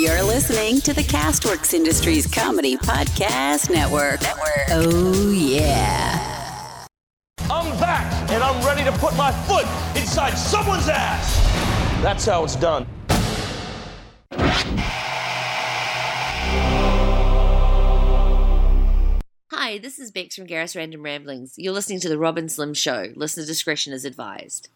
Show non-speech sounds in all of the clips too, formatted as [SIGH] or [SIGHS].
You're listening to the Castworks Industries Comedy Podcast Network. Network. Oh, yeah. I'm back, and I'm ready to put my foot inside someone's ass. That's how it's done. Hi, this is Bex from Garris Random Ramblings. You're listening to The Rob and Slim Show. Listener discretion is advised.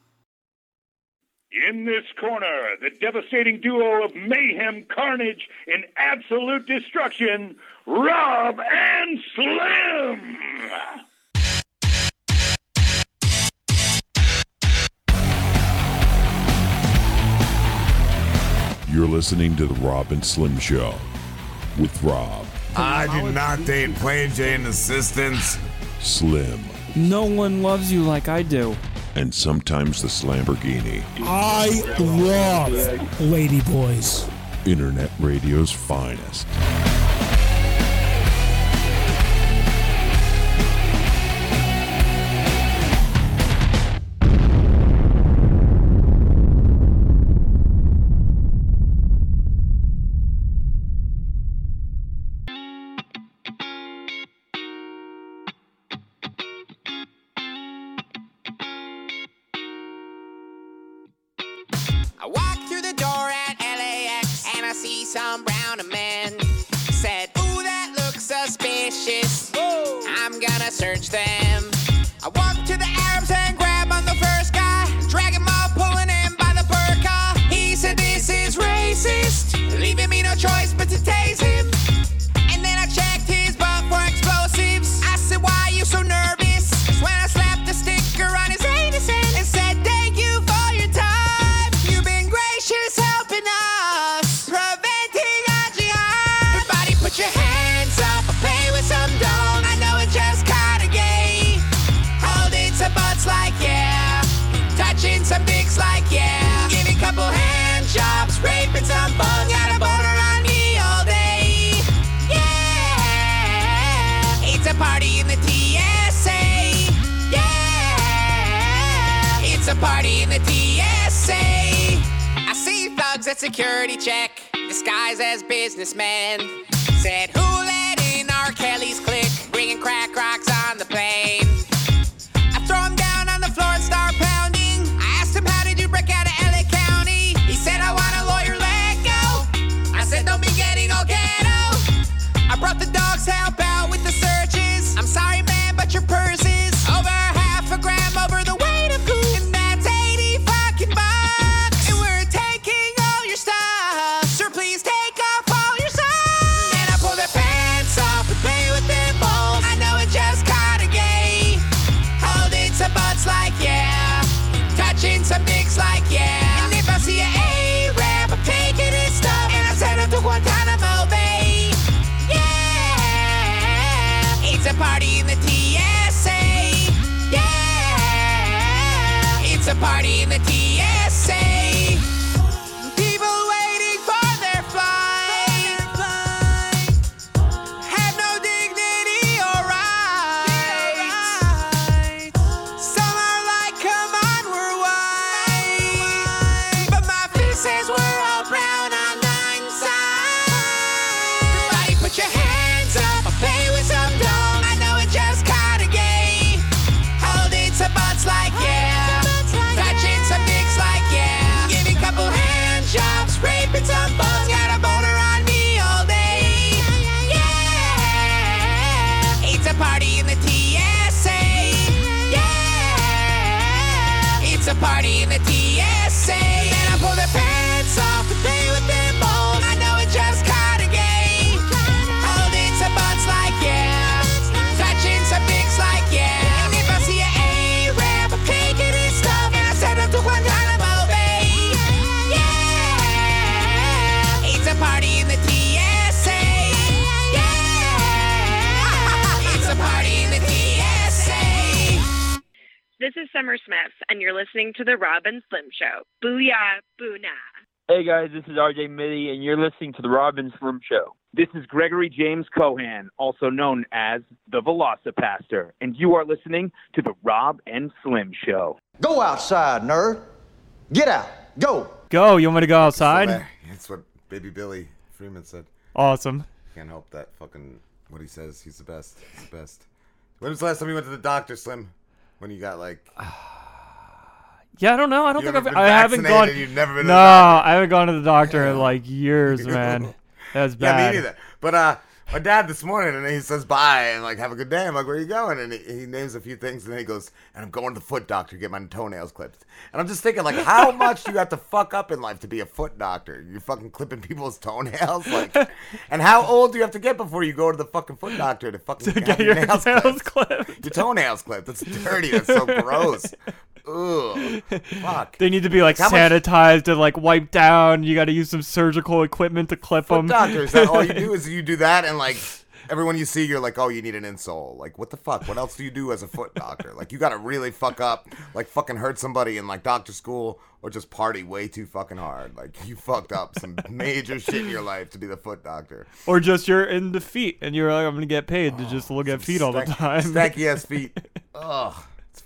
In this corner, the devastating duo of mayhem, carnage, and absolute destruction, Rob and Slim! You're listening to The Rob and Slim Show with Rob. I do not date Plain Jane assistance. Slim. No one loves you like I do and sometimes the Lamborghini. I love Lady Boys. Internet radio's finest. listening to The Rob and Slim Show. Booyah, boonah. Hey guys, this is RJ Mitty, and you're listening to The Rob and Slim Show. This is Gregory James Cohan, also known as the Velocipastor, and you are listening to The Rob and Slim Show. Go outside, nerd. Get out. Go. Go. You want me to go outside? That's what Baby Billy Freeman said. Awesome. Can't help that fucking what he says. He's the best. He's the best. When was the last time you went to the doctor, Slim? When you got like [SIGHS] Yeah, I don't know. I don't You think I've. I haven't gone. You've never been to no? I haven't gone to the doctor in like years, [LAUGHS] man. That's bad. Yeah, me neither. But uh, my dad this morning, and he says bye and like have a good day. I'm like, where are you going? And he, he names a few things, and then he goes, and I'm going to the foot doctor to get my toenails clipped. And I'm just thinking, like, how [LAUGHS] much do you have to fuck up in life to be a foot doctor? You're fucking clipping people's [LAUGHS] toenails, like, and how old do you have to get before you go to the fucking foot doctor to fucking To get your nails nails clipped? Your toenails clipped. That's dirty. That's so gross. Ugh. [LAUGHS] Fuck. They need to be like How much- sanitized and like wiped down. You got to use some surgical equipment to clip them. doctors. That all you do [LAUGHS] is you do that, and like everyone you see, you're like, oh, you need an insole. Like, what the fuck? What else do you do as a foot doctor? Like, you got to really fuck up, like fucking hurt somebody in like doctor school, or just party way too fucking hard. Like, you fucked up some major shit in your life to be the foot doctor. Or just you're in the feet and you're like, I'm gonna get paid to just look at feet all the Stack- time. Stacky ass feet. [LAUGHS] Ugh.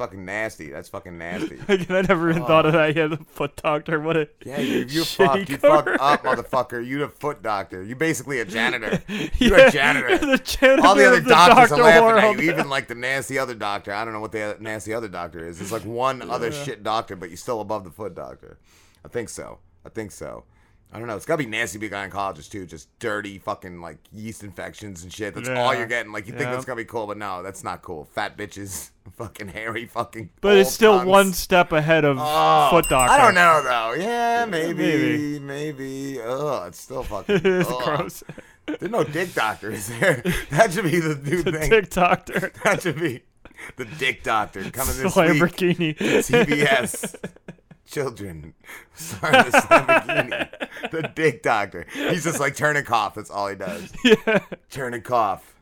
It's fucking nasty. That's fucking nasty. [LAUGHS] Again, I never even thought of that. Yeah, the foot doctor. What a Yeah, you, you fucked. You fucked up, motherfucker. You the foot doctor. You basically a janitor. [LAUGHS] You're Yeah, a janitor. the janitor All the other the doctors doctor are laughing world. at you. Even like the nasty other doctor. I don't know what the nasty other doctor is. There's like one other shit doctor, but you're still above the foot doctor. I think so. I think so. I don't know. It's gotta be nasty big gynecologist too. Just dirty fucking like yeast infections and shit. That's all you're getting. Like you think Yeah. that's gonna be cool, but no, that's not cool. Fat bitches, [LAUGHS] fucking hairy, fucking. But it's still tongues. one step ahead of Oh, foot doctor. I don't know though. Yeah, maybe, Maybe. maybe. Ugh, it's still [LAUGHS] fucking. It's gross. There's no dick doctor, is there? [LAUGHS] That should be the new The thing. dick doctor. That should be the dick doctor coming this Lamborghini. week. to TBS. Children, sorry, this Lamborghini. The dick doctor. He's just like turn and cough. That's all he does. [LAUGHS] Yeah. Cough.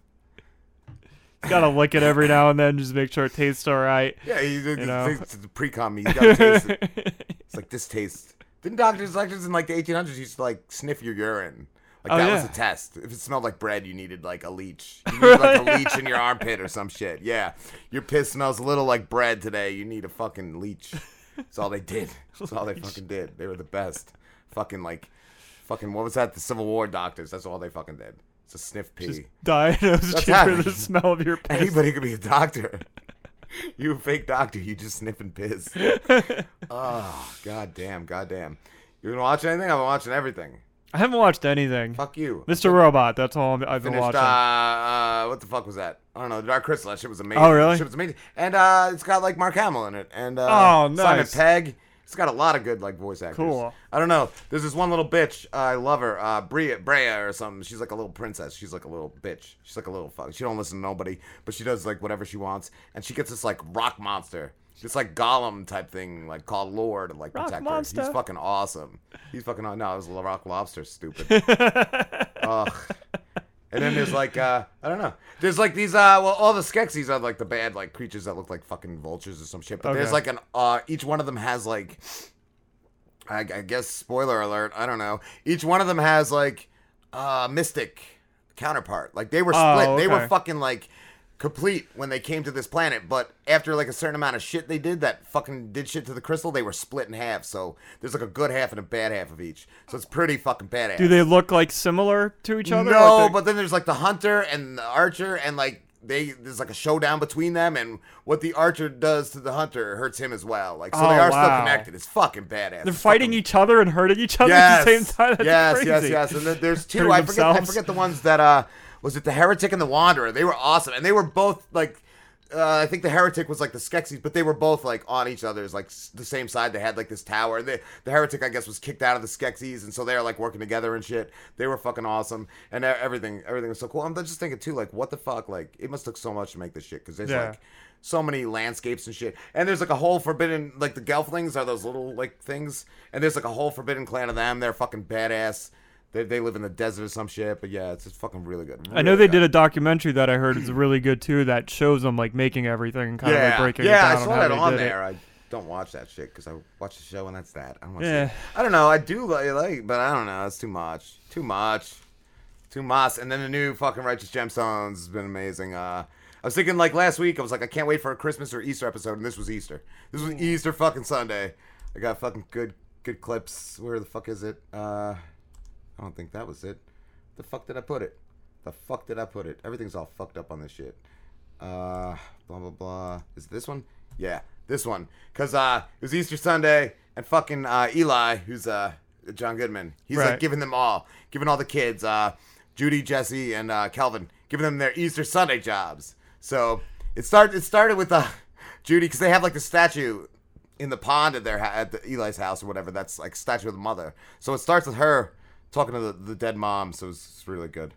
Gotta lick it every now and then just make sure it tastes all right. Yeah, he's you know? the pre-com. You gotta taste it. [LAUGHS] It's like this tastes. Didn't doctors, doctors in like the 1800s used to like sniff your urine? Like Oh, that yeah. was a test. If it smelled like bread, you needed like a leech. You [LAUGHS] needed like a leech in your armpit or some shit. Yeah, your piss smells a little like bread today. You need a fucking leech. That's all they did. That's all they fucking did. They were the best. Fucking like, fucking what was that? The Civil War doctors. That's all they fucking did. It's a sniff pee. Just diagnose That's for the smell of your piss. Anybody could be a doctor. [LAUGHS] you a fake doctor. You just sniffing piss. [LAUGHS] Ah, oh, god damn, god damn. You been watching anything? I've been watching everything. I haven't watched anything. Fuck you. Mr. Robot. That's all I'm- I've been Finished, uh, watching. uh, what the fuck was that? I don't know. Dark Crystal. That shit was amazing. Oh, really? That shit was amazing. And uh, it's got like Mark Hamill in it. And uh, Oh, Simon nice. Pegg. It's got a lot of good like voice actors. Cool. I don't know. There's this one little bitch. Uh, I love her. Uh, Brea, Brea or something. She's like a little princess. She's like a little bitch. She's like a little fuck. She don't listen to nobody, but she does like whatever she wants. And she gets this like rock monster. This like golem type thing, like called Lord, like Rock protect her. monster. He's fucking awesome. He's fucking no, it was a rock lobster. Stupid. [LAUGHS] Ugh. And then there's like uh I don't know. There's like these uh well all the Skeksis are like the bad like creatures that look like fucking vultures or some shit. But there's like an uh each one of them has like I, I guess spoiler alert, I don't know. Each one of them has like uh mystic counterpart. Like they were Oh, split. They were fucking like complete when they came to this planet, but after like a certain amount of shit they did that fucking did shit to the crystal, they were split in half. So there's like a good half and a bad half of each. So it's pretty fucking badass. Do they look like similar to each other? No, Like but then there's like the hunter and the archer, and like they there's like a showdown between them, and what the archer does to the hunter hurts him as well. Like so, Oh, they are still connected. It's fucking badass. they're It's fighting each other and hurting each other yes, at the same time. That's yes, crazy. yes, yes. And then there's [LAUGHS] two. I forget. I forget the ones that uh was it the heretic and the wanderer. They were awesome, and they were both like. Uh, I think the heretic was like the Skeksis, but they were both like on each other's like s- the same side. They had like this tower. The the heretic, I guess, was kicked out of the Skeksis, and so they were like working together and shit. They were fucking awesome, and everything everything was so cool. I'm just thinking too, like, what the fuck? Like, it must took so much to make this shit because there's Yeah. like so many landscapes and shit. And there's like a whole forbidden like the Gelflings are those little like things, and there's like a whole forbidden clan of them. They're fucking badass. They, they live in the desert or some shit, but yeah, it's just fucking really good. I know Really they did a documentary that I heard is really good too. That shows them like making everything and kind yeah, of like breaking yeah, it down Yeah, I saw that on did it. there. I don't watch that shit because I watch the show and that's that. I don't Yeah. it. I don't know. I do like, like, but I don't know. It's too much. Too much. Too much. And then the new fucking Righteous Gemstones has been amazing. Uh, I was thinking like last week. I was like, I can't wait for a Christmas or Easter episode, and this was Easter. This was Easter fucking Sunday. I got fucking good good clips. Where the fuck is it? Uh, I don't think that was it. The fuck did I put it? The fuck did I put it? Everything's all fucked up on this shit. Uh, blah blah blah. Is it this one? Yeah, this one. Cause uh, it was Easter Sunday, and fucking uh, Eli, who's uh John Goodman, he's Right. like giving them all, giving all the kids, uh, Judy, Jesse, and uh, Kelvin, giving them their Easter Sunday jobs. So it started. It started with uh, Judy because they have like the statue in the pond at their ha- at the Eli's house or whatever. That's like statue of the mother. So it starts with her talking to the, the dead mom. So it's, really good.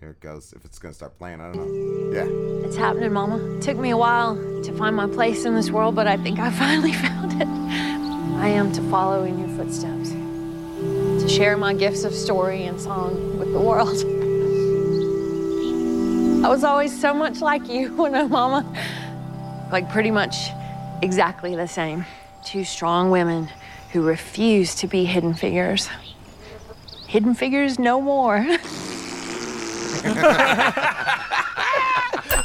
Here it goes. If it's gonna start playing, I don't know. Yeah. It's happening, Mama. It took me a while to find my place in this world, but I think I [LAUGHS] finally found it. I am to follow in your footsteps, to share my gifts of story and song with the world. I was always so much like you [LAUGHS] when I'm Mama. Like, pretty much exactly the same. Two strong women who refuse to be hidden figures. Hidden figures no more. [LAUGHS]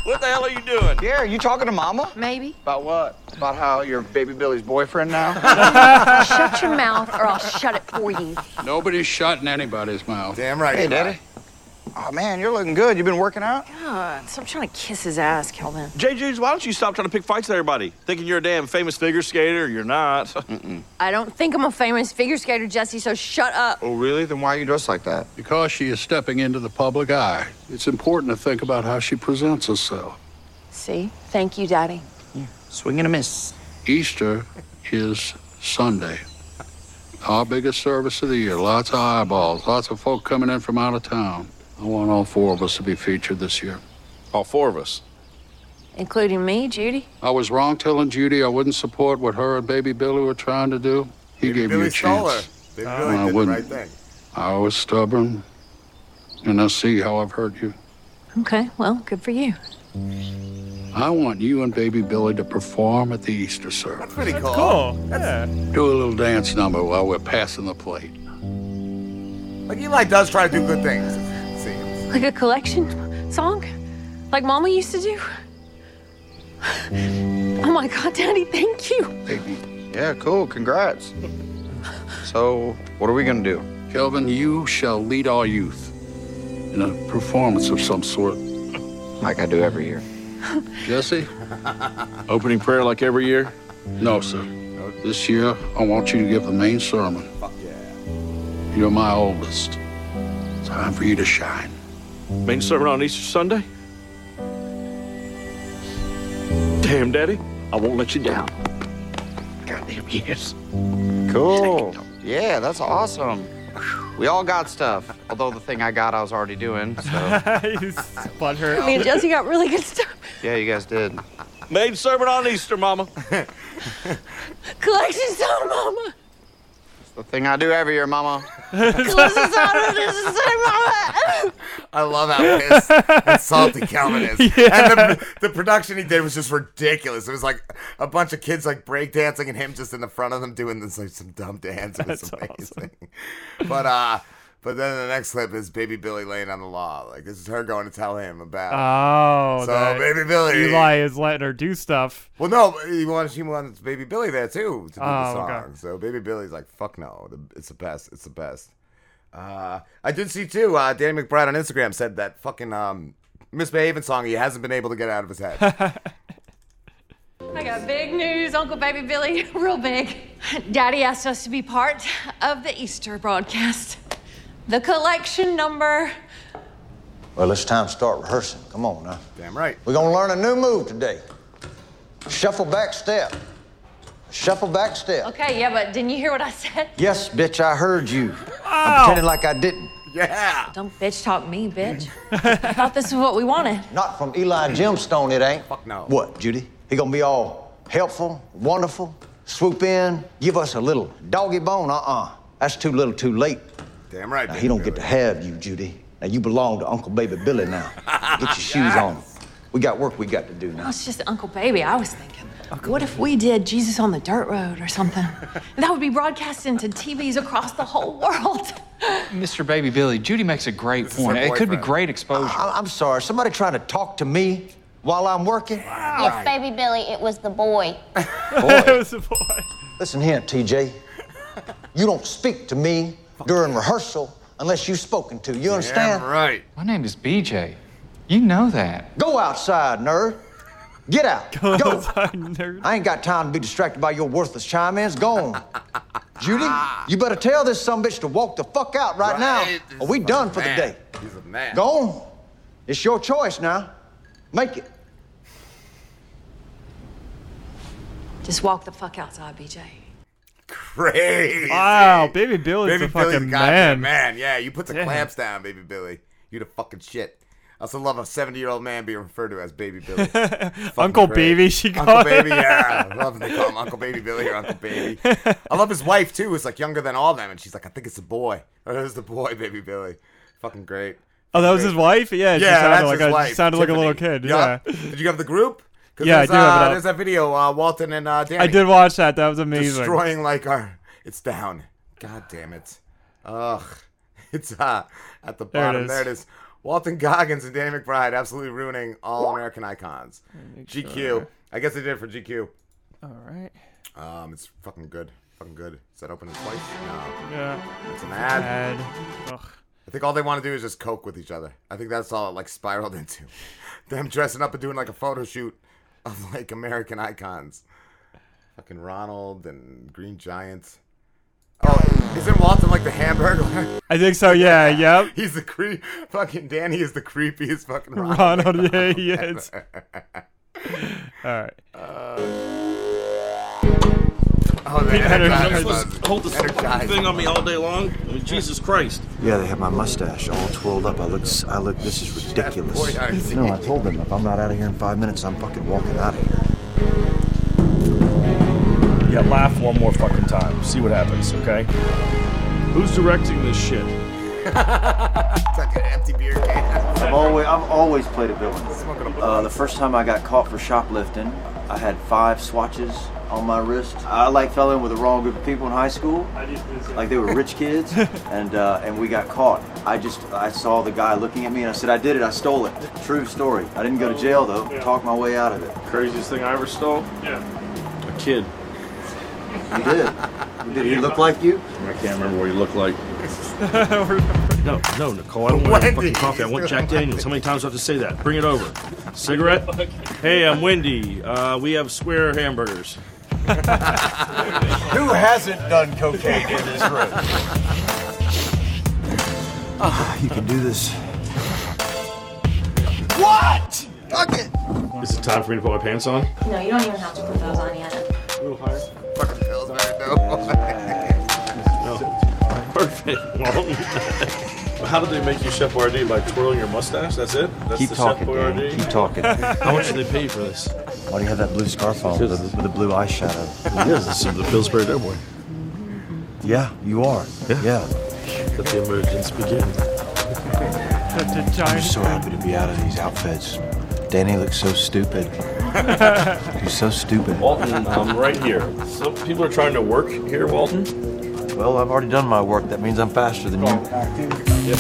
What the hell are you doing? Yeah, are you talking to Mama? Maybe. About what? About how you're Baby Billy's boyfriend now? [LAUGHS] shut your mouth or I'll shut it for you. Nobody's shutting anybody's mouth. Damn right. Hey, Daddy. Oh, man, you're looking good. You've been working out? God, stop trying to kiss his ass, Kelvin. JJ's, why don't you stop trying to pick fights with everybody? Thinking you're a damn famous figure skater, you're not. [LAUGHS] I don't think I'm a famous figure skater, Jesse, so shut up. Oh, really? Then why are you dressed like that? Because she is stepping into the public eye. It's important to think about how she presents herself. See? Thank you, Daddy. Swing and a miss. Easter is Sunday. Our biggest service of the year. Lots of eyeballs, lots of folk coming in from out of town. I want all four of us to be featured this year. All four of us. Including me, Judy. I was wrong telling Judy I wouldn't support what her and Baby Billy were trying to do. He Baby gave Billy me a stole her. chance. Baby Well, Billy I did the wouldn't. right thing. I was stubborn, and I see how I've hurt you. Okay, well, good for you. I want you and Baby Billy to perform at the Easter service. That's pretty cool. Cool. Yeah. Do a little dance number while we're passing the plate. Like Eli does try to do good things. It seems. Like a collection song? Like Mama used to do? Oh my God, Daddy, thank you. Baby. Yeah, cool. Congrats. So, what are we gonna do? Kelvin, you shall lead our youth in a performance of some sort. Like I do every year. Jesse? Opening prayer like every year? No, sir. This year, I want you to give the main sermon. Fuck yeah. You're my oldest. Time for you to shine. Main sermon on Easter Sunday? Damn, Daddy, I won't let you down. Goddamn yes. Cool. Yeah, that's awesome. We all got stuff. Although the thing I got, I was already doing. So, He's butthurt. Me and Jesse got really good stuff. yeah, you guys did. Main sermon on Easter, Mama. [LAUGHS] Collection song, Mama. It's the thing I do every year, Mama. Collection [LAUGHS] song, this is Mama. [LAUGHS] I love how pissed and salty Kelvin is. [LAUGHS] And the, the production he did was just ridiculous. It was like a bunch of kids like breakdancing and him just in the front of them doing this like some dumb dance. It was That's amazing. But uh but then the next clip is baby Billy laying on the law. Like this is her going to tell him about Oh, So, baby Billy- Eli is letting her do stuff. Well, no, he wants she wants Baby Billy there too to do the Oh, song. okay. So Baby Billy's like, "Fuck no, it's the best. It's the best." Uh, I did see too. Uh, Danny McBride on Instagram said that fucking um, misbehaving song he hasn't been able to get out of his head. [LAUGHS] I got big news, Uncle Baby Billy, [LAUGHS] real big. Daddy asked us to be part of the Easter broadcast. The collection number. Well, it's time to start rehearsing. Come on now. Damn right. We're gonna learn a new move today. Shuffle back step. Shuffle back step. Okay, yeah, but didn't you hear what I said? Yes, bitch, I heard you. I'm pretending like I didn't. Yeah. Don't bitch talk me, bitch. I thought this was what we wanted. [LAUGHS] Not from Eli Gemstone, it ain't. Fuck no. What, Judy? He gonna be all helpful, wonderful, swoop in, give us a little doggy bone? Uh-uh. That's too little too late. Damn right. Now, he don't Billy. get to have you, Judy. Now, you belong to Uncle Baby Billy now. [LAUGHS] Get your shoes on. We got work we got to do now. It's just Uncle Baby. I was thinking, what if we did Jesus on the Dirt Road or something? And [LAUGHS] that would be broadcasted into TVs across the whole world. [LAUGHS] Mr. Baby Billy, Judy makes a great is point. It could be great exposure. I- I'm sorry. Somebody trying to talk to me while I'm working? Yes, baby Billy, it was the boy. it was a boy. Listen here, TJ. You don't speak to me during rehearsal unless you've spoken to. You understand? Yeah, right. My name is BJ. You know that. Go outside, nerd. Get out. Go Go. outside, nerd. I ain't got time to be distracted by your worthless chime-ins. Go on. Judy, you better tell this some bitch to walk the fuck out right, Right. now, or we done for man. the day. He's a man. Go on. It's your choice now. Make it. Just walk the fuck outside, BJ. Crazy. Wow, Baby Billy's Baby a fucking Billy's a man. man. Yeah, you put the Damn. clamps down, Baby Billy. You the fucking shit. I also love a 70 year old man being referred to as Baby Billy. [LAUGHS] Fucking Uncle great. Baby, she Uncle called Baby, him. yeah. I [LAUGHS] love when they call him Uncle Baby Billy or Uncle Baby. I love his wife too, who's like younger than all of them, and she's like, I think it's a boy. Or it's the boy, Baby Billy. Fucking great. Oh, that was his wife? Yeah, she sounded that's like his a- wife, sounded like a little kid, Yup. yeah. Did you have the group? Yeah, I there's, do uh. There's that video, uh, Walton and uh, Danny. I did watch that. That was amazing. Destroying like our. It's down. God damn it. Ugh. [LAUGHS] It's uh, at the There it bottom. is. There it is. Walton Goggins and Danny McBride absolutely ruining all American icons. GQ. sure. I guess they did it for GQ. All right. Um, it's fucking good. Fucking good. Is that open twice? No. Yeah. It's an ad. Ad. Ugh. I think all they want to do is just coke with each other. I think that's all it like spiraled [LAUGHS] into. Them dressing up and doing like a photo shoot of like American icons. Fucking Ronald and Green Giant. Oh, isn't Walton like the hamburger? I think so, yeah, yep. [LAUGHS] He's the creep. Fucking Danny is the creepiest fucking Ronald. Ronald, [LAUGHS] yeah, he is. [LAUGHS] All right. Uh, Oh, the The Energizer Energizer Bunny. Supposed to hold this Energizer. thing on me all day long? I mean, Jesus Christ. Yeah, they have my mustache all twirled up. I look, s- I look. This is ridiculous. boy No, I told them if I'm not out of here in five minutes, I'm fucking walking out of here. Yeah, laugh one more fucking time. See what happens, okay? Who's directing this shit? [LAUGHS] it's like an empty beer can. I've always, I've always played a villain. Uh, the first time I got caught for shoplifting, I had five swatches on my wrist. I like fell in with the wrong group of people in high school, like they were rich kids, [LAUGHS] and uh, and we got caught. I just I saw the guy looking at me, and I said, "I did it. I stole it." True story. I didn't go to jail though. Talked my way out of it. Craziest thing I ever stole? Yeah. A kid. You did. Did he look like you? I can't remember what he looked like. [LAUGHS] No, no, Nicole, I don't want any fucking coffee. I want Jack Daniels. How many times do I have to say that? Bring it over. Cigarette? Hey, I'm Wendy. Uh, we have square hamburgers. [LAUGHS] Who hasn't done cocaine in this room? Ah, you can do this. What? Fuck it. Is it time for me to put my pants on? No, you don't even have to put those on yet. A little higher. Fucking Pillsbury, no. No. [LAUGHS] Perfect. Well, how did they make you Chef Boyardee? By twirling your mustache? That's it? That's Keep the talking, Chef Dan. Boyardee? Keep talking. How much did they pay you for this? Why do you have that blue scarf on with the, with the blue eyeshadow? Yes, this is the Pillsbury Doughboy. Yeah, you are. Yeah. Let the emergence begin. I'm so happy to be out of these outfits. Danny looks so stupid. [LAUGHS] He's so stupid. Walton, I'm right here. Some people are trying to work here, Walton. Well, I've already done my work. That means I'm faster than you. Yep.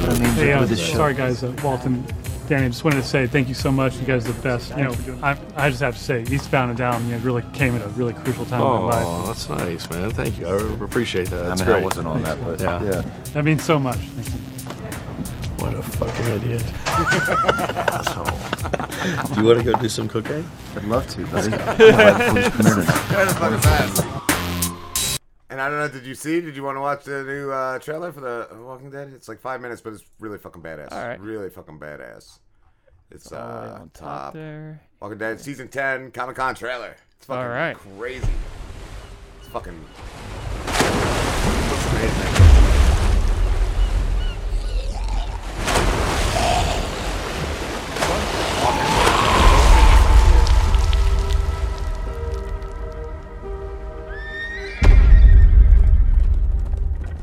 But I mean, Hey, uh, with this show. sorry guys, uh, Walton, Danny, I just wanted to say thank you so much. You guys are the best. You know, I, I just have to say, Eastbound and Down, you know, really came at a really crucial time in my life. Oh, that's nice, man. Thank you. I appreciate that. I That's mean, I wasn't on that, but yeah. yeah. That means so much. Thank you. What a fucking idiot. Asshole. [LAUGHS] Do you want to go do some cocaine? I'd love to, buddy. I'm like, who's committed? Try to fucking fast. And I don't know, did you see? Did you want to watch the new uh, trailer for the Walking Dead? It's like five minutes, but it's really fucking badass. All right. Really fucking badass. It's All the way uh, on top top. there. Walking Dead season ten Comic Con trailer. It's fucking All right. crazy. It's fucking. Looks amazing.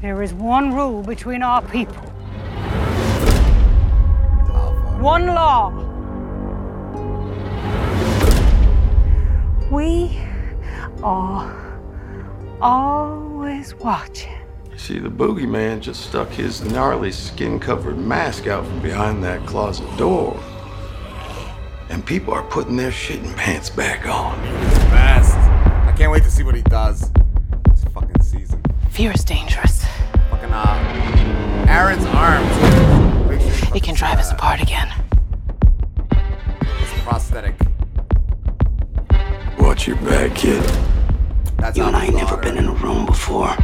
There is one rule between our people. One law. We are always watching. See, the boogeyman just stuck his gnarly skin covered mask out from behind that closet door. And people are putting their shitting pants back on. Fast. I can't wait to see what he does. This fucking season. Fear is dangerous uh, Aaron's arms. He can drive uh, us apart again. It's prosthetic. Watch your back, kid. That's you and I ain't never been in a room before,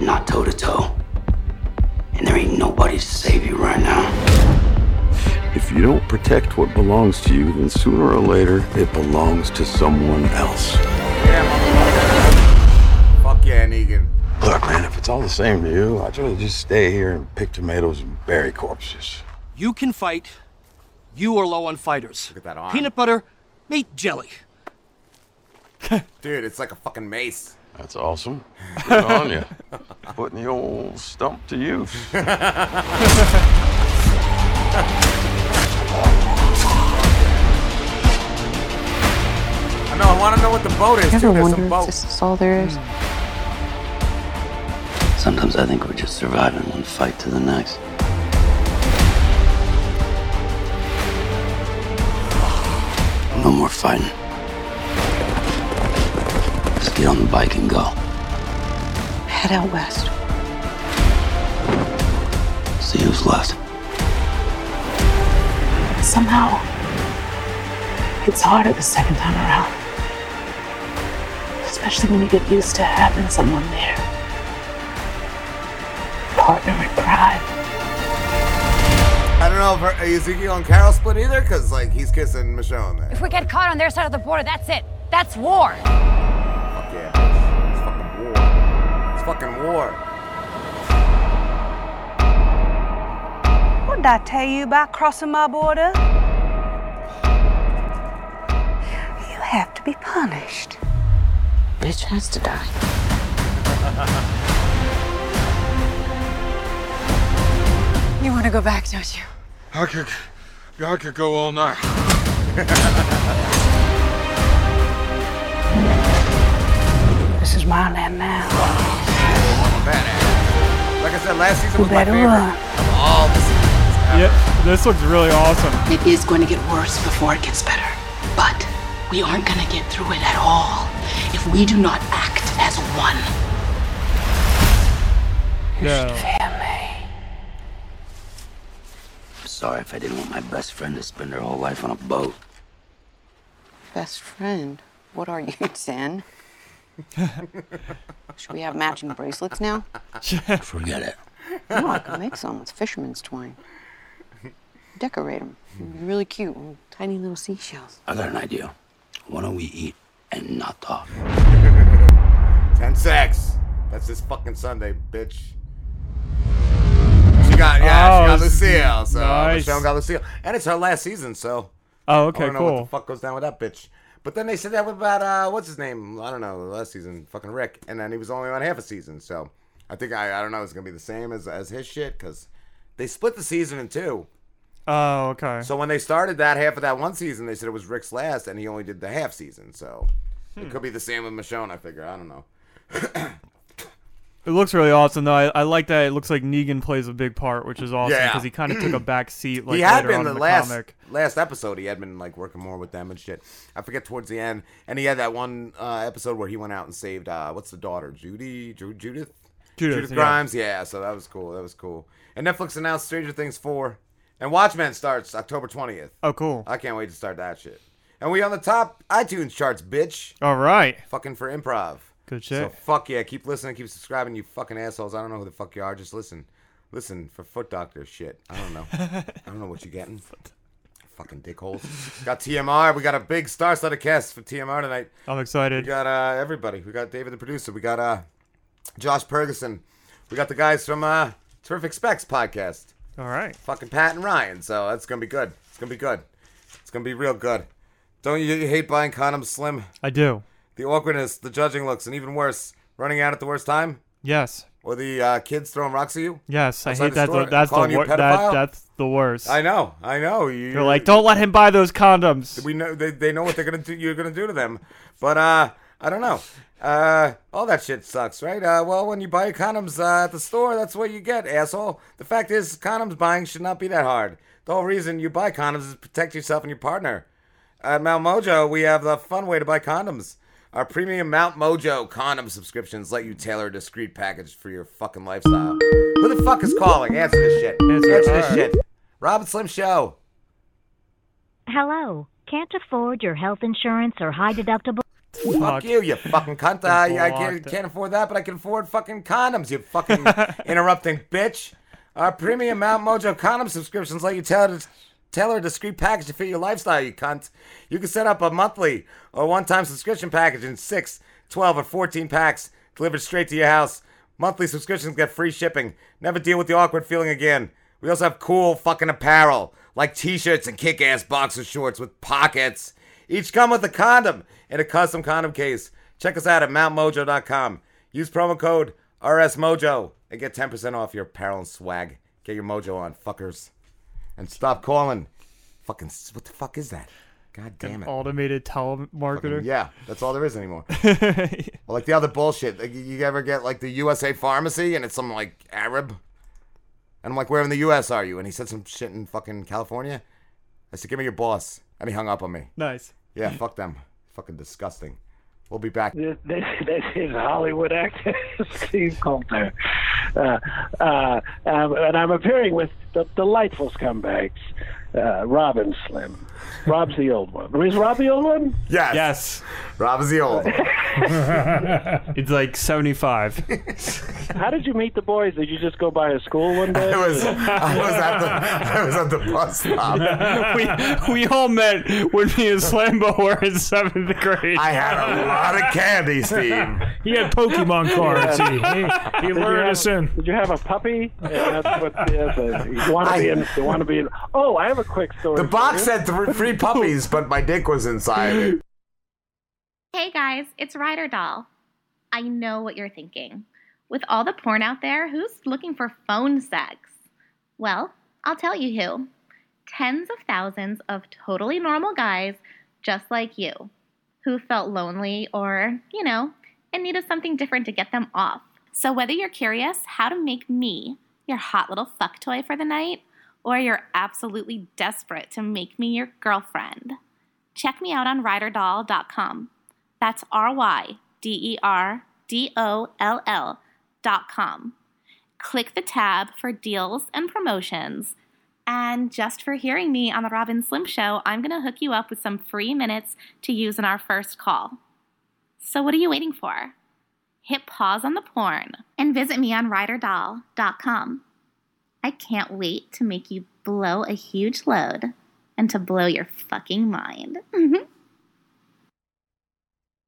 not toe to toe. And there ain't nobody to save you right now. If you don't protect what belongs to you, then sooner or later it belongs to someone else. Yeah, motherfucker. Fuck yeah, Negan. Look, man, if it's all the same to you, I'd rather just stay here and pick tomatoes and bury corpses. You can fight. You are low on fighters. Look at that arm. Peanut butter, meat jelly. [LAUGHS] Dude, it's like a fucking mace. That's awesome. Good on you. [LAUGHS] Putting the old stump to use. I know, I want to know what the boat is, You too. ever There's wonder if boat. this is all there is? Hmm. Sometimes I think we're just surviving one fight to the next. No more fighting. Just get on the bike and go. Head out west. See who's left. Somehow, it's harder the second time around. Especially when you get used to having someone there. Partner in crime. I don't know if her- Ezekiel and Carol split either, because, like, he's kissing Michonne there. If we get caught on their side of the border, that's it. That's war. Fuck yeah. It's fucking war. It's fucking war. What did I tell you about crossing my border? You have to be punished. Bitch has to die. [LAUGHS] You want to go back, don't you? I could, I could go all night. [LAUGHS] This is my land now. Like I said, last season We was my better favorite. run. Of all the seasons. Yep, this looks really awesome. It is going to get worse before it gets better. But we aren't going to get through it at all if we do not act as one. Yeah. I'm sorry if I didn't want my best friend to spend her whole life on a boat. Best friend? What are you, [LAUGHS] 10? [LAUGHS] Should we have matching bracelets now? [LAUGHS] Forget it. No, I could make some with fisherman's twine. Decorate them. Really cute. Tiny little seashells. I got an idea. Why don't we eat and not talk? Ten sex. That's this fucking Sunday, bitch. Got yeah, Oh, she got s- Lucille. So nice. Michonne got Lucille, and it's her last season. So Oh, okay, I don't know what the fuck goes down with that bitch. But then they said that about uh, what's his name? I don't know. Last season, fucking Rick, and then he was only on half a season. So I think I, I don't know. It's gonna be the same as as his shit because they split the season in two. Oh, okay. So when they started that half of that one season, they said it was Rick's last, and he only did the half season. So Hmm. it could be the same with Michonne. I figure. I don't know. [CLEARS THROAT] It looks really awesome though. I, I like that. It looks like Negan plays a big part, which is awesome Yeah. because he kind of took a back seat. Like he had later been on the, in the last comic. last episode. He had been like working more with them and shit. I forget towards the end, and he had that one uh, episode where he went out and saved uh, what's the daughter, Judy, Ju- Judith, Judith, yeah. Grimes. Yeah, so that was cool. That was cool. And Netflix announced Stranger Things four, and Watchmen starts October twentieth. Oh, cool. I can't wait to start that shit. And we on the top iTunes charts, bitch. All right. Fucking for improv. Good So fuck yeah, keep listening, keep subscribing, you fucking assholes. I don't know who the fuck you are. Just listen, listen for Foot Doctor shit. I don't know. [LAUGHS] I don't know what you're getting. Fucking dickholes. Got TMR. We got a big star-studded cast for TMR tonight. I'm excited. We got uh, everybody. We got David the producer. We got uh, Josh Pergerson. We got the guys from uh, Terrific Specs podcast. All right. Fucking Pat and Ryan. So that's gonna be good. It's gonna be good. It's gonna be real good. Don't you, you hate buying condoms, Slim? I do. The awkwardness, the judging looks, and even worse, running out at the worst time, Yes. or the uh, kids throwing rocks at you. Yes. I hate that. that's the wor- that. That's the worst. I know, I know. You, You're like, don't let him buy those condoms. We know they, they know what they're gonna do. You're gonna do to them, but uh, I don't know. Uh, all that shit sucks, right? Uh, well, when you buy condoms uh, at the store, that's what you get, asshole. The fact is, condoms buying should not be that hard. The whole reason you buy condoms is to protect yourself and your partner. At Mount Mojo, we have the fun way to buy condoms. Our premium Mount Mojo condom subscriptions let you tailor a discreet package for your fucking lifestyle. Who the fuck is calling? Answer this shit. Answer it. this shit. Rob and Slim Show. Hello. Can't afford your health insurance or high deductible? Fuck you, you fucking cunt. I, I can't, can't afford that, but I can afford fucking condoms, you fucking [LAUGHS] interrupting bitch. Our premium Mount Mojo condom subscriptions let you tailor, tailor a discreet package to fit your lifestyle, you cunt. You can set up a monthly or one time subscription package in 6, 12, or 14 packs delivered straight to your house. Monthly subscriptions get free shipping. Never deal with the awkward feeling again. We also have cool fucking apparel, like t shirts and kick ass boxer shorts with pockets. Each come with a condom and a custom condom case. Check us out at mountmojo.com. Use promo code RSMojo and get 10% off your apparel and swag. Get your mojo on, fuckers. And stop calling. Fucking, what the fuck is that? God damn it. Automated telemarketer. Fucking- yeah, that's all there is anymore. [LAUGHS] well, like the other bullshit. Like, you- you ever get like the USA pharmacy and it's some like Arab? And I'm like, where in the US are you? And he said some shit in fucking California. I said, give me your boss. And he hung up on me. Nice. Yeah, fuck them. Fucking disgusting. We'll be back. This, this, this is Hollywood actor [LAUGHS] Steve Coulter. Uh, uh, um, and I'm appearing with the delightful scumbags, uh, Rob and Slim. Rob's the old one. Is Rob the old one? Yes. Yes. Rob is the old one. [LAUGHS] it's like 75. How did you meet the boys? Did you just go by a school one day? I was, I was at the, I was at the bus stop. [LAUGHS] we, we all met when me and Slambo were in seventh grade. I had a lot of candy, Steve. He had Pokemon cards. He, he, he lured us in. Did you have a puppy? Yeah, that's what yes, uh, you want to be in. You want to be in. Oh, I have a quick story. The for box you. said th- three [LAUGHS] puppies, but my dick was inside it. Hey guys, it's Ryder Doll. I know what you're thinking. With all the porn out there, who's looking for phone sex? Well, I'll tell you who. Tens of thousands of totally normal guys just like you who felt lonely or, you know, in need of something different to get them off. So whether you're curious how to make me your hot little fuck toy for the night, or you're absolutely desperate to make me your girlfriend, check me out on ryderdoll.com. That's R Y D E R D O L L dot com. Click the tab for deals and promotions. And just for hearing me on the Rob and Slim Show, I'm going to hook you up with some free minutes to use in our first call. So, what are you waiting for? Hit pause on the porn and visit me on ryderdoll.com. I can't wait to make you blow a huge load and to blow your fucking mind. [LAUGHS]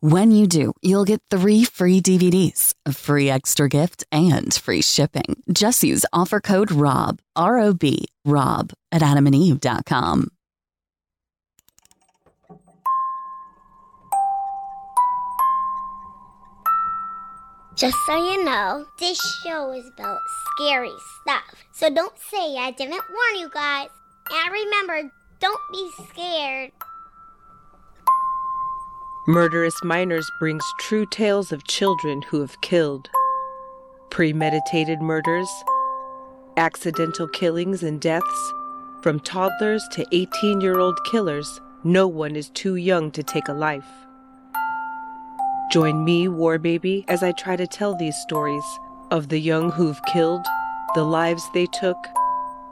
When you do, you'll get three free DVDs, a free extra gift, and free shipping. Just use offer code ROB, R O B, ROB at adamandeve.com. Just so you know, this show is about scary stuff. So don't say I didn't warn you guys. And remember, don't be scared. Murderous Minors brings true tales of children who have killed. Premeditated murders, accidental killings and deaths, from toddlers to 18 year old killers, no one is too young to take a life. Join me, War Baby, as I try to tell these stories of the young who've killed, the lives they took,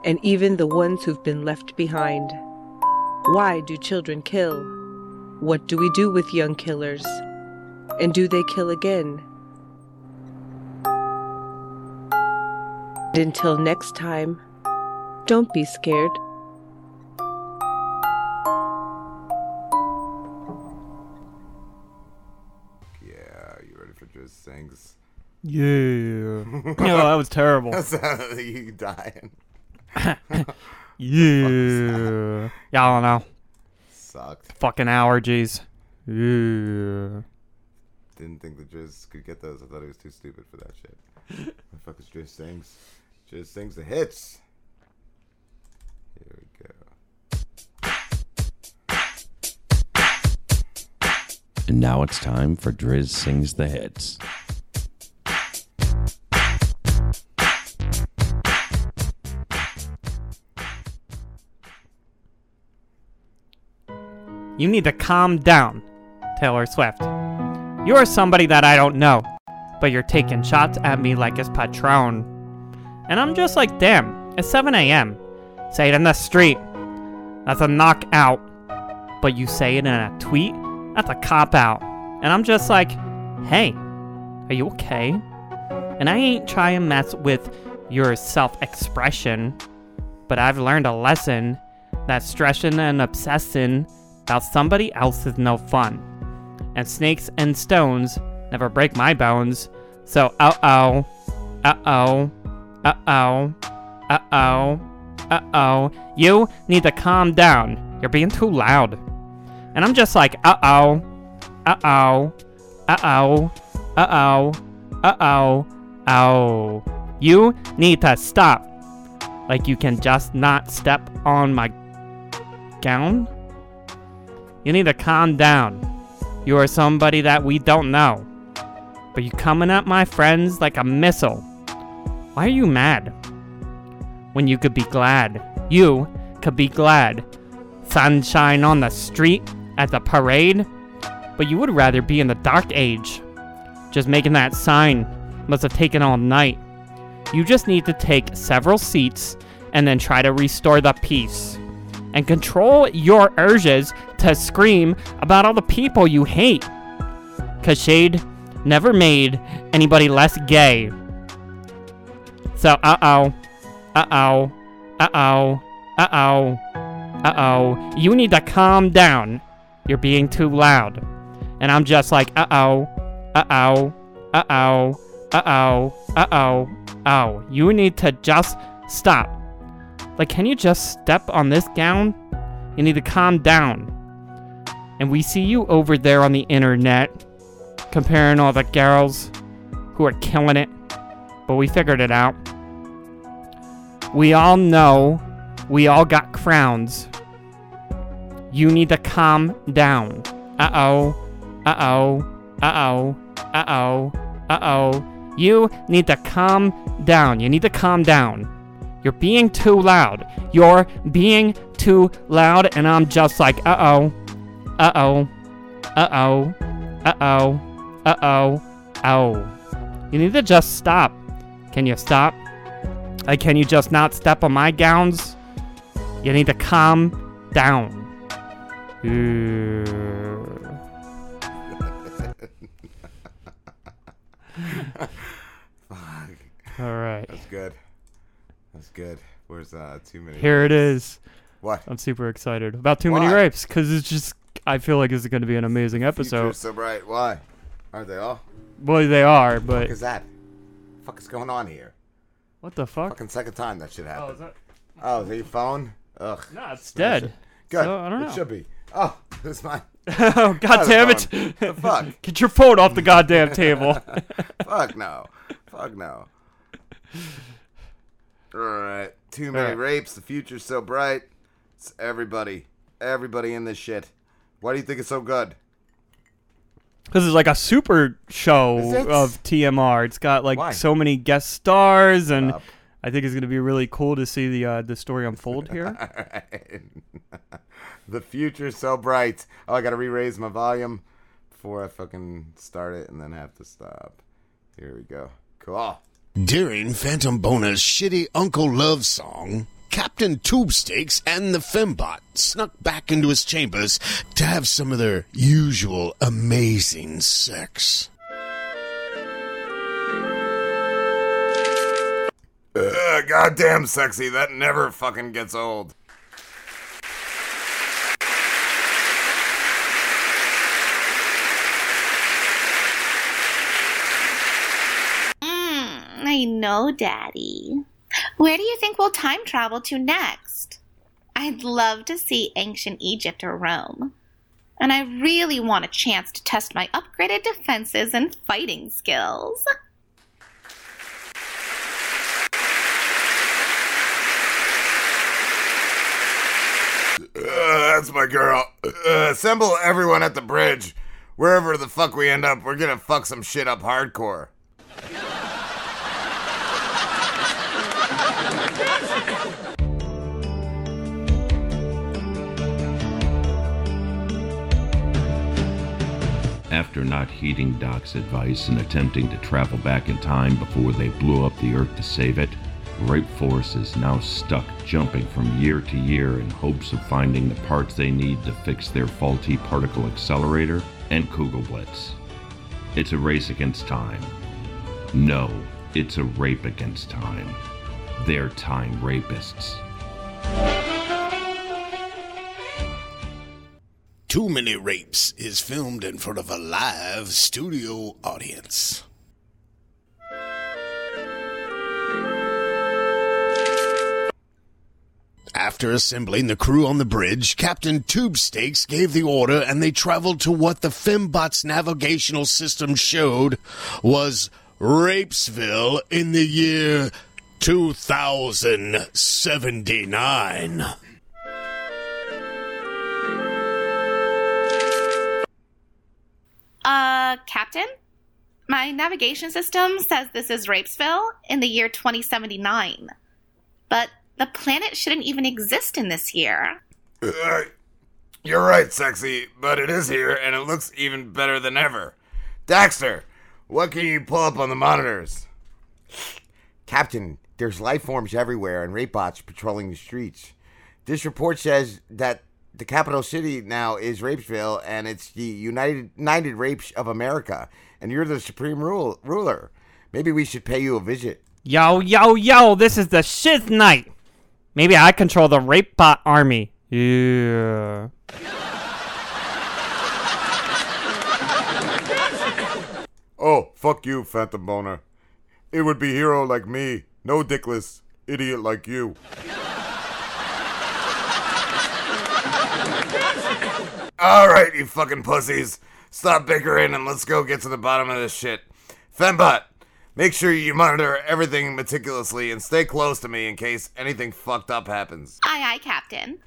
and even the ones who've been left behind. Why do children kill? What do we do with young killers? And do they kill again? And until next time, don't be scared. Yeah, you ready for just things? Yeah. [LAUGHS] oh, that was terrible. [LAUGHS] That's you dying. [LAUGHS] Yeah. Y'all know. Sucked. Fucking allergies. Yeah. Didn't think the Driz could get those. I thought he was too stupid for that shit. What [LAUGHS] the fuck is Driz sings? Driz sings the hits. Here we go. And now it's time for Driz Sings the Hits. You need to calm down, Taylor Swift. You're somebody that I don't know, but you're taking shots at me like it's Patron. And I'm just like, damn, it's 7 a.m. Say it in the street. That's a knockout. But you say it in a tweet? That's a cop out. And I'm just like, hey, are you okay? And I ain't trying to mess with your self expression, but I've learned a lesson that stressing and obsessing about somebody else is no fun. And snakes and stones never break my bones. So, uh oh, uh oh, uh oh, uh oh, uh oh. You need to calm down. You're being too loud. And I'm just like, uh oh, uh oh, uh oh, uh oh, uh oh, oh. You need to stop. Like you can just not step on my gown? You need to calm down. You are somebody that we don't know. But you coming at my friends like a missile. Why are you mad? When you could be glad. You could be glad. Sunshine on the street at the parade. But you would rather be in the dark age. Just making that sign must have taken all night. You just need to take several seats and then try to restore the peace. And control your urges to scream about all the people you hate. Cause Shade never made anybody less gay. So, uh oh. Uh oh. Uh oh. Uh oh. Uh oh. You need to calm down. You're being too loud. And I'm just like, uh oh. Uh oh. Uh oh. Uh oh. Uh oh. Oh. You need to just stop. Like, can you just step on this gown? You need to calm down. And we see you over there on the internet comparing all the girls who are killing it. But we figured it out. We all know we all got crowns. You need to calm down. Uh oh. Uh oh. Uh oh. Uh oh. Uh oh. You need to calm down. You need to calm down. You're being too loud. You're being too loud, and I'm just like, uh oh. Uh oh. Uh oh. Uh oh. Uh oh. Oh. You need to just stop. Can you stop? Like, can you just not step on my gowns? You need to calm down. [LAUGHS] [LAUGHS] Fuck. All right. That's good. That's good. Where's uh too many? Here it is. What? I'm super excited about too many rapes because it's just. I feel like it's going to be an amazing episode. Future's so bright. Why? Aren't they all? Well, they are, What but is that? fuck is going on here? what the fuck? Fucking second time that shit happened. is that- Oh, is that your phone? Ugh. Nah, it's Smash dead. it. Good. So, I don't know. It should be. Oh, [LAUGHS] it's mine. [LAUGHS] oh god Other damn it! The [LAUGHS] fuck? Get your phone off the goddamn table. Fuck no. Fuck no. Alright. Too many Alright. rapes. The future's so bright. It's everybody. Everybody in this shit. Why do you think it's so good? Because it's like a super show of TMR. It's got like Why? so many guest stars, and I think it's gonna be really cool to see the uh, the story [LAUGHS] unfold here. [LAUGHS] The future's so bright. Oh, I gotta re-raise my volume before I fucking start it and then have to stop. Here we go. Cool. During Phantom Boner's shitty Uncle Love song, Captain Tubestakes and the Fembot snuck back into his chambers to have some of their usual amazing sex. Ugh, goddamn sexy. That never fucking gets old. I know, Daddy. Where do you think we'll time travel to next? I'd love to see ancient Egypt or Rome. And I really want a chance to test my upgraded defenses and fighting skills. Uh, that's my girl. Uh, assemble everyone at the bridge. Wherever the fuck we end up, we're gonna fuck some shit up hardcore. After not heeding Doc's advice and attempting to travel back in time before they blew up the Earth to save it, Rape Force is now stuck jumping from year to year in hopes of finding the parts they need to fix their faulty particle accelerator and Kugelblitz. It's a race against time. No, it's a rape against time. They're time rapists. Too Many Rapes is filmed in front of a live studio audience. After assembling the crew on the bridge, Captain Tubestakes gave the order and they traveled to what the Fembot's navigational system showed was Rapesville in the year 2079. Uh, Captain? My navigation system says this is Rapesville in the year 2079. But the planet shouldn't even exist in this year. Uh, you're right, sexy, but it is here and it looks even better than ever. Daxter, what can you pull up on the monitors? Captain, there's life forms everywhere and rape bots patrolling the streets. This report says that the capital city now is Rapesville and it's the United United Rapes of America, and you're the supreme rule, ruler. Maybe we should pay you a visit. Yo, yo, yo, this is the shit night. Maybe I control the rape bot army. Yeah. Oh, fuck you, Phantom Boner. It would be hero like me, no dickless idiot like you. All right, you fucking pussies. Stop bickering and let's go get to the bottom of this shit. Fembot, make sure you monitor everything meticulously and stay close to me in case anything fucked up happens. Aye, aye, Captain.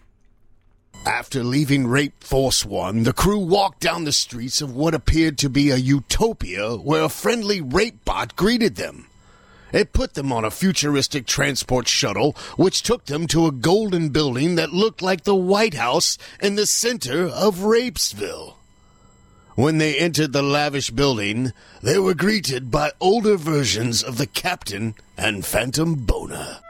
After leaving Rape Force One, the crew walked down the streets of what appeared to be a utopia where a friendly rape bot greeted them. It put them on a futuristic transport shuttle, which took them to a golden building that looked like the White House in the center of Rapesville. When they entered the lavish building, they were greeted by older versions of the captain and Phantom Boner.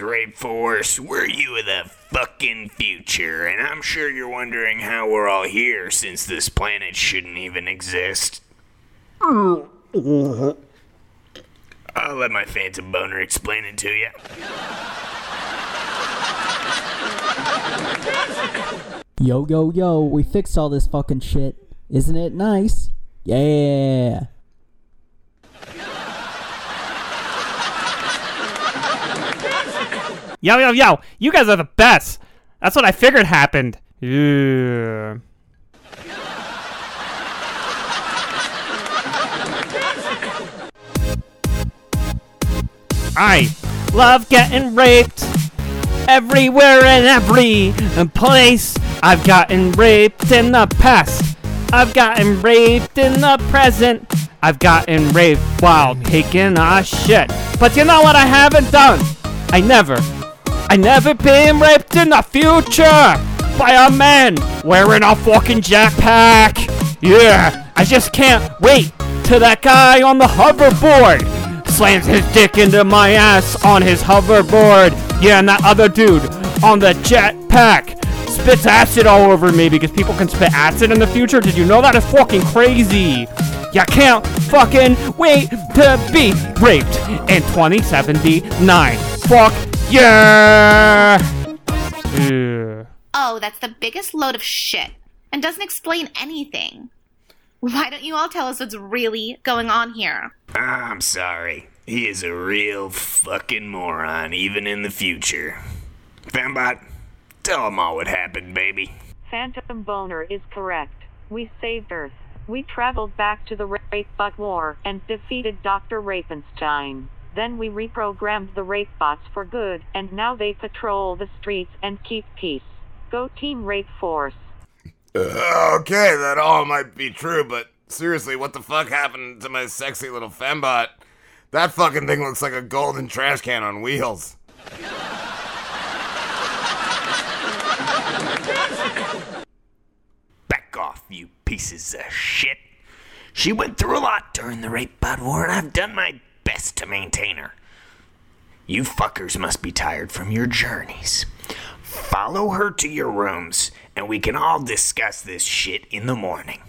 Rape Force. We're you of the fucking future, and I'm sure you're wondering how we're all here since this planet shouldn't even exist. I'll let my Phantom Boner explain it to you. Yo, yo, yo, we fixed all this fucking shit. Isn't it nice? Yeah. Yo, yo, yo, you guys are the best. That's what I figured happened. Yeah. I love getting raped everywhere and every place. I've gotten raped in the past. I've gotten raped in the present. I've gotten raped while taking a shit. But you know what I haven't done? I never, I never been raped in the future by a man wearing a fucking jetpack. Yeah, I just can't wait till that guy on the hoverboard slams his dick into my ass on his hoverboard. Yeah, and that other dude on the jetpack spits acid all over me because people can spit acid in the future. Did you know that is fucking crazy? You can't fucking wait to be raped in 2079. Fuck yeah! Yeah. Oh, that's the biggest load of shit and doesn't explain anything. Why don't you all tell us what's really going on here? I'm sorry. He is a real fucking moron, even in the future. Fembot, tell him all what happened, baby. Phantom Boner is correct. We saved Earth. We traveled back to the Rapebot War and defeated Dr. Rapenstein. Then we reprogrammed the Rape Bots for good, and now they patrol the streets and keep peace. Go Team Rape Force. Uh, okay, that all might be true, but seriously, what the fuck happened to my sexy little fembot? That fucking thing looks like a golden trash can on wheels. Back off, you pieces of shit. She went through a lot during the rape war, and I've done my best to maintain her. You fuckers must be tired from your journeys. Follow her to your rooms, and we can all discuss this shit in the morning.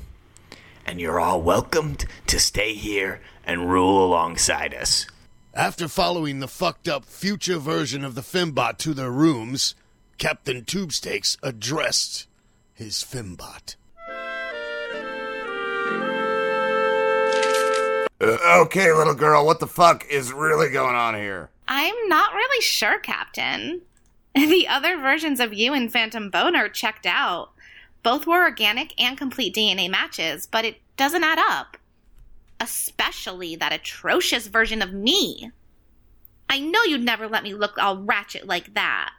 And you're all welcomed to stay here and rule alongside us. After following the fucked up future version of the Fembot to their rooms, Captain Tubestakes addressed his Fembot. Uh, okay, little girl, what the fuck is really going on here? I'm not really sure, Captain. [LAUGHS] The other versions of you and Phantom Bone are checked out. Both were organic and complete DNA matches, but it doesn't add up. Especially that atrocious version of me. I know you'd never let me look all ratchet like that.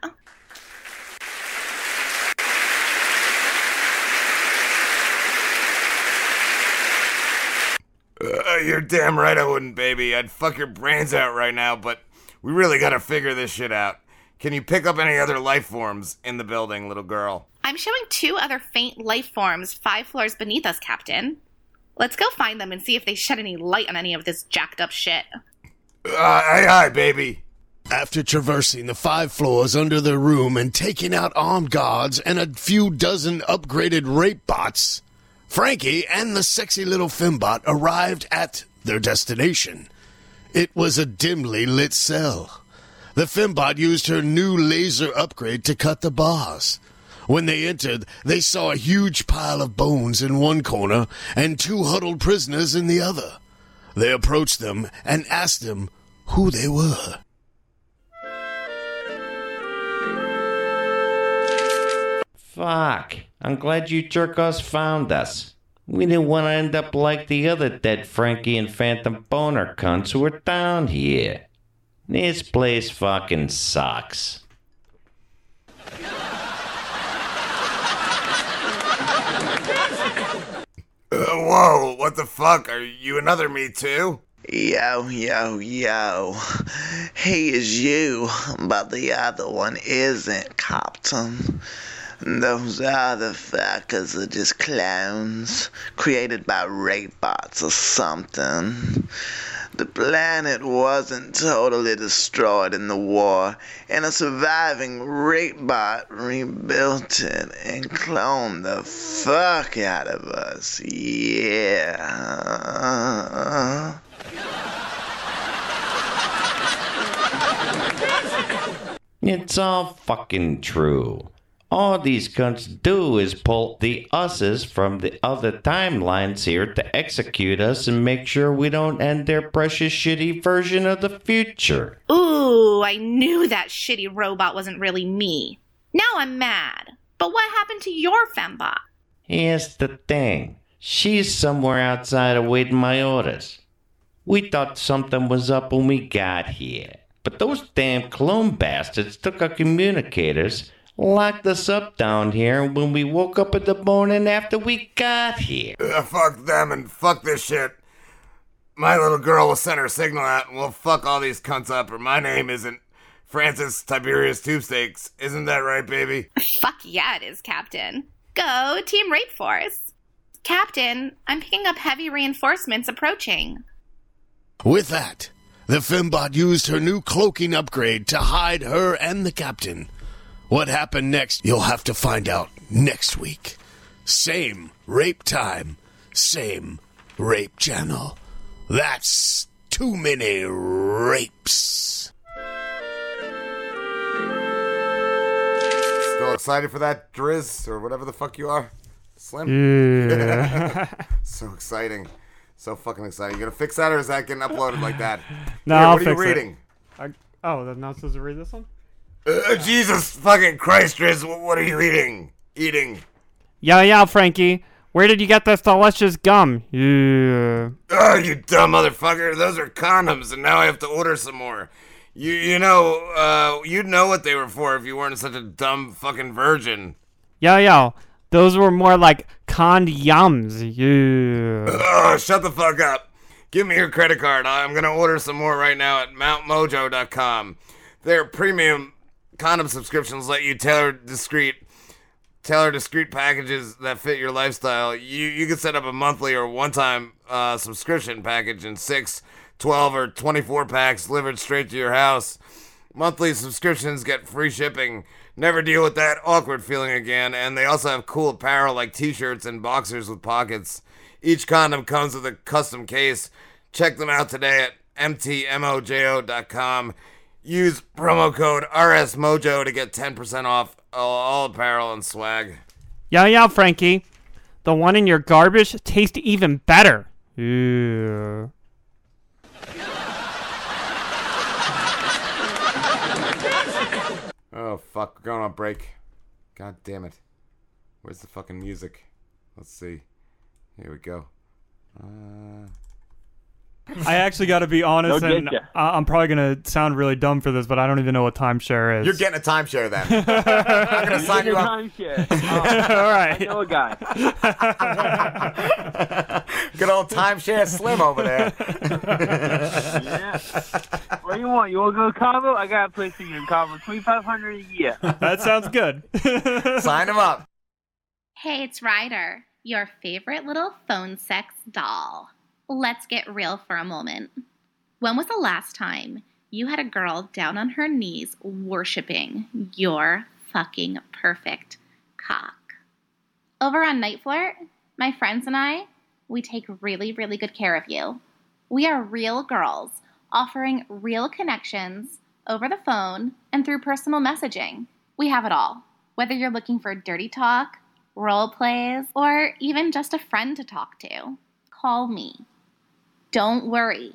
Uh, you're damn right I wouldn't, baby. I'd fuck your brains out right now, but we really gotta figure this shit out. Can you pick up any other life forms in the building, little girl? I'm showing two other faint life forms five floors beneath us, Captain. Let's go find them and see if they shed any light on any of this jacked up shit. Uh, aye, aye, baby. After traversing the five floors under their room and taking out armed guards and a few dozen upgraded rape bots, Frankie and the sexy little Fembot arrived at their destination. It was a dimly lit cell. The Fembot used her new laser upgrade to cut the bars. When they entered, they saw a huge pile of bones in one corner and two huddled prisoners in the other. They approached them and asked them who they were. Fuck. I'm glad you jerkos found us. We didn't want to end up like the other dead Frankie and Phantom Boner cunts who were down here. This place fucking sucks. Uh, whoa, what the fuck? Are you another me too? Yo, yo, yo. He is you, but the other one isn't, Captain. Those other fuckers are just clones created by rape bots or something. The planet wasn't totally destroyed in the war, and a surviving rape bot rebuilt it and cloned the fuck out of us. Yeah. It's all fucking true. All these cunts do is pull the us's from the other timelines here to execute us and make sure we don't end their precious shitty version of the future. Ooh, I knew that shitty robot wasn't really me. Now I'm mad. But what happened to your fembot? Here's the thing. She's somewhere outside awaiting my orders. We thought something was up when we got here. But those damn clone bastards took our communicators, locked us up down here when we woke up in the morning after we got here. Uh, fuck them and fuck this shit. My little girl will send her signal out and we'll fuck all these cunts up, or my name isn't Francis Tiberius Tubestakes. Isn't that right, baby? Fuck yeah, it is, Captain. Go, Team Rape Force. Captain, I'm picking up heavy reinforcements approaching. With that, the Fembot used her new cloaking upgrade to hide her and the captain. What happened next, you'll have to find out next week. Same rape time, same rape channel. That's too many rapes. Still excited for that, Driz, or whatever the fuck you are? Slim. Yeah. [LAUGHS] so exciting. So fucking exciting. You gonna fix that or is that getting uploaded like that? [LAUGHS] No, Here, I'll what are you fix it. reading? I, oh, I'm not supposed to read this one? Uh, Jesus fucking Christ, Riz, what are you eating? Eating. Yeah, yeah, Frankie. Where did you get this delicious gum? Yeah. Oh, you dumb motherfucker. Those are condoms, and now I have to order some more. You you know, uh, you'd know what they were for if you weren't such a dumb fucking virgin. Yeah, yeah. Those were more like condoms. Yeah. Oh, shut the fuck up. Give me your credit card. I'm gonna order some more right now at mountmojo.com. Their premium condom subscriptions let you tailor discreet tailor discreet packages that fit your lifestyle. You you can set up a monthly or one time uh, subscription package in six, 12, or 24 packs delivered straight to your house. Monthly subscriptions get free shipping. Never deal with that awkward feeling again. And they also have cool apparel like t shirts and boxers with pockets. Each condom comes with a custom case. Check them out today at mtmojo.com. Use promo code RSMojo to get 10% off all, apparel and swag. Yeah, yeah, Frankie. The one in your garbage tastes even better. Oh, fuck. We're going on break. God damn it. Where's the fucking music? Let's see. Here we go. Uh, [LAUGHS] I actually got to be honest, They'll and. I- I'm probably gonna sound really dumb for this, but I don't even know what timeshare is. You're getting a timeshare then. [LAUGHS] I'm going to sign you up. [LAUGHS] Oh, All right. I know a guy. Good old timeshare Slim over there. yeah. What do you want? You want to go to Cabo? I got a place for you in Cabo. Twenty five hundred a year. that sounds good. Sign him up. Hey, it's Ryder, your favorite little phone sex doll. Let's get real for a moment. When was the last time you had a girl down on her knees worshiping your fucking perfect cock? Over on Night Flirt, my friends and I, we take really, really good care of you. We are real girls offering real connections over the phone and through personal messaging. We have it all. Whether you're looking for dirty talk, role plays, or even just a friend to talk to, call me. Don't worry.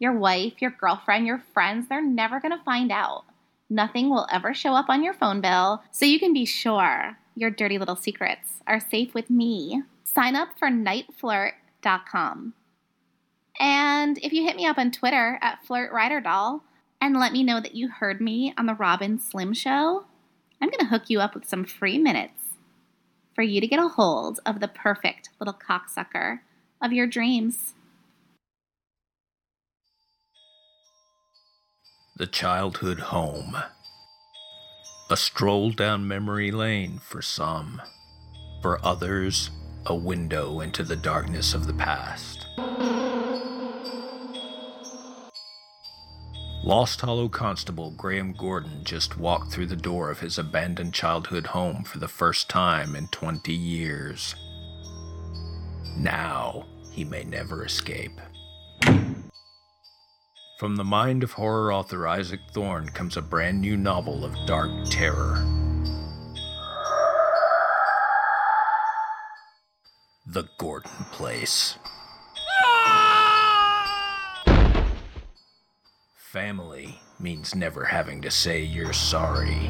Your wife, your girlfriend, your friends, they're never going to find out. Nothing will ever show up on your phone bill, so you can be sure your dirty little secrets are safe with me. Sign up for nightflirt.com. And if you hit me up on Twitter at FlirtRyderDoll and let me know that you heard me on the Rob and Slim Show, I'm going to hook you up with some free minutes for you to get a hold of the perfect little cocksucker of your dreams. The childhood home. A stroll down memory lane for some. For others, a window into the darkness of the past. Lost Hollow Constable Graham Gordon just walked through the door of his abandoned childhood home for the first time in 20 years. Now, he may never escape. From the mind of horror author Isaac Thorne comes a brand new novel of dark terror. The Gordon Place. Family means never having to say you're sorry.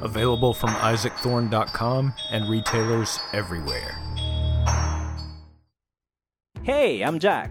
Available from isaacthorne.com and retailers everywhere. Hey, I'm Jack,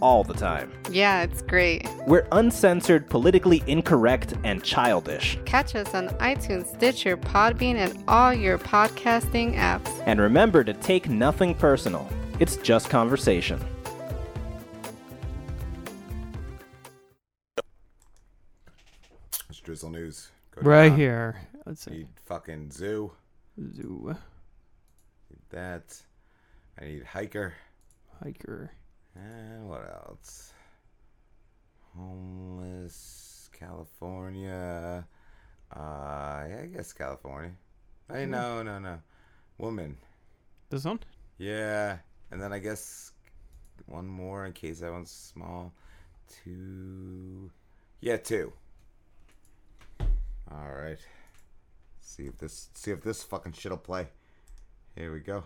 all the time. Yeah, it's great. We're uncensored, politically incorrect, and childish. Catch us on iTunes, Stitcher, Podbean, and all your podcasting apps. And remember to take nothing personal. It's just conversation. It's Drizzle News. Go Right down. here. Let's see. Need fucking zoo. Zoo. Need that. I need hiker. Hiker. And what else? Homeless, California. Uh, yeah, I guess California. Hey, no, no, no. Woman. This one? Yeah, and then I guess one more in case that one's small. Two. Yeah, two. All right. See if this. See if this fucking shit'll play. Here we go.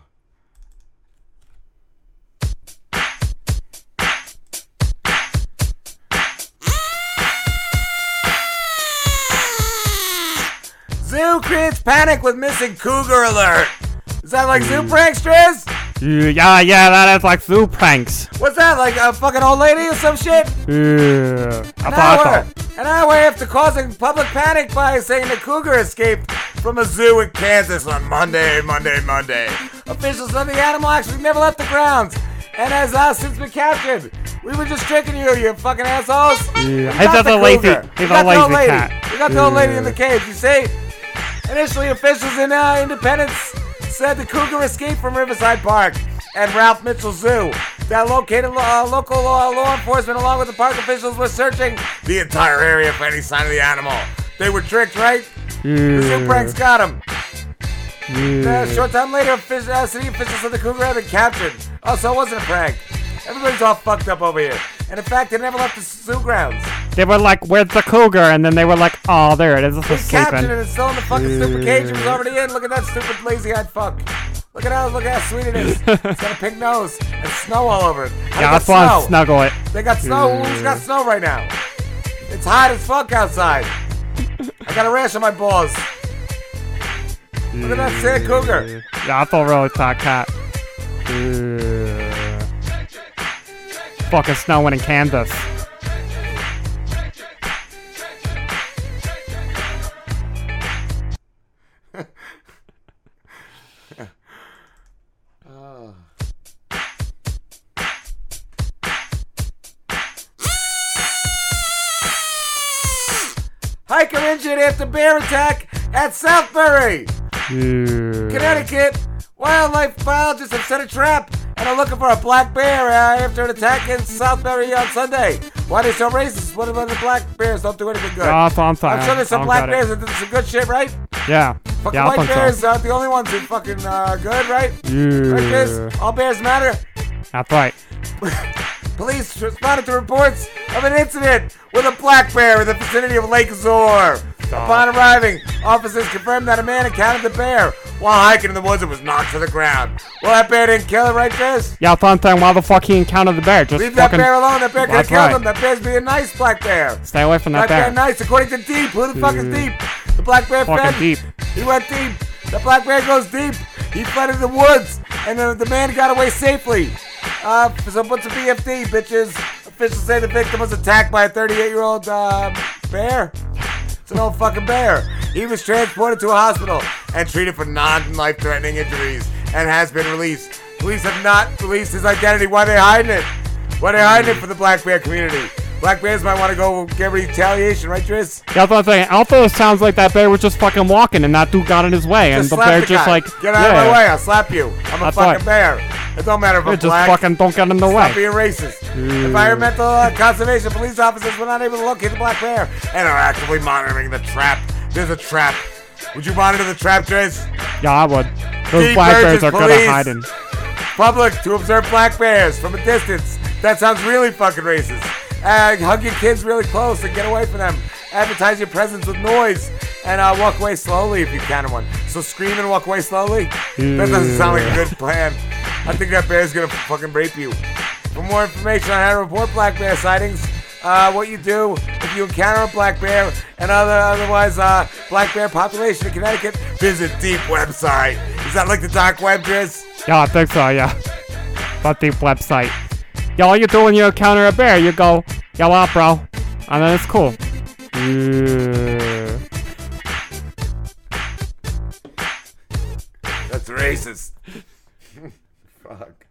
Zoo creates panic with missing cougar alert. Is that like zoo pranks, Driz? Yeah, yeah, that is like zoo pranks. What's that, like a fucking old lady or some shit? Yeah, An hour, an hour after causing public panic by saying the cougar escaped from a zoo in Kansas on Monday, Monday, Monday. Officials said the animal actually never left the grounds and has uh, since been captured. We were just tricking you, you fucking assholes. Yeah, We he's got the a lazy- We a got the old lady. cat. We got the old lady in the cage. You see? Initially, officials in uh, Independence said the cougar escaped from Riverside Park and Ralph Mitchell Zoo. That located uh, local uh, law enforcement, along with the park officials, were searching the entire area for any sign of the animal. They were tricked, right? The zoo pranks got them. Uh, a short time later, offic- uh, city officials said the cougar had been captured. Oh, so it wasn't a prank. Everybody's all fucked up over here. And in fact, they never left the zoo grounds. They were like, "Where's the cougar?" And then they were like, "Oh, there it is. It's They just captured sleeping." it. It's still in the fucking stupid cage. It was already in. Look at that stupid lazy-eyed fuck. Look at how look at how sweet it is. it's got a pink nose and snow all over it. How Yeah, they got that's why I snow? snuggle it. They got snow. Who's got snow right now? It's hot as fuck outside. I got a rash on my balls. Look at that sad cougar. Yeah, I thought really hot cat. Fucking snowing in Kansas. Oh. Hiker injured after bear attack at Southbury, Connecticut. Wildlife biologists have set a trap and are looking for a black bear uh, after an attack in Southbury on Sunday. Why are they so racist? What about the black bears don't do anything good? What I'm. I'm sure there's some black bears that do some good shit, right? Yeah. Fucking yeah, white bears so. aren't the only ones who fucking uh, good, right? Yeah. Right? All bears matter. That's right. [LAUGHS] Police responded to reports of an incident with a black bear in the vicinity of Lake Zoar. Upon arriving, officers confirmed that a man encountered the bear while hiking in the woods and was knocked to the ground. Well, that bear didn't kill him, right, Chris? Yeah, that's what I'm saying. Why the fuck he encountered the bear? Just Leave that bear alone. That bear could have killed right. him. That bear's being nice, black bear. Stay away from that Black bear bear. nice, according to Deep. Who the fuck is Deep? The black bear Fucking fed. Deep. He went deep. The black bear goes deep. He fled into the woods, and the, the man got away safely. Uh, so what's a BFD, bitches? Officials say the victim was attacked by a 38-year-old uh, bear. It's an old fucking bear. He was transported to a hospital and treated for non-life-threatening injuries and has been released. Police have not released his identity. Why are they hiding it? Why are they hiding it from the black bear community? Black bears might want to go get retaliation, right, Driz? Yeah, that's what I'm saying. It sounds like that bear was just fucking walking and that dude got in his way, and Just the bear the just like Get out of yeah. my way, I'll slap you. I'm a That's fucking right. bear. It don't matter if I'm just black. fucking don't get in the Stop way. being racist. Environmental uh, conservation police officers were not able to locate the black bear and are actively monitoring the trap. There's a trap. Would you monitor the trap, Trace? Yeah, I would. Those Deep black bears are good police. at hiding. Public to observe black bears from a distance. That sounds really fucking racist. Uh, hug your kids really close and get away from them. Advertise your presence with noise and uh, walk away slowly if you can one. So scream and walk away slowly. That doesn't sound like a good plan. I think that bear's gonna fucking rape you. For more information on how to report black bear sightings, uh, what you do if you encounter a black bear and other otherwise uh, black bear population in Connecticut, visit Deep website. Is that like the dark web, Driz? Yeah, I think so. Yeah. That deep website. Yeah, all you do when you encounter a bear, you go, "Yo, what up, bro?" And then it's cool. Yeah. That's racist. [LAUGHS] Fuck.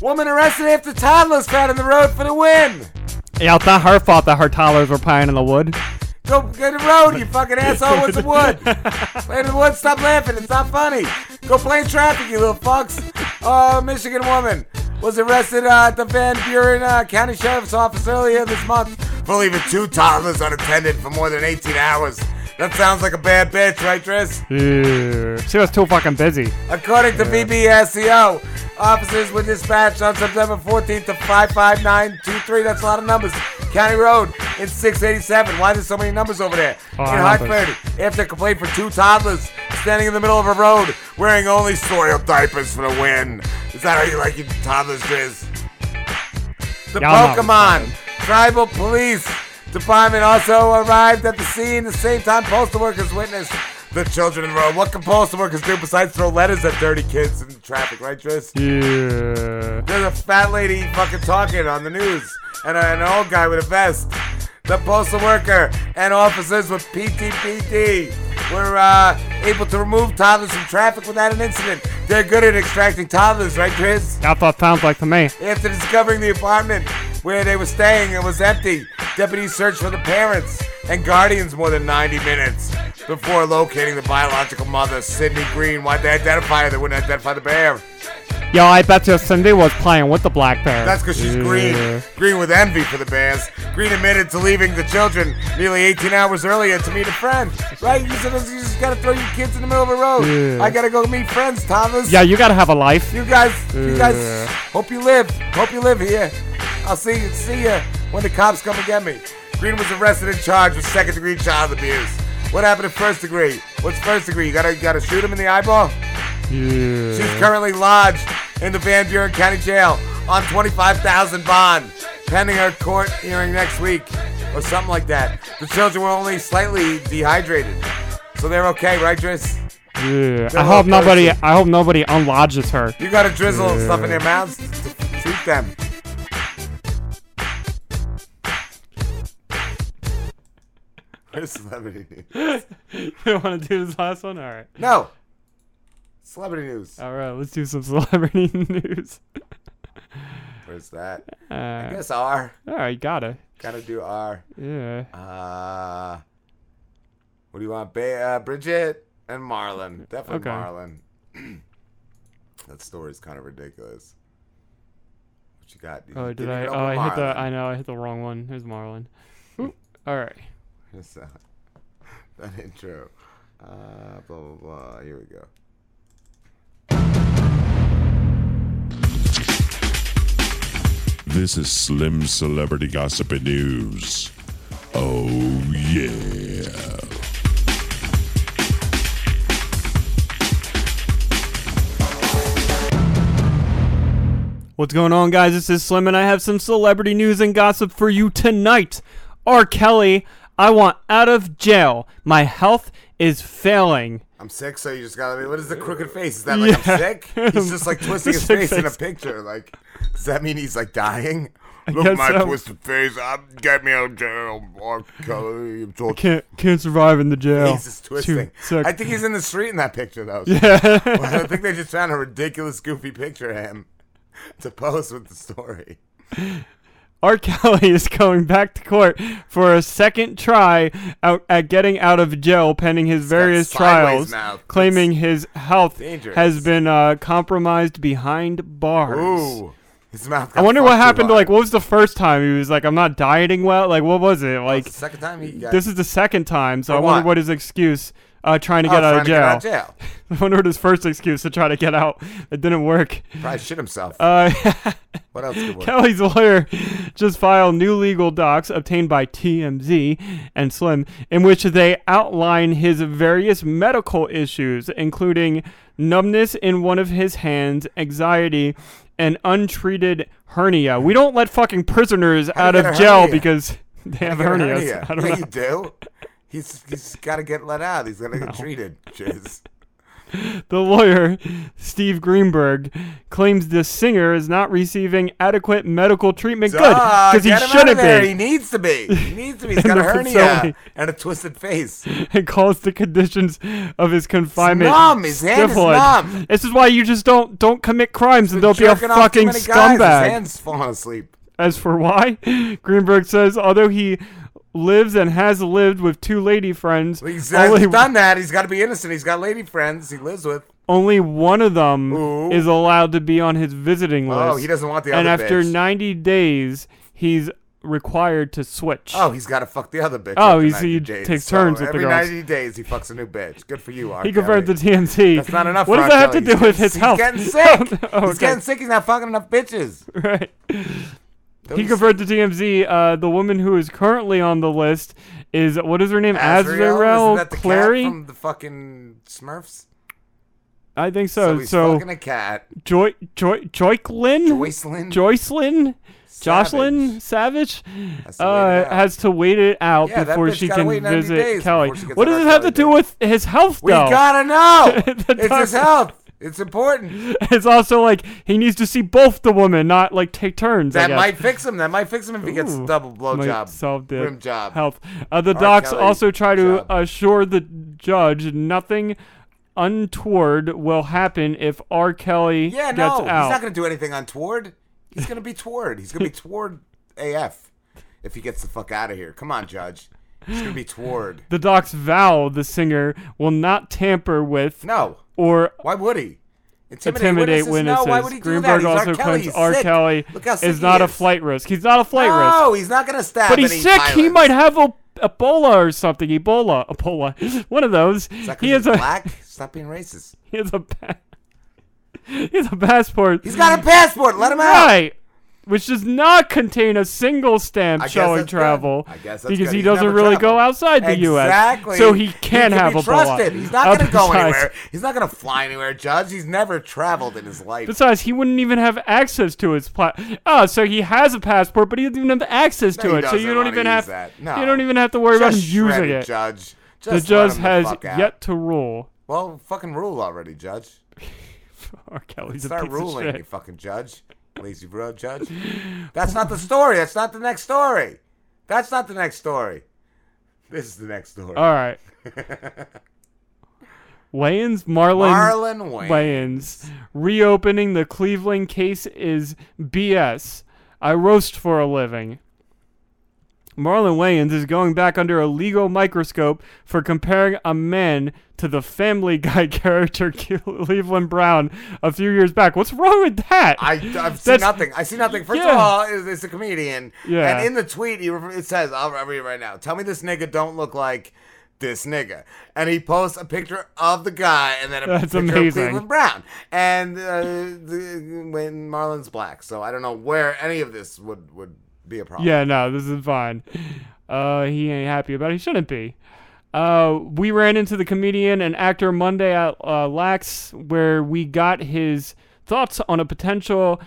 Woman arrested after toddlers found in the road for the win. Yeah, it's not her fault that her toddlers were playing in the wood. Go get the road, you fucking asshole. What's the wood? Play the wood. Stop laughing. It's not funny. Go play in traffic, you little fucks. Uh, Michigan woman was arrested uh, at the Van Buren uh, County Sheriff's Office earlier this month for leaving two toddlers unattended for more than 18 hours. That sounds like a bad bitch, right, Driz? Yeah. She was too fucking busy. According to BBSCO, officers were dispatched on September 14th to 55923. That's a lot of numbers. County Road in 687. Why there's so many numbers over there? Oh, in Hartford, after a complaint for two toddlers standing in the middle of a road wearing only soiled diapers for the win. Is that how you like your toddlers, Driz? The Y'all. Pokagon Tribal Police Department also arrived at the scene at the same time postal workers witnessed the children in the road. What can postal workers do besides throw letters at dirty kids in traffic, right, Driz? Yeah. There's a fat lady fucking talking on the news and, a, and an old guy with a vest. The postal worker and officers with PTPD were uh, able to remove toddlers from traffic without an incident. They're good at extracting toddlers, right, Chris? That's what sounds like to me. After discovering the apartment where they were staying it was empty, deputies searched for the parents and guardians more than 90 minutes before locating the biological mother, Sydney Green. Why'd they identify her? They wouldn't identify the bear. Yo, I bet you Cindy was playing with the black bear. That's because she's green. Yeah. Green with envy for the Bears. Green admitted to leaving the children nearly 18 hours earlier to meet a friend. Right? You said you just gotta throw your kids in the middle of a road. Yeah. I gotta go meet friends, Thomas. Yeah, you gotta have a life. You guys, you guys, hope you live. Hope you live here. I'll see you, see ya when the cops come and get me. Green was arrested and charged with second degree child abuse. What happened to first degree? What's first degree? You gotta, you gotta shoot him in the eyeball? Yeah. She's currently lodged in the Van Buren County Jail on 25,000 bond, pending her court hearing next week or something like that. The children were only slightly dehydrated, so they're okay, right, Driz? Yeah. They're I hope nobody. I hope nobody unlodges her. You gotta drizzle Yeah. stuff in their mouths to treat them. Celebrity [LAUGHS] news? you don't want to do this last one? All right. No. Celebrity news. All right, let's do some celebrity [LAUGHS] news. Where's that? Uh, I guess R. All right, gotta. Gotta do R. Yeah. Uh, what do you want? Ba- uh, Bridget and Marlon. Definitely Okay. Marlon. [CLEARS THROAT] that story's kind of ridiculous. What you got? You Oh, did I? Oh, I hit the. I know, I hit the wrong one. Here's Marlon. All right. Just, uh, [LAUGHS] that intro. Uh, blah blah blah. Here we go. This is Slim Celebrity Gossip and News. Oh, yeah. What's going on, guys? This is Slim, and I have some celebrity news and gossip for you tonight. R. Kelly, I want out of jail. My health is failing. I'm sick, so you just gotta. Be. What is the crooked face? Is that like Yeah. I'm sick? He's just like [LAUGHS] twisting his face in a picture. Like, does that mean he's like dying? I Look at my so. twisted face. I'm get me out of jail. I'm so Can't can't survive in the jail. He's just twisting. I think he's in the street in that picture, though. Yeah. Well, I think they just found a ridiculous, goofy picture of him to post with the story. R. [LAUGHS] Kelly is going back to court for a second try out at getting out of jail pending his various trials, mouth. claiming his health dangerous. has been uh, compromised behind bars. Ooh, his mouth. I wonder what happened to like what was the first time he was like I'm not dieting well like what was it like the second time he got- this is the second time so For I wonder what his excuse uh trying to Oh, get out trying of jail out of jail. [LAUGHS] I wonder what his first excuse to try to get out it didn't work Probably shit himself. uh [LAUGHS] What else could work? Kelly's lawyer just filed new legal docs obtained by TMZ and Slim, in which they outline his various medical issues, including numbness in one of his hands, anxiety, and untreated hernia. We don't let fucking prisoners out of you get a jail hernia? because they have do you get a hernias. hernia? I don't yeah, know. you do. He's he's got to get let out. He's got to get treated. Jizz. [LAUGHS] The lawyer, Steve Greenberg, claims the singer is not receiving adequate medical treatment. Good, because he him shouldn't of there. be. He needs to be. He [LAUGHS] needs to be. He's got a hernia and a twisted face. [LAUGHS] It calls the conditions of his confinement numb. His hand is numb. This is why you just don't don't commit crimes and don't be a Jerking off too fucking guys. His scumbag. hand's falling asleep. As for why, Greenberg says although he lives and has lived with two lady friends. He's, uh, only, he's done that. He's got to be innocent. He's got lady friends he lives with. only one of them is allowed to be on his visiting oh, list. Oh, he doesn't want the other. And after bitch. 90 days, he's required to switch. Oh, he's got to fuck the other bitch. Oh, after he's- 90 he days. takes turns with the every girls. 90 days, he fucks a new bitch. Good for you, R. He confirmed Kelly. to TMZ. That's not enough. What does R. that have to Kelly. do with his health? He's getting sick. [LAUGHS] Oh, He's okay. getting sick. He's not fucking enough bitches. [LAUGHS] Right. He confirmed to TMZ uh, the woman who is currently on the list is what is her name? Azrael? Azrael that the cat Clary. from the fucking Smurfs? I think So so. he's So, fucking a cat. Joy Joy Joycelyn Joycelyn? Joycelyn Jocelyn Savage Has to wait uh, it out. has to wait it out Yeah, before she can visit Kelly. she What does it have to do with his health? Though? We gotta know. [LAUGHS] It's his health. It's important. [LAUGHS] It's also like he needs to see both the women, not like take turns. That might fix him. That might fix him if he gets Ooh, double blow might job. solve the rim job. Health. Uh, the R. docs Kelly also try to job. assure the judge nothing untoward will happen if R. Kelly Yeah, gets no, out. he's not gonna do anything untoward. He's gonna be toward. He's gonna be [LAUGHS] toward AF if he gets the fuck out of here. Come on, Judge. He's gonna be toward. the docs vow the singer will not tamper with No. or Why would he? intimidate, witnesses. No, why would he do Greenberg? Also R. Claims R. Kelly Look how sick is not a flight risk. He's not a flight risk. No, he's not gonna stab But he's sick. He might have a Ebola or something. Ebola, Ebola, [LAUGHS] one of those. Is he has a black? Stop being racist. [LAUGHS] He has a pa- [LAUGHS] he has a passport. He's got a passport. Let him out. Right. Which does not contain a single stamp showing travel I guess that's because good. he He's doesn't really traveled. go outside the U.S. So he can can have be a trusted. He's not going to go anywhere. He's not going to fly anywhere, Judge. He's never traveled in his life. Besides, he wouldn't even have access to his pla- Oh, so he has a passport, but he doesn't even have access No, to it. So you don't even have. No. you don't even have to worry about him using it. Judge. the Just let judge him the has yet to rule. Well, fucking rule already, Judge. [LAUGHS] R. Kelly's a Start ruling, you fucking judge. Lazy bro judge. That's not the story. That's not the next story. That's not the next story. This is the next story. All right. [LAUGHS] Wayans, Marlon, Marlon Wayans. Wayans. Reopening the Cleveland case is BS. I roast for a living. Marlon Wayans is going back under a legal microscope for comparing a man to the Family [LAUGHS] Guy character [LAUGHS] Cleveland Brown a few years back. What's wrong with that? I, I've seen That's- nothing. I see nothing. First Yeah. of all, it's, it's a comedian. Yeah. And in the tweet, he, it says, I'll read it right now. Tell me this nigga don't look like this nigga. And he posts a picture of the guy and then a That's picture amazing. of Cleveland Brown. And uh, the, when Marlon's black. So I don't know where any of this would, would be a problem. Yeah, no, this is fine. Uh, he ain't happy about it. He shouldn't be. Uh, we ran into the comedian and actor Monday at uh, Lax, where we got his thoughts on a potential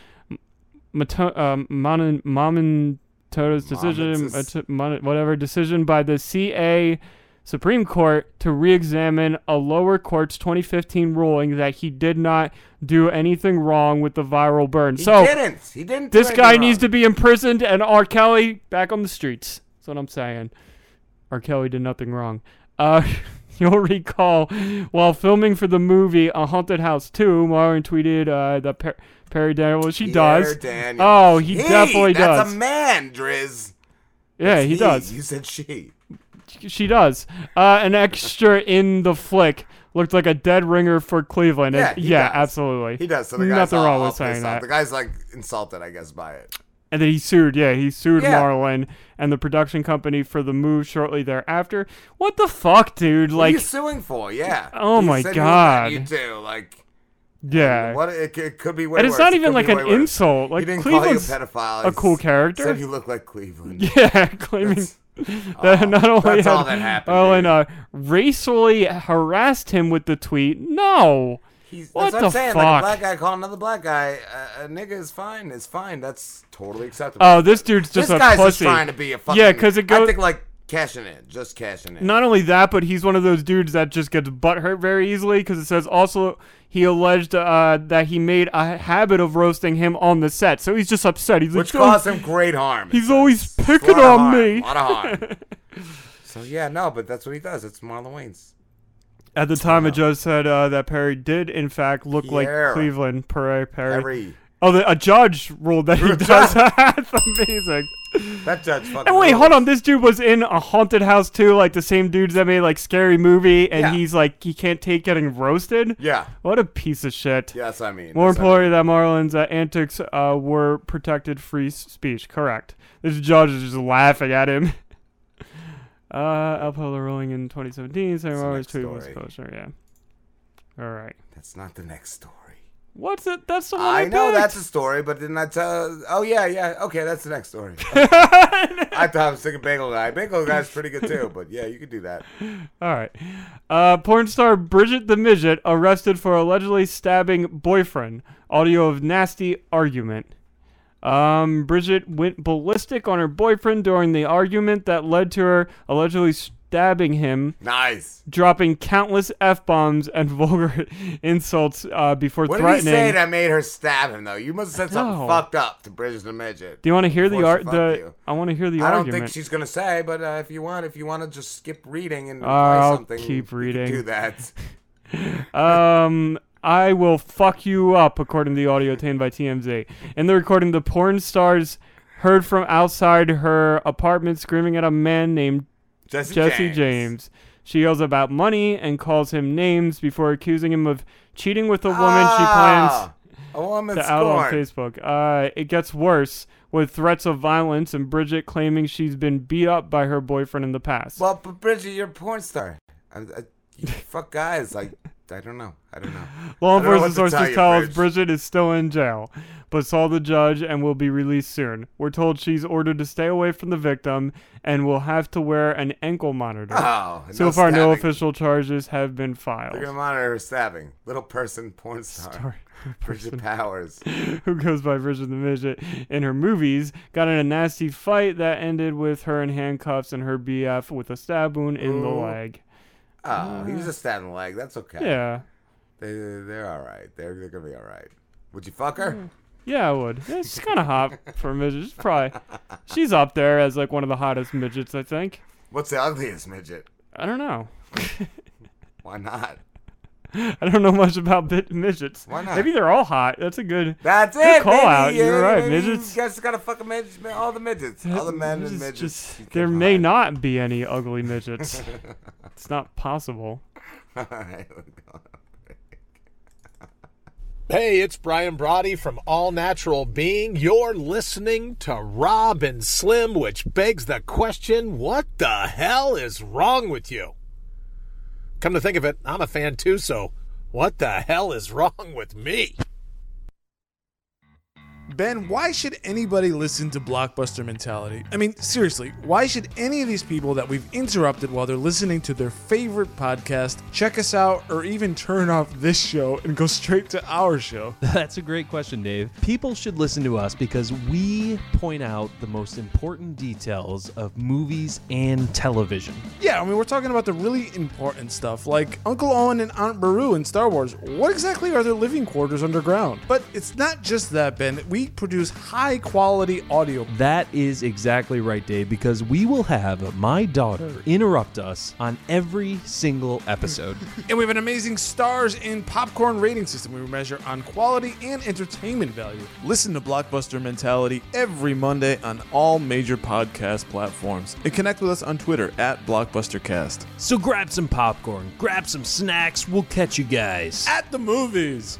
Mato- uh, Manon- Mamonto's decision, uh, Mon- whatever decision by the CA Supreme Court to re-examine a lower court's 2015 ruling that he did not do anything wrong with the viral burn. He so didn't. He didn't This guy anything needs to be imprisoned, and R. Kelly back on the streets. That's what I'm saying. R. Kelly did nothing wrong. Uh, [LAUGHS] you'll recall while filming for the movie A Haunted House 2, Marlon tweeted uh, that per- Perry Daniels. She does. Daniels. Oh, he, definitely that's does. That's a man, Driz. yeah, That's he does. You said she. She does. Uh, an extra in the flick looked like a dead ringer for Cleveland. Yeah, and, yeah, does. absolutely. He does. So the guy's Nothing all, wrong with saying off. that. The guy's like insulted, I guess, by it. And then he sued, yeah, he sued Yeah. Marlon and the production company for the move shortly thereafter. What the fuck, dude? What are you Like, suing for? Yeah. Oh He my he You God. too. Like. yeah. What it, it could be way and it's worse. not even could like an worse. insult. Like he didn't Cleveland's call you a pedophile. a cool character. Said you look like Cleveland. [LAUGHS] Yeah, claiming That's- [LAUGHS] that oh, not only had all that happened, Marlon dude. uh, racially harassed him with the tweet. No. He's, what that's the what I'm saying. fuck? Like a black guy calling another black guy a, a nigga is fine. It's fine. That's totally acceptable. Oh, this dude's just this a guy's just trying to be a fucking. Yeah, because it I goes- think like cashing in, just cashing in. Not only that, but he's one of those dudes that just gets butt hurt very easily because it says also he alleged uh, that he made a habit of roasting him on the set. So he's just upset. He's which like, "Oh, caused him great harm. He's always picking on harm, me. A lot of harm. [LAUGHS] so yeah, no, but that's what he does. It's Marlon Wayans. At the time, a judge said uh, that Perry did, in fact, look Pierre. like Cleveland. Perry, Perry. Perry. Oh, the, a judge ruled that he [LAUGHS] does that. [LAUGHS] That's amazing. That judge fucking. And wait, rules. hold on. This dude was in a haunted house too, like the same dudes that made like scary movie, and Yeah. he's like he can't take getting roasted. Yeah. What a piece of shit. Yes, I mean. More what I importantly, that Marlon's uh, antics uh, were protected free s- speech. Correct. This judge is just laughing at him. [LAUGHS] Uh, upheld the ruling in 2017. Saying the Marlon's next tweet was story. kosher. Yeah. All right. That's not the next story. What's it? That's the one I, I know picked. that's a story, but didn't I tell? Oh yeah, yeah. Okay, that's the next story. [LAUGHS] I thought I was thinking Bagel Guy. Bagel Guy's pretty good too, but yeah, you could do that. All right. Uh, porn star Bridget the Midget arrested for allegedly stabbing boyfriend. Audio of nasty argument. Um, Bridget went ballistic on her boyfriend during the argument that led to her allegedly stabbing him. Nice. Dropping countless f bombs and [LAUGHS] vulgar insults uh, before What did he threatening. say that made her stab him though? You must have said something No. fucked up to Bridget the Midget. Do you want to hear the art? The you. I want to hear the I don't argument. think she's gonna say, but uh, if you want, if you want to just skip reading and play I'll something, keep reading. Do that. [LAUGHS] um, I will fuck you up, according to the audio obtained by TMZ. In the recording, the porn stars heard from outside her apartment screaming at a man named Jesse Jesse James. James. She yells about money and calls him names before accusing him of cheating with a woman she plans Ah, a woman to out on. Facebook. Uh, it gets worse with threats of violence and Bridget claiming she's been beat up by her boyfriend in the past. Well, but Bridget, you're a porn star. I, I, you [LAUGHS] fuck guys. Like, I don't know. I don't know. [LAUGHS] Law I don't know enforcement sources tell us Bridget is still in jail, but saw the judge and will be released soon. We're told she's ordered to stay away from the victim and will have to wear an ankle monitor. Oh, so no far, no official charges have been filed. They're gonna monitor her stabbing. Little person porn star. Story- [LAUGHS] Bridget Powers. [LAUGHS] who goes by Bridget the Midget in her movies, got in a nasty fight that ended with her in handcuffs and her BF with a stab wound in the leg. Oh, he was a just stabbing the leg. That's okay. Yeah. They they're all right. They're they're gonna be all right. Would you fuck her? Mm. Yeah, I would. Yeah, She's kind of hot for a midget. She's probably [LAUGHS] she's up there as like one of the hottest midgets, I think. What's the ugliest midget? I don't know. [LAUGHS] Why not? [LAUGHS] I don't know much about bit midgets. Why not? Maybe they're all hot. That's a good. That's good it. call maybe, out. yeah, You're right. maybe Midgets. You guys gotta fuck a midget, all the midgets, all the men and Midgets midgets. Just, there may not be any ugly midgets. it's not possible. All right. Hey, it's Brian Brody from All Natural Being. You're listening to Rob and Slim, which begs the question what the hell is wrong with you? Come to think of it, I'm a fan too, so what the hell is wrong with me? Ben, why should anybody listen to Blockbuster Mentality? I mean, seriously, why should any of these people that we've interrupted while they're listening to their favorite podcast check us out or even turn off this show and go straight to our show? [LAUGHS] That's a great question, Dave. People should listen to us because we point out the most important details of movies and television. Yeah, I mean, we're talking about the really important stuff like Uncle Owen and Aunt Beru in Star Wars. What exactly are their living quarters underground? But it's not just that, Ben. We produce high quality audio. That is exactly right, Dave, because we will have my daughter interrupt us on every single episode. [LAUGHS] And we have an amazing stars in popcorn rating system we measure on quality and entertainment value. Listen to Blockbuster Mentality every Monday on all major podcast platforms. And connect with us on Twitter at BlockbusterCast. so grab some popcorn, grab some snacks, we'll catch you guys. At the movies.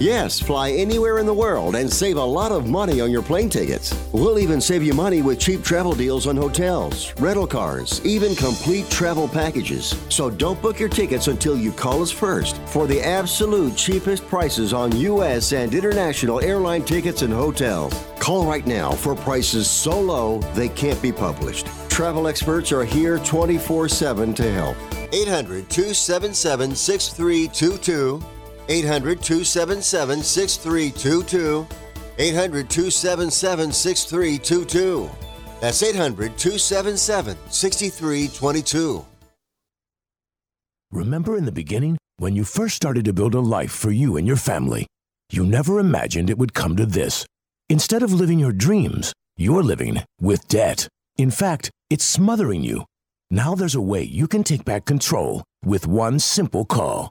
Yes, fly anywhere in the world and save a lot of money on your plane tickets. We'll even save you money with cheap travel deals on hotels, rental cars, even complete travel packages. So don't book your tickets until you call us first for the absolute cheapest prices on U.S. and international airline tickets and hotels. Call right now for prices so low they can't be published. Travel experts are here 24 7 to help. 800 277 6322. 800 277 6322. 800 277 6322. That's 800 277 6322. Remember in the beginning, when you first started to build a life for you and your family? You never imagined it would come to this. Instead of living your dreams, you're living with debt. In fact, it's smothering you. Now there's a way you can take back control with one simple call.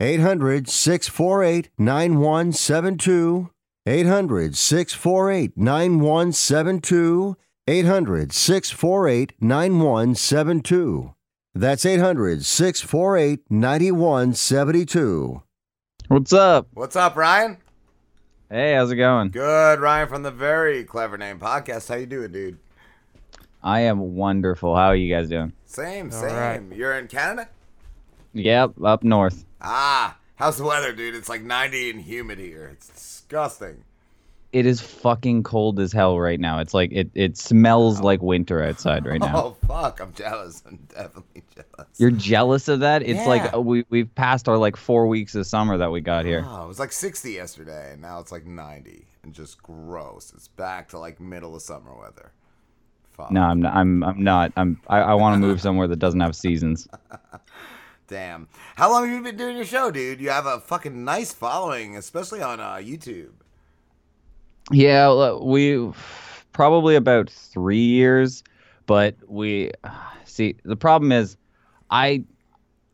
800 648 9172. 800 648 9172. 800 648 9172. That's 800 648 9172. What's up? What's up, Ryan? Hey, how's it going? Good, Ryan from the very clever name podcast. How you doing, dude? I am wonderful. How are you guys doing? Same, same. right. You're in Canada? Yep, up north. Ah, how's the weather, dude? It's like 90 and humid here. It's disgusting. It is fucking cold as hell right now. It's like it, it smells like winter outside right now. [LAUGHS] Oh fuck, I'm jealous. I'm definitely jealous. You're jealous of that? It's Yeah. like uh, we we've passed our like 4 weeks of summer that we got here. Oh, it was like 60 yesterday, and now it's like 90, and just gross. It's back to like middle of summer weather. Fuck. No, I'm not, I'm I'm not. I'm I, I want to move somewhere that doesn't have seasons. [LAUGHS] Damn. How long have you been doing your show, dude? You have a fucking nice following, especially on uh, YouTube. Yeah, l- we probably about three years, but we [SIGHS] see the problem is, I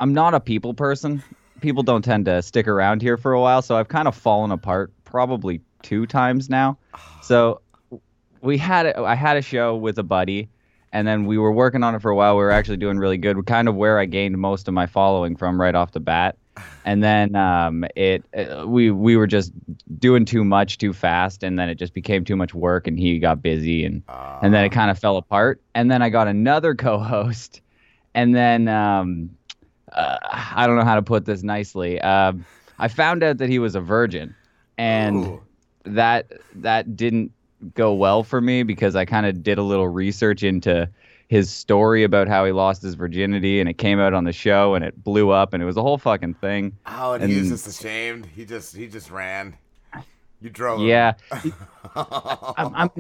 I'm not a people person. People don't tend to stick around here for a while, so I've kind of fallen apart probably two times now. [SIGHS] So we had a, I had a show with a buddy, and then we were working on it for a while. We were actually doing really good, kind of where I gained most of my following from right off the bat. And then um, it uh, we we were just doing too much too fast, and then it just became too much work, and he got busy, and and then it kind of fell apart. And then I got another [LAUGHS] co-host, and then um, uh, I don't know how to put this nicely. Um I found out that he was a virgin, and that that didn't go well for me because I kind of did a little research into his story about how he lost his virginity, and it came out on the show, and it blew up, and it was a whole fucking thing. Oh, and, he was just ashamed. He just he just ran. You drove. Yeah, [LAUGHS] I'm, I'm,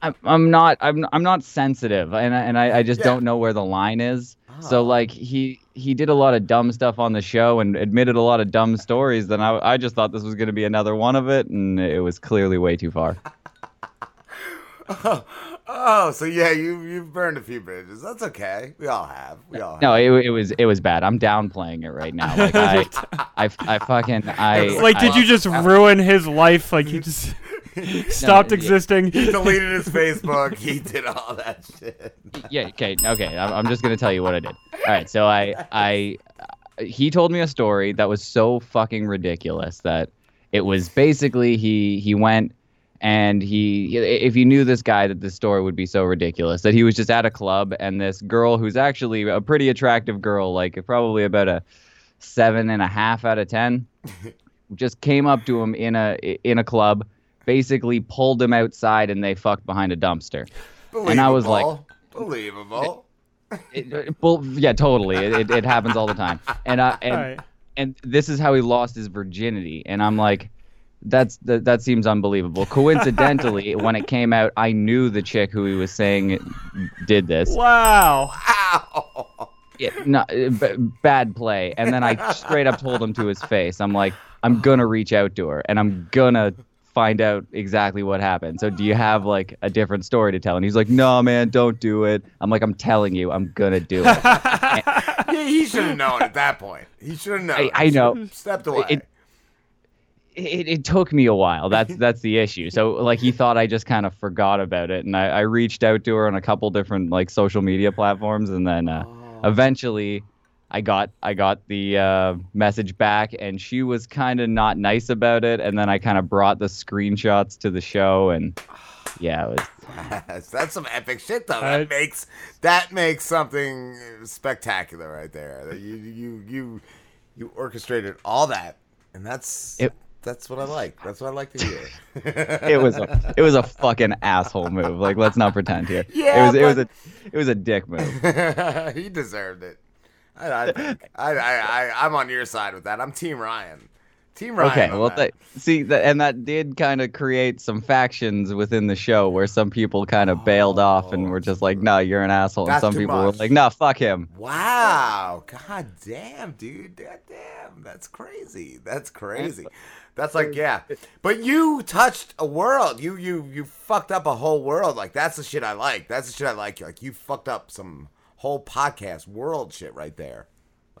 I'm, I'm not, I'm, I'm not sensitive, and I, and I, I just Yeah. don't know where the line is. So oh. like he, he did a lot of dumb stuff on the show and admitted a lot of dumb stories. Then I, I just thought this was going to be another one of it, and it was clearly way too far. [LAUGHS] [LAUGHS] oh, so yeah, you you've burned a few bridges. That's okay. We all have. We all have. No, it, it was, it was bad. I'm downplaying it right now. Like I, [LAUGHS] I, I fucking, I. like, did I- you just ruin his life? Like, he just [LAUGHS] stopped yeah. existing. He deleted his Facebook. He did all that shit. yeah okay okay I'm, I'm just gonna tell you what i did all right so i i he told me a story that was so fucking ridiculous that it was basically he he went and he if you knew this guy that this story would be so ridiculous that he was just at a club and this girl who's actually a pretty attractive girl like probably about a seven and a half out of ten [LAUGHS] just came up to him in a in a club basically pulled him outside and they fucked behind a dumpster and i was like believable. it, it- well, yeah, totally. It, it, it happens all the time. And I [LAUGHS] and Alright. and this is how he lost his virginity. And I'm like, that's that, that seems unbelievable. Coincidentally, [LAUGHS] when it came out, I knew the chick who he was saying did this. Wow. Yeah, no, b- bad play. And then I straight up told him to his face, I'm like, I'm gonna reach out to her and I'm gonna find out exactly what happened. So do you have like a different story to tell? And he's like, No, man, don't do it. I'm like, I'm telling you, I'm gonna do it. [LAUGHS] he, he should have known at that point. He should have known. I, I know. Stepped away. It, it, it took me a while. That's [LAUGHS] that's the issue. So like he thought I just kind of forgot about it, and I, I reached out to her on a couple different like social media platforms, and then uh, eventually I got I got the uh, message back, and she was kind of not nice about it, and then I kind of brought the screenshots to the show, and [SIGHS] yeah, it was Yes, that's some epic shit though. I- That makes that makes something spectacular right there. You you you you orchestrated all that, and that's It- that's what I like. That's what I like to hear. [LAUGHS] it was a it was a fucking asshole move. Like let's not pretend here. Yeah, it was it was a it was a dick move. [LAUGHS] he deserved it. I I, I I I'm on your side with that. I'm Team Ryan. Team Ryan. Okay, well, that. that, see, that, and that did kind of create some factions within the show where some people kind of bailed off and were just like, "No, you're an asshole," and some people much. were like, "No, fuck him." Wow. God damn, dude. God damn. That's crazy. That's crazy. That's like, yeah. But you touched a world. You you you fucked up a whole world. Like that's the shit I like. That's the shit I like. Like you fucked up some whole podcast world shit right there.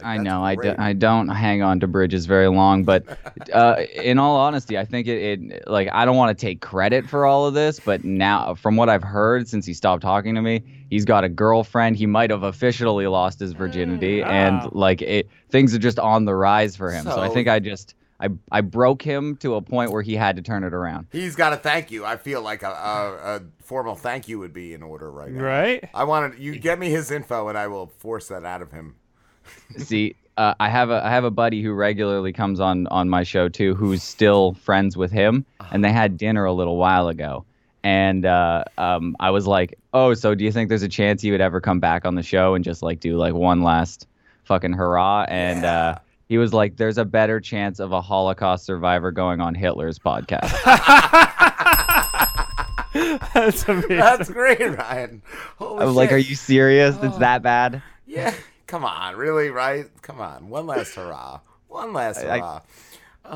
I know I, do, great. I don't hang on to bridges very long, but [LAUGHS] uh, in all honesty, I think it, it like I don't want to take credit for all of this, but now from what I've heard since he stopped talking to me, he's got a girlfriend. He might have officially lost his virginity, Mm, and wow. like it, things are just on the rise for him. So, I think I just I I broke him to a point where he had to turn it around. He's got to thank you. I feel like a, a, a formal thank you would be in order right now. Right? I wanted you get me his info and I will force that out of him. [LAUGHS] See, uh, I have a I have a buddy who regularly comes on on my show too, who's still friends with him, and they had dinner a little while ago. And uh, um, I was like, "Oh, so do you think there's a chance he would ever come back on the show and just like do like one last fucking hurrah?" And uh, he was like, "There's a better chance of a Holocaust survivor going on Hitler's podcast." [LAUGHS] That's amazing. That's great, Ryan. Holy I was like, "Are you serious? It's oh. that bad?" Yeah. Come on, really, right? Come on. One last hurrah. One last I- I- hurrah.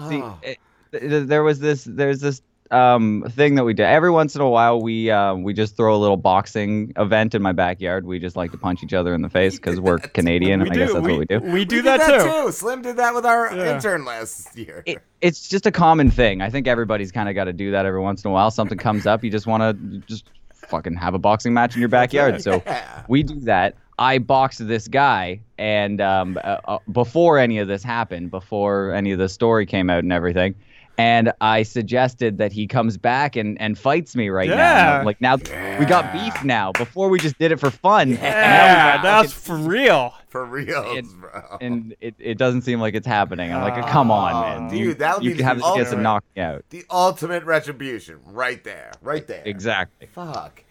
See, Oh. it, th- there was this there's this um thing that we do. Every once in a while we uh, we just throw a little boxing event in my backyard. We just like to punch each other in the face because we're canadian and i guess that's what we do. We do We that, did too. Slim did that with our Yeah. intern last year. it's just a common thing. I think everybody's kind of got to do that every once in a while. Something comes up you just want to just fucking have a boxing match in your backyard. [LAUGHS] So we do that. I boxed this guy and um, uh, uh, before any of this happened before any of the story came out and everything and I suggested that he comes back and, and fights me right now. Yeah. Like now we got beef now. Before we just did it for fun. Yeah, that's for real. For real, and, bro. and it, it doesn't seem like it's happening. I'm like, oh, come on, man. Dude, you, that would you be can have the chance to ultimate- knock me out. The ultimate retribution, right there, right there. Exactly. Fuck.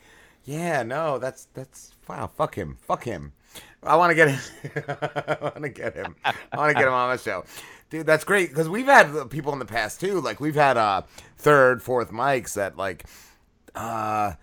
Yeah, no, that's that's wow. Fuck him. Fuck him. I want to [LAUGHS] get him. I want to get him. I want to get him on the show, dude. That's great because we've had people in the past too. Like we've had uh third, fourth mics that like uh.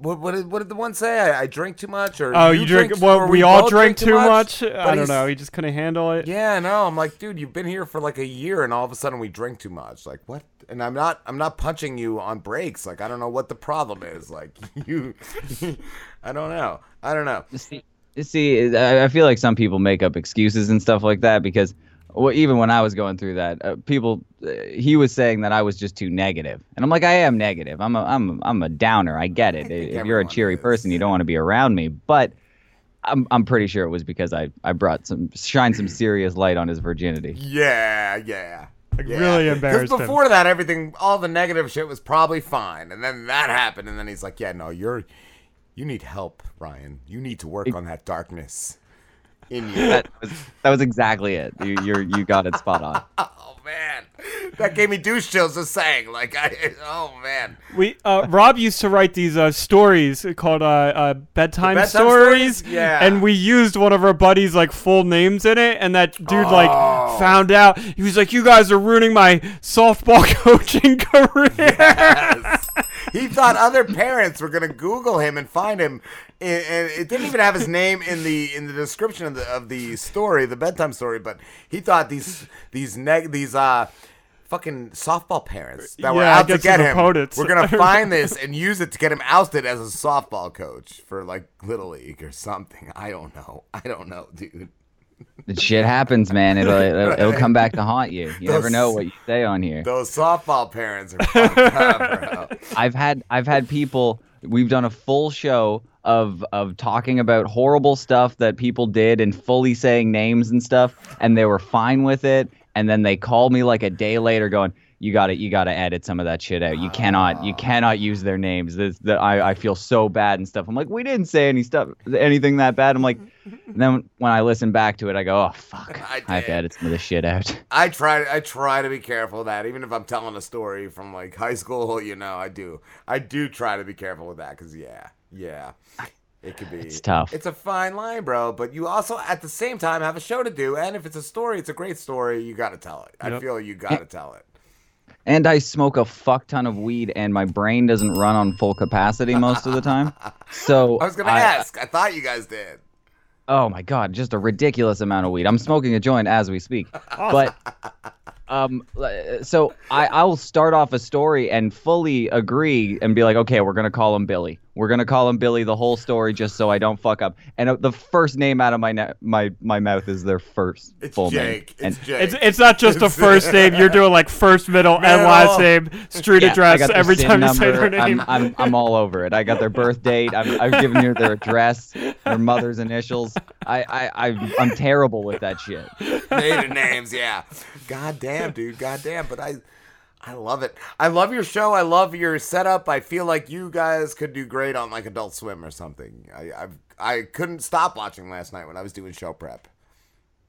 What, what, did, what did the one say? I, I drink too much, or Oh, you drink? too- Well, or we all both drink too much. But I don't know. He just couldn't handle it. yeah, no, I'm like, dude, you've been here for like a year, and all of a sudden we drink too much. Like, what? And I'm not, I'm not punching you on breaks. Like, I don't know what the problem is. Like, [LAUGHS] you, [LAUGHS] I don't know, I don't know. See, see, I I feel like some people make up excuses and stuff like that because, well, even when I was going through that, uh, people, uh, he was saying that I was just too negative, and I'm like, I am negative. I'm a, I'm, I'm a downer. I get it. [LAUGHS] if you're a cheery person, you don't want to be around me, but. I'm, I'm pretty sure it was because I, I brought some shine some serious light on his virginity. Yeah, yeah. yeah. really embarrassed him. before that, everything, all the negative shit was probably fine, and then that happened, and then he's like, yeah, no, you're, you need help, Ryan. You need to work on that darkness in you. That was, that was exactly it. You you're, you got it spot on. [LAUGHS] oh man, that gave me douche chills just saying. Like, I, oh man. We uh, Rob used to write these uh, stories called uh, uh, bedtime, bedtime stories, stories? Yeah. and we used one of our buddies' like full names in it, and that dude Oh. like found out. He was like, "You guys are ruining my softball [LAUGHS] coaching career." He thought other parents were gonna Google him and find him, and it didn't even have his name in the in the description of the of the story, the bedtime story. But he thought these these neg these uh fucking softball parents that were Yeah, I out to get him opponents. were gonna [LAUGHS] find this and use it to get him ousted as a softball coach for like little league or something. I don't know. I don't know, dude. The shit happens, man. It'll, [LAUGHS] it'll it'll come back to haunt you. You never know what you say on here. Those softball parents are fucked up. [LAUGHS] I've had I've had people. We've done a full show of of talking about horrible stuff that people did and fully saying names and stuff, and they were fine with it. And then they called me like a day later, going, you gotta you gotta edit some of that shit out. You cannot you ah. cannot use their names. This that I, I feel so bad and stuff. I'm like, we didn't say any stuff anything that bad. I'm like, [LAUGHS] and then when I listen back to it, I go, oh fuck, I, I have to edit some of this shit out. [LAUGHS] I try. I try to be careful of that. Even if I'm telling a story from like high school, [LAUGHS] you know, I do. I do try to be careful with that because yeah, yeah, it could be. It's tough. It's a fine line, bro. But you also, at the same time, have a show to do. And if it's a story, it's a great story. You got to tell it. I Yep. feel you got to tell it. And I smoke a fuck ton of weed, and my brain doesn't run on full capacity most of the time. [LAUGHS] So I was gonna ask. I thought you guys did. Oh my god, just a ridiculous amount of weed. I'm smoking a joint as we speak. But um so I I will start off a story and fully agree and be like, "Okay, we're going to call him Billy. We're going to call him Billy the whole story just so I don't fuck up." And uh, the first name out of my na- my my mouth is their first full Jake. name. It's And- Jake. It's it's not just a first [LAUGHS] name. You're doing like first, middle, and last name, street Yeah, I address every SIN time you say their name. I'm, I'm, I'm all over it. I got their birth date. I'm, I've given you their address, their mother's initials. I, I, I, I'm terrible with that shit. Maiden names, yeah. God damn, dude. God damn. But I I love it. I love your show. I love your setup. I feel like you guys could do great on like Adult Swim or something. I I've, I couldn't stop watching last night when I was doing show prep.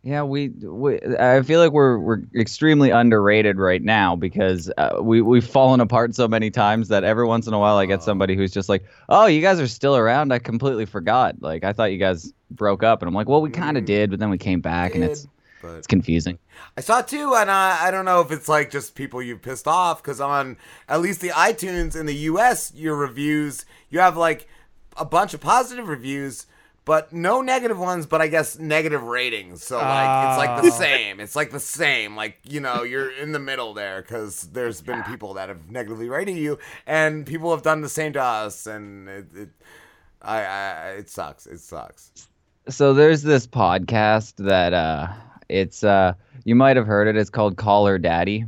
Yeah, we, we I feel like we're we're extremely underrated right now because uh, we we've fallen apart so many times that every once in a while I get somebody who's just like, "Oh, you guys are still around? I completely forgot. Like I thought you guys broke up." And I'm like, "Well, we kind of did, but then we came back and it's but- it's confusing." I saw too, and I, I don't know if it's like just people you pissed off because on at least the iTunes in the U.S. your reviews you have like a bunch of positive reviews, but no negative ones. But I guess negative ratings. So like it's like the Oh. same. It's like the same. Like you know you're in the middle there because there's been people that have negatively rated you, and people have done the same to us, and it, it I, I it sucks. It sucks. So there's this podcast that uh it's uh you might have heard it. It's called Call Her Daddy.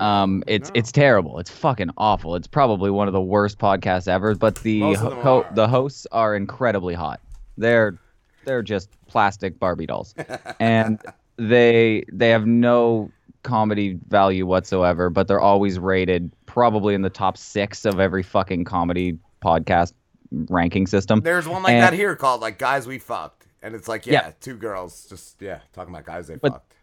Um it's it's terrible. It's fucking awful. It's probably one of the worst podcasts ever, but the ho- ho- the hosts are incredibly hot. They're they're just plastic Barbie dolls. [LAUGHS] and they they have no comedy value whatsoever, but they're always rated probably in the top 6 of every fucking comedy podcast ranking system. There's one like And- that here called like guys we fucked, and it's like yeah, Yeah. two girls just yeah talking about guys they But- fucked.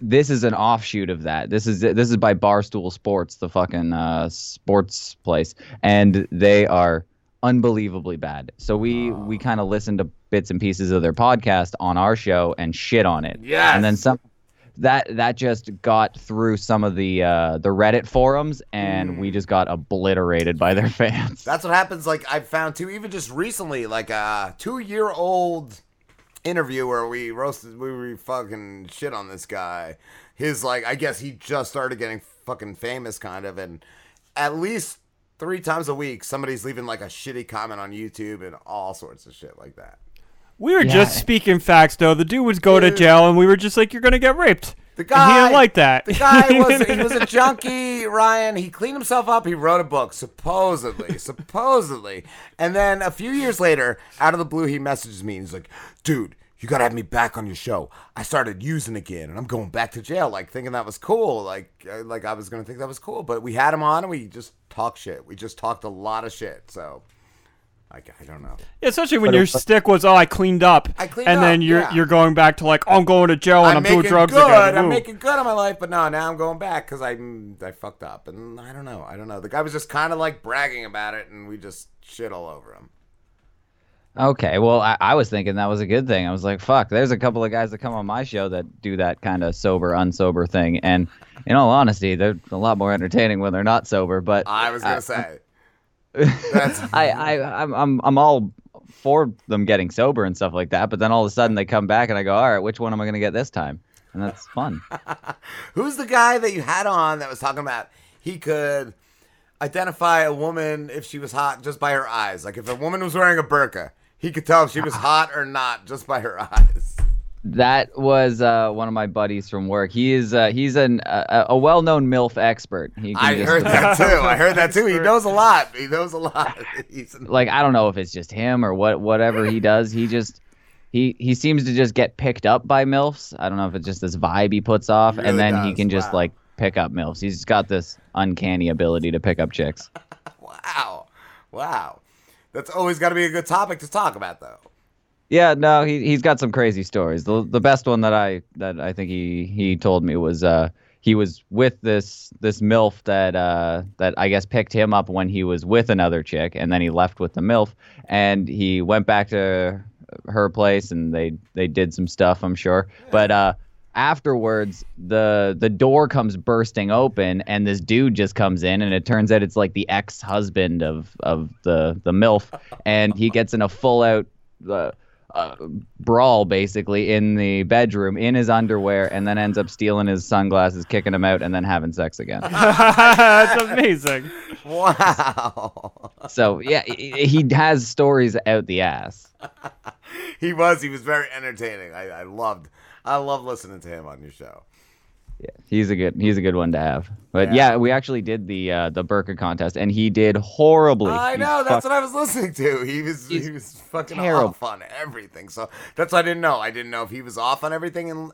this is an offshoot of that. This is this is by Barstool Sports, the fucking uh, sports place, and they are unbelievably bad. So we we kind of listen to bits and pieces of their podcast on our show and shit on it. Yes. And then some that that just got through some of the uh, the Reddit forums, and we just got obliterated by their [LAUGHS] fans. That's what happens. Like I found too, even just recently, like a two year old interview where we roasted, we were fucking shit on this guy. His like, I guess he just started getting fucking famous, kind of, and at least three times a week, somebody's leaving like a shitty comment on YouTube and all sorts of shit like that. We were Yeah. just speaking facts, though. The dude was going to jail, and we were just like, "You're gonna get raped." The guy he didn't like that. The guy [LAUGHS] was he was a junkie, Ryan. He cleaned himself up. He wrote a book, supposedly, [LAUGHS] supposedly. And then a few years later, out of the blue, he messages me and he's like, "Dude, you gotta have me back on your show. I started using again, and I'm going back to jail." Like thinking that was cool, like uh, like I was gonna think that was cool. But we had him on, and we just talked shit. We just talked a lot of shit. So, like I don't know. Especially when But it- your stick was, "Oh, I cleaned up," I cleaned and then you're yeah. you're going back to like, oh, "I'm going to jail and I'm, doing drugs good. again." I'm Ooh. making good on my life, but no, now I'm going back because I I fucked up, and I don't know. I don't know. The guy was just kind of like bragging about it, and we just shit all over him. Okay, well, I, I was thinking that was a good thing. I was like, fuck, there's a couple of guys that come on my show that do that kind of sober, unsober thing. And in all honesty, they're a lot more entertaining when they're not sober. But I was gonna uh, say. [LAUGHS] I, I, I'm, I'm, I'm all for them getting sober and stuff like that. But then all of a sudden they come back and I go, all right, which one am I going to get this time? And that's fun. [LAUGHS] Who's the guy that you had on that was talking about he could identify a woman if she was hot just by her eyes? Like if a woman was wearing a burqa, he could tell if she was [LAUGHS] hot or not just by her eyes. That was uh, one of my buddies from work. He is uh, he's an uh, a well-known MILF expert. He can I just- heard that [LAUGHS] too. I heard that too. He knows a lot. He knows a lot. [LAUGHS] He's like I don't know if it's just him or what whatever he does. He just he he seems to just get picked up by milfs. I don't know if it's just this vibe he puts off, Really and then he can just wow. like pick up milfs. He's got this uncanny ability to pick up chicks. [LAUGHS] Wow. Wow. That's always got to be a good topic to talk about, though. Yeah, no, he he's got some crazy stories. The the best one that I that I think he he told me was uh he was with this this milf that uh that I guess picked him up when he was with another chick and then he left with the milf and he went back to her place and they they did some stuff, I'm sure. But uh afterwards the the door comes bursting open and this dude just comes in and it turns out it's like the ex-husband of of the the milf and he gets in a full out uh, uh, brawl basically in the bedroom in his underwear and then ends up stealing his sunglasses kicking him out and then having sex again [LAUGHS] That's amazing. Wow. so yeah he he has stories out the ass [LAUGHS] he was. He was very entertaining. I, I loved. I love listening to him on your show. He's a good he's a good one to have but yeah, we actually did the uh the burka contest and he did horribly I He know. That's fuck- what I was listening to. He was. He was fucking terrible. off on everything. So that's what I didn't know. I didn't know if he was off on everything and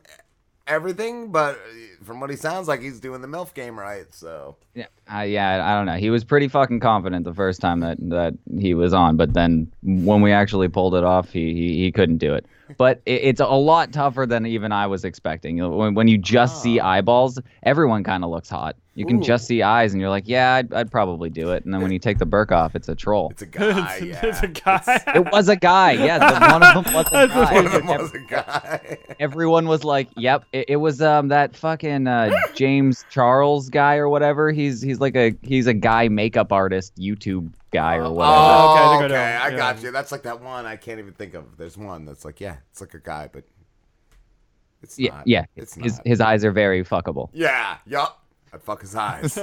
everything. But from what he sounds like, he's doing the milf game right. So Yeah, uh, yeah, I don't know. He was pretty fucking confident the first time that that he was on, but then when we actually pulled it off, he he, he couldn't do it. But it, it's a lot tougher than even I was expecting. When when you just see eyeballs, everyone kind of looks hot. You can Ooh. just see eyes, and you're like, yeah, I'd, I'd probably do it. And then when you take the burk off, it's a troll. It's a guy. [LAUGHS] yeah. It's a guy. It was a guy. Yeah, the, [LAUGHS] one of them was a guy. One of them was a guy. Everyone was like, "Yep." It, it was um that fucking uh, James Charles guy or whatever. He's he's like a he's a guy makeup artist, YouTube guy or whatever. Oh, okay, I okay. think I know. Yeah. got you. That's like that one I can't even think of. There's one that's like, yeah, it's like a guy, but it's yeah, not. yeah. It's his not. his eyes are very fuckable. Yeah. Yup. I'd fuck his eyes.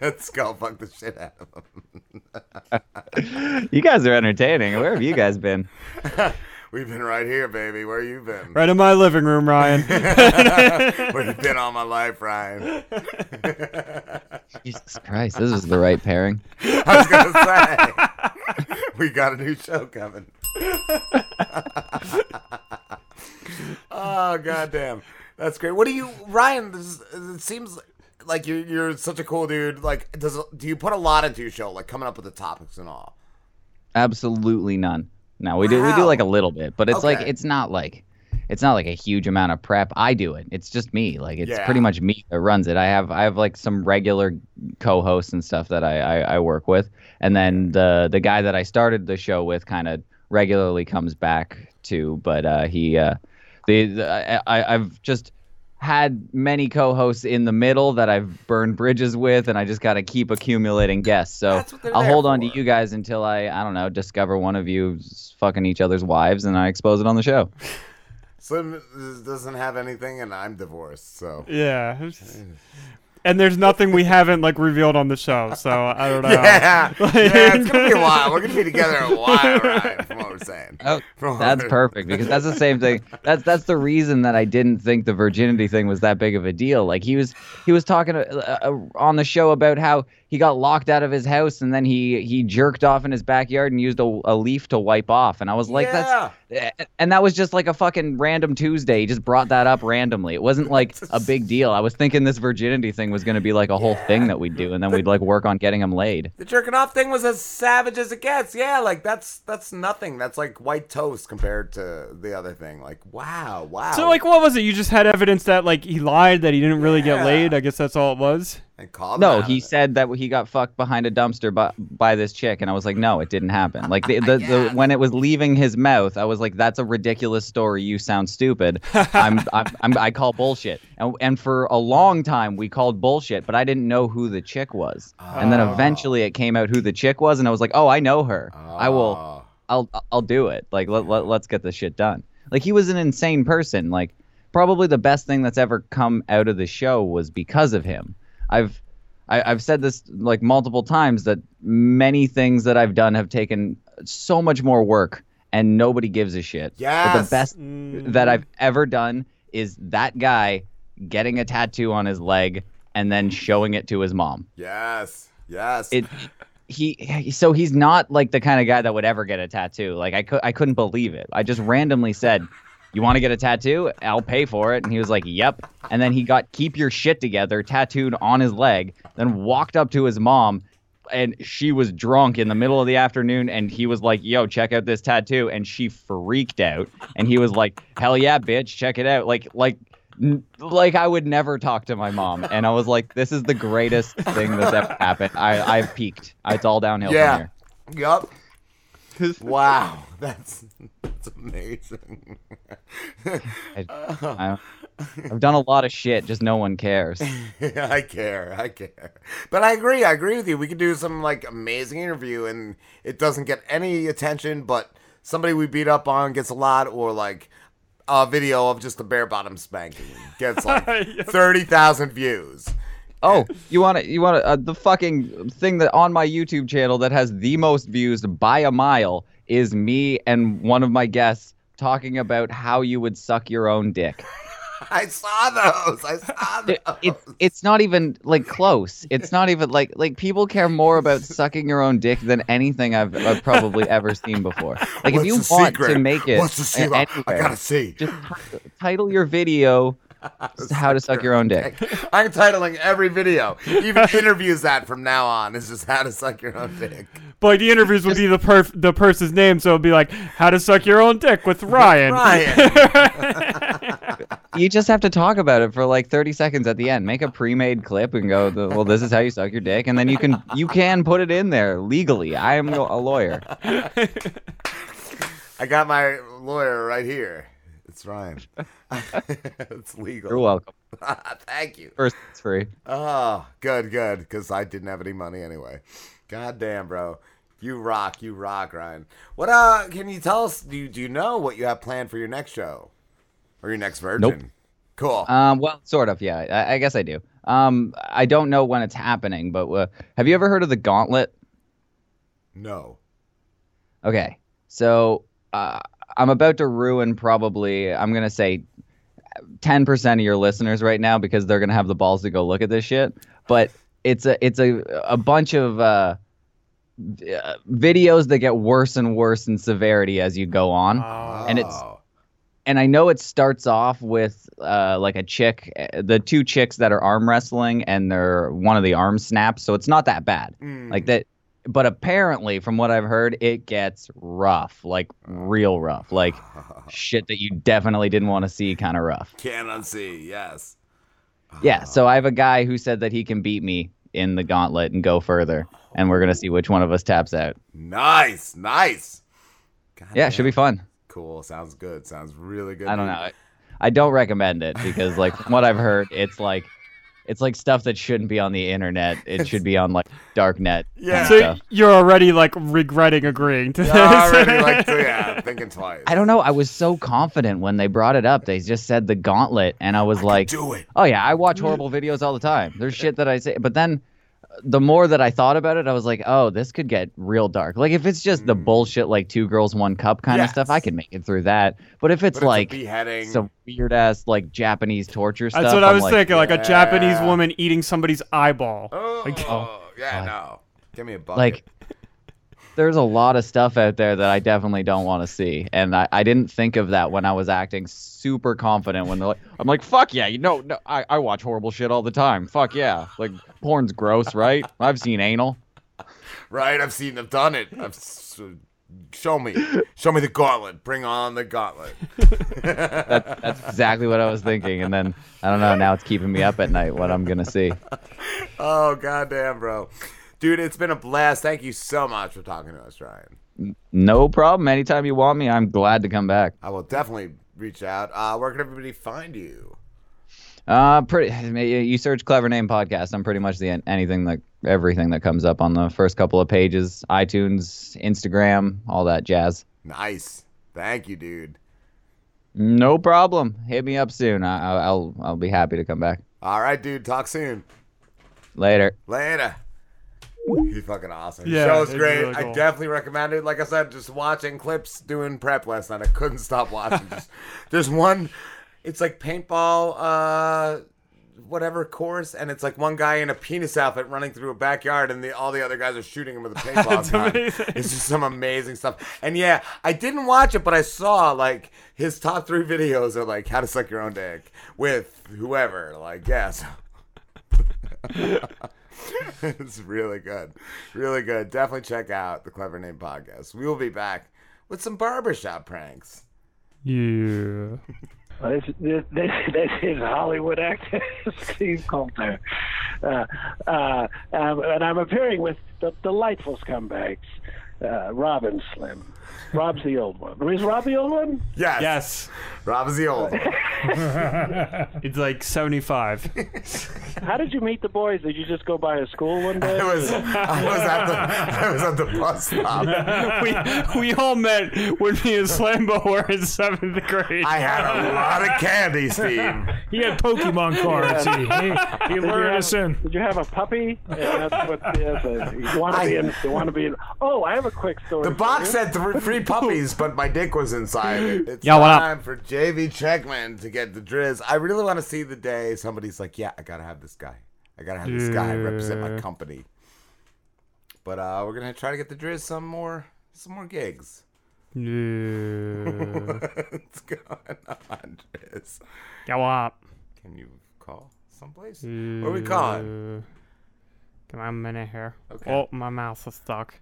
Let's go fuck the shit out of him. You guys are entertaining. Where have you guys been? [LAUGHS] We've been right here, baby. Where you been? Right in my living room, Ryan. [LAUGHS] Where you been all my life, Ryan? [LAUGHS] Jesus Christ, this is the right pairing. I was gonna say we got a new show coming. oh goddamn, that's great. What do you, Ryan? This, it seems like you're you're such a cool dude. Like, does do you put a lot into your show, like coming up with the topics and all? Absolutely none. No, we do we do like a little bit, but it's like it's not like it's not like a huge amount of prep. I do it. It's just me. Like it's Yeah. pretty much me that runs it. I have I have like some regular co-hosts and stuff that I I, I work with, and then the the guy that I started the show with kind of regularly comes back too. But uh, he uh, the, the I, I've just had many co-hosts in the middle that I've burned bridges with, and I just got to keep accumulating guests. So That's what they're I'll hold on to you guys until I I don't know discover one of you fucking each other's wives, and I expose it on the show. Slim doesn't have anything, and I'm divorced, so yeah. And there's nothing we haven't like revealed on the show, so I don't [LAUGHS] know. Yeah, Like- [LAUGHS] yeah, it's gonna be a while. We're gonna be together a while, right? From what we're saying. Oh, From that's perfect because that's the same thing. [LAUGHS] That's that's the reason that I didn't think the virginity thing was that big of a deal. Like he was he was talking uh, uh, on the show about how he got locked out of his house and then he he jerked off in his backyard and used a, a leaf to wipe off. And I was like, that's and that was just like a fucking random Tuesday. He just brought that up randomly. It wasn't like a big deal. I was thinking this virginity thing was going to be like a whole thing that we'd do, and then we'd like work on getting him laid. The jerking off thing was as savage as it gets. Yeah, like that's that's nothing. That's like white toast compared to the other thing. Like wow, wow. So like, what was it? You just had evidence that like he lied that he didn't really get laid. I guess that's all it was. And call No, he said that he got fucked behind a dumpster by, by this chick, and I was like, no, it didn't happen. Like the, [LAUGHS] the, the when it was leaving his mouth, I was like, that's a ridiculous story. You sound stupid. [LAUGHS] I'm, I'm, I'm I call bullshit. And and for a long time we called bullshit, but I didn't know who the chick was. And then Oh. eventually it came out who the chick was, and I was like, oh, I know her. I will. Oh. I'll I'll do it. Like let, let let's get this shit done. Like he was an insane person. Like probably the best thing that's ever come out of the show was because of him. I've I, I've said this like multiple times that many things that I've done have taken so much more work and nobody gives a shit. Yes. the best mm-hmm. that I've ever done is that guy getting a tattoo on his leg and then showing it to his mom. Yes, yes. It he he- so he's not like the kind of guy that would ever get a tattoo. Like I could I couldn't believe it. I just randomly said, "You want to get a tattoo? I'll pay for it." And he was like, "Yep." And then he got "Keep your shit together" tattooed on his leg. Then walked up to his mom, and she was drunk in the middle of the afternoon, and he was like, "Yo, check out this tattoo," and she freaked out. And he was like, "Hell yeah, bitch, check it out!" Like, like. Like I would never talk to my mom, and I was like, "This is the greatest thing that's ever happened." I I've peaked. It's all downhill Yeah. from here. Yup. [LAUGHS] wow, that's that's amazing. [LAUGHS] [LAUGHS] I, I, I've done a lot of shit, just no one cares. [LAUGHS] I care, I care. But I agree, I agree with you. We could do some like amazing interview and it doesn't get any attention, but somebody we beat up on gets a lot, or like a video of just a bare bottom spanking gets like [LAUGHS] thirty thousand views. Oh, you want to? You want to? Uh, the fucking thing that on my YouTube channel that has the most views by a mile is me and one of my guests talking about how you would suck your own dick. [LAUGHS] I saw those. I saw those. It, it, it's not even like close. It's not even like like people care more about sucking your own dick than anything I've, I've probably ever seen before. Like if you want to make it, What's the secret? I gotta see. Just t- title your video "How to Suck Your Own Dick." [LAUGHS] I'm titling every video, even [LAUGHS] interviews that from now on. Is just how to suck your own dick. But like, the interviews would be the perf- the person's name, so it'd be like "How to Suck Your Own Dick" with Ryan. you just have to talk about it for like 30 seconds at the end. Make a pre-made clip and go, "Well, this is how you suck your dick," and then you can you can put it in there legally. I am a lawyer. [LAUGHS] I got my lawyer right here. It's Ryan. It's legal. You're welcome. [LAUGHS] Thank you. First, it's free. Oh, good, good. Because I didn't have any money anyway. God damn, bro. You rock. You rock, Ryan. What uh? Can you tell us? Do you, do you know what you have planned for your next show or your next version? Nope. Cool. Um, well, sort of. Yeah, I, I guess I do. Um, I don't know when it's happening, but uh, have you ever heard of the Gauntlet? No. Okay, so uh, I'm about to ruin probably. I'm gonna say. 10% of your listeners right now because they're going to have the balls to go look at this shit. But it's a it's a a bunch of uh uh, videos that get worse and worse in severity as you go on. And it's and I know it starts off with uh, like a chick, uh, the two chicks that are arm wrestling, and they're one of the arms snaps, so it's not that bad. Like that, but apparently, from what I've heard, it gets rough, like real rough, like [LAUGHS] shit that you definitely didn't want to see, kind of rough. Can unsee. Yes. Yeah, [SIGHS] so I have a guy who said that he can beat me in the gauntlet and go further, and we're gonna see which one of us taps out. Nice. Nice. Yeah, it should be fun. Cool. Sounds good. Sounds really good. I don't know. I, I don't recommend it because, like, from what I've heard, it's like, it's like stuff that shouldn't be on the internet. It should be on like darknet. Yeah. So stuff. you're already like regretting agreeing to this. Already like, [LAUGHS] yeah, thinking twice. I don't know. I was so confident when they brought it up. They just said the gauntlet, and I was like, do it. "Oh yeah, I watch horrible videos all the time. There's shit that I say." But then, the more that I thought about it, I was like, "Oh, this could get real dark. Like if it's just the mm. bullshit, like two girls, one cup kind of stuff, I can make it through that. But if it's But it's like beheading. some weird ass like Japanese torture stuff, That's what I was like, thinking, like a Japanese woman eating somebody's eyeball. Oh, like, Oh, yeah, no. Give me a bucket. like there's a lot of stuff out there that I definitely don't want to see. And I, I didn't think of that when I was acting super confident when they're like I'm like, fuck yeah, you know no I, I watch horrible shit all the time. Fuck yeah. Like porn's gross, right? [LAUGHS] I've seen anal. right? I've seen. I've done it. I've. Show me. Show me the gauntlet. Bring on the gauntlet. [LAUGHS] That, that's exactly what I was thinking. And then I don't know, now it's keeping me up at night what I'm gonna see. [LAUGHS] oh goddamn, bro, dude, it's been a blast. Thank you so much for talking to us, Ryan. No problem. Anytime you want me, I'm glad to come back. I will definitely reach out. Uh, where can everybody find you? Uh, pretty. You search "clever name podcast." I'm pretty much the anything that everything that comes up on the first couple of pages. iTunes, Instagram, all that jazz. Nice. Thank you, dude. No problem. Hit me up soon. I, I- I'll I'll be happy to come back All right, dude. Talk soon. later. Later. He's fucking awesome. Yeah, Show's he's great. really I definitely recommend it. Like I said, just watching clips, doing prep last night. I couldn't stop watching. [LAUGHS] just, there's one. It's like paintball uh, whatever course, and it's like one guy in a penis outfit running through a backyard, and the, all the other guys are shooting him with a [LAUGHS] paintball gun. amazing. It's just some amazing stuff. And yeah, I didn't watch it, but I saw like his top three videos are like how to suck your own dick with whoever. Like, yes. [LAUGHS] it's really good. Really good. Definitely check out the Clever Name Podcast. We will be back with some barbershop pranks. Yeah. [LAUGHS] This, this, this, is Hollywood actor [LAUGHS] Steve Coulter. Uh, uh, um, and I'm appearing with the delightful scumbags, uh, Rob and Slim. Rob's the old one. Is Rob the old one? Yes. Yes. Rob is the old one. [LAUGHS] it's like 75. [LAUGHS] How did you meet the boys? Did you just go by a school one day? I was, I was at the, I was at the bus stop. we, we all met when me and Slambo were in seventh grade. I had a lot of candy, Steve. He had Pokemon cards. He, he, he Did lured us in. Did you have a puppy? Yeah, that's what. Yes, you want to be in. You want to be in. Oh, I have a quick story. The box said three, three puppies, but my dick was inside it. It's [LAUGHS] Yo, what up? time for JV Checkman to get the Driz. I really want to see the day somebody's like, yeah, I gotta have this guy. I gotta have this guy represent my company. But uh, we're gonna try to get the Driz some more, some more gigs. Yeah. [LAUGHS] What's going on, Driz? Go up. Can you call someplace? Where are we calling? Give me a minute here. Okay. Oh, my mouth is stuck.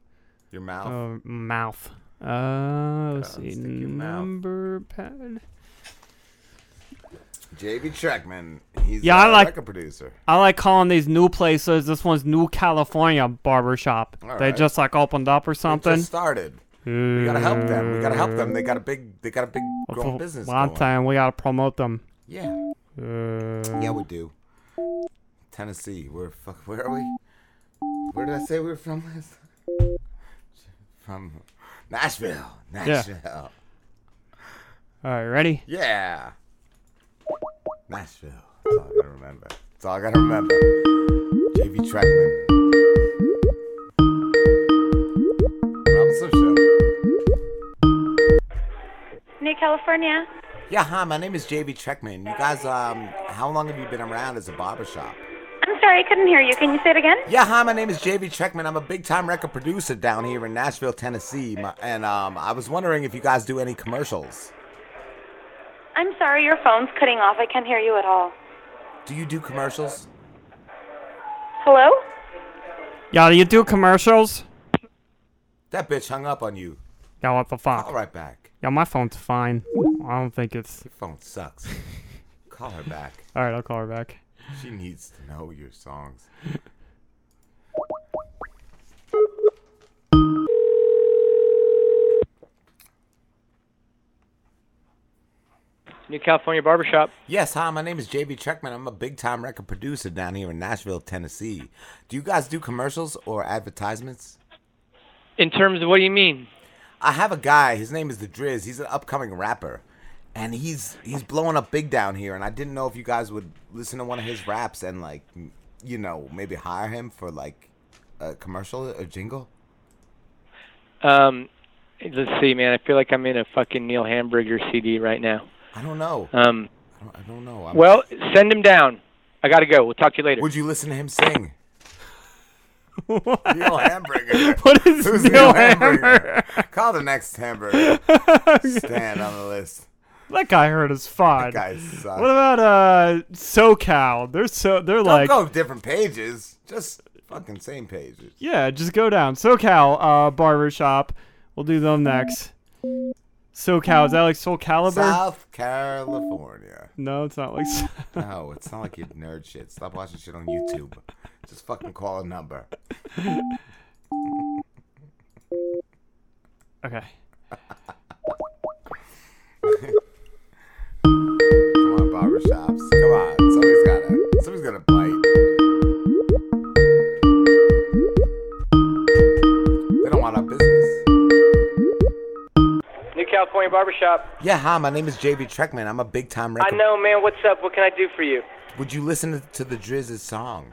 Your mouth? Uh, mouth. Uh, let's Uh, see. stick your mouth. Number pad. JV Checkman. He's Yeah, I a like- record producer. I like calling these new places. This one's New California Barbershop. All they right. just like opened up or something. just started. We gotta help them. We gotta help them. They got a big. They got a big growing business. One going. time we gotta promote them. Yeah. Uh, Yeah, we do. Tennessee. Where fuck? Where are we? Where did I say we were from last? From Nashville. Nashville. All right, ready? Yeah. Nashville. That's all I gotta remember. That's all I gotta remember. JV Trackman. Robinson Show. New California. Yeah, hi. My name is JV Trackman. You guys, um, how long have you been around as a barbershop? I'm sorry, I couldn't hear you. Can you say it again? Yeah, hi, my name is JV Checkman. I'm a big time record producer down here in Nashville, Tennessee. My- And um, I was wondering if you guys do any commercials. I'm sorry, your phone's cutting off. I can't hear you at all. Do you do commercials? Hello? Yeah, do you do commercials? That bitch hung up on you. Yeah, what the fuck? Call right back. Yeah, my phone's fine. I don't think it's. Your phone sucks. [LAUGHS] Call her back. All right, I'll call her back. She needs to know your songs. New California Barbershop. Yes, hi, my name is JV Checkman. I'm a big time record producer down here in Nashville, Tennessee. Do you guys do commercials or advertisements? In terms of what do you mean? I have a guy. His name is the Driz. He's an upcoming rapper, and he's he's blowing up big down here. And I didn't know if you guys would listen to one of his raps and like, you know, maybe hire him for like a commercial, a jingle. Um, let's see, man. I feel like I'm in a fucking Neil Hamburger CD right now. I don't know. Um, I don't, I don't know. I'm- well, send him down. I gotta go. We'll talk to you later. Would you listen to him sing? [LAUGHS] Neil Hamburger. What is Who's Neil Hamburger? Call the next hamburger. [LAUGHS] Stand on the list. That guy heard us fine. That guy sucks. What about uh SoCal? They're so they're Don't like go different pages. Just fucking same pages. yeah, just go down SoCal uh barbershop. We'll do them next. SoCal is that like Soul Calibur? South California. No, it's not like. [LAUGHS] No, it's not like you nerd shit. Stop watching shit on YouTube. Just fucking call a number. Okay. [LAUGHS] Barbershops. Come on. Somebody's gotta somebody's gotta bite. They don't want our business. New California Barbershop. Yeah, hi, my name is JV Treckman. I'm a big time rapper. I know, man. What's up? What can I do for you? Would you listen to the Driz's song?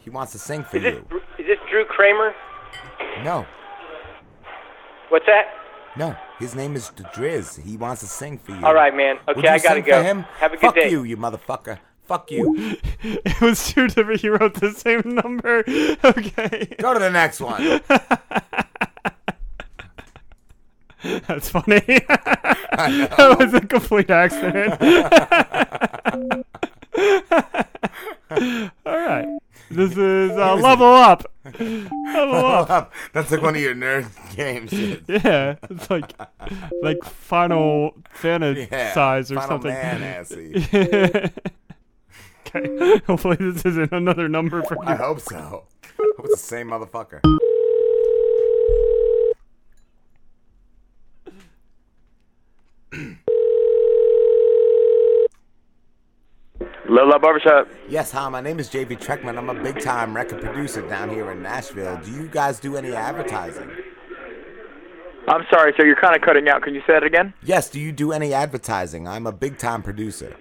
He wants to sing for Is this you. is this Drew Kramer? No, What's that? No. His name is the Driz. He wants to sing for you. All right, man. Would Okay, you I gotta sing go. For him? Have a good Fuck day. you, you motherfucker. Fuck you. [LAUGHS] It was two different. He wrote the same number. [LAUGHS] Okay. Go to the next one. [LAUGHS] That's funny. that was a complete accident. All right. This is uh, [LAUGHS] level up. Level up. That's like one of your nerd [LAUGHS] games. Yeah, it's like like Final Fantasy Yeah, size or Final something. Fantasy. [LAUGHS] okay. Hopefully this isn't another number for you. I hope so. Hope it's the same motherfucker. Lola Barbershop. Yes, hi, my name is JV Treckman. I'm a big time record producer down here in Nashville. Do you guys do any advertising? I'm sorry, so You're kind of cutting out. Can you say that again? Yes, do you do any advertising? I'm a big time producer.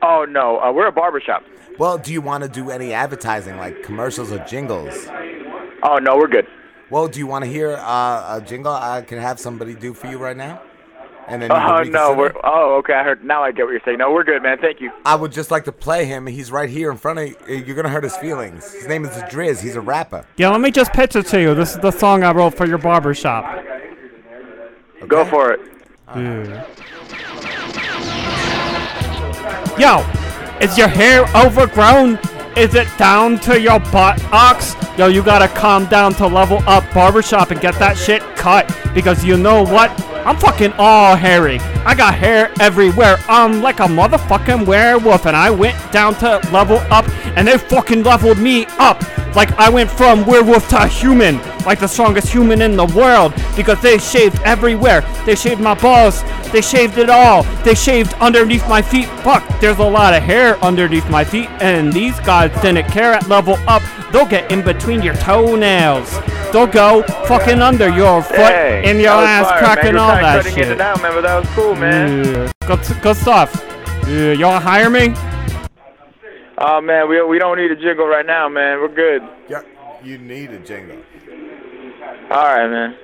Oh no, uh, we're a barbershop. Well, do you want to do any advertising like commercials or jingles? Oh no, we're good. Well, do you want to hear uh, a jingle I can have somebody do for you right now? And then Oh can no, we're. Oh okay. I heard. Now I get what you're saying. No, we're good, man. Thank you. I would just like to play him. He's right here in front of you. Eh, you're gonna hurt his feelings. His name is the Driz. He's a rapper. Yeah, let me just pitch it to you. This is the song I wrote for your barber shop. Go for it. Yeah. Yo, is your hair overgrown? Is it down to your buttocks? Yo, you gotta calm down to level up barbershop and get that shit cut. Because you know what? I'm fucking all hairy. I got hair everywhere. I'm like a motherfucking werewolf. And I went down to level up and they fucking leveled me up. Like I went from werewolf to human. Like the strongest human in the world. Because they shaved everywhere. They shaved my balls. They shaved it all. They shaved underneath my feet. Fuck, there's a lot of hair underneath my feet. And these guys didn't care at level up. They'll get in between your toenails. They'll go fucking under your foot Hey, and your ass fire, cracking man. all that shit. it man, but that was cool, man. Yeah. Good, good stuff. Yeah, you wanna hire me? Oh man, we we don't need a jingle right now, man. We're good. Yeah, you need a jingle. All right, man.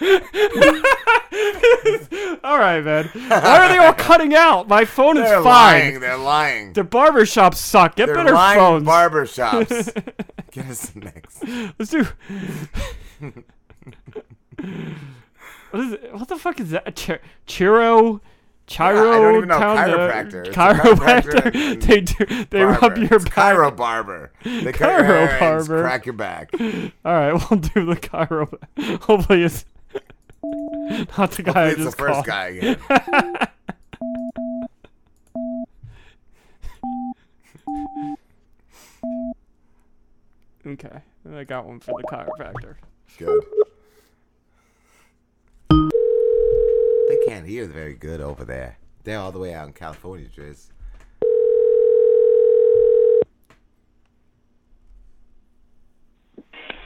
[LAUGHS] all right, man. Why are they all [LAUGHS] cutting out? My phone is They're fine. lying. They're lying. The barbershops suck. Get They're better lying phones. barbershops. [LAUGHS] Get us the next. Let's do. What is it? What the fuck is that? Ch- Chiro. Chiro. Yeah, I don't even know. Chiropractor. Chiropractor. chiropractor [LAUGHS] they do. They rub your It's back. Chiro barber. They cut your Chiro barber. crack your back. [LAUGHS] All right, we'll do the Chiro. Hopefully it's [LAUGHS] not the guy I Hopefully it's the just first guy again. okay, I got one for the chiropractor. Good. Can't hear very good over there. They're all the way out in California, Driz.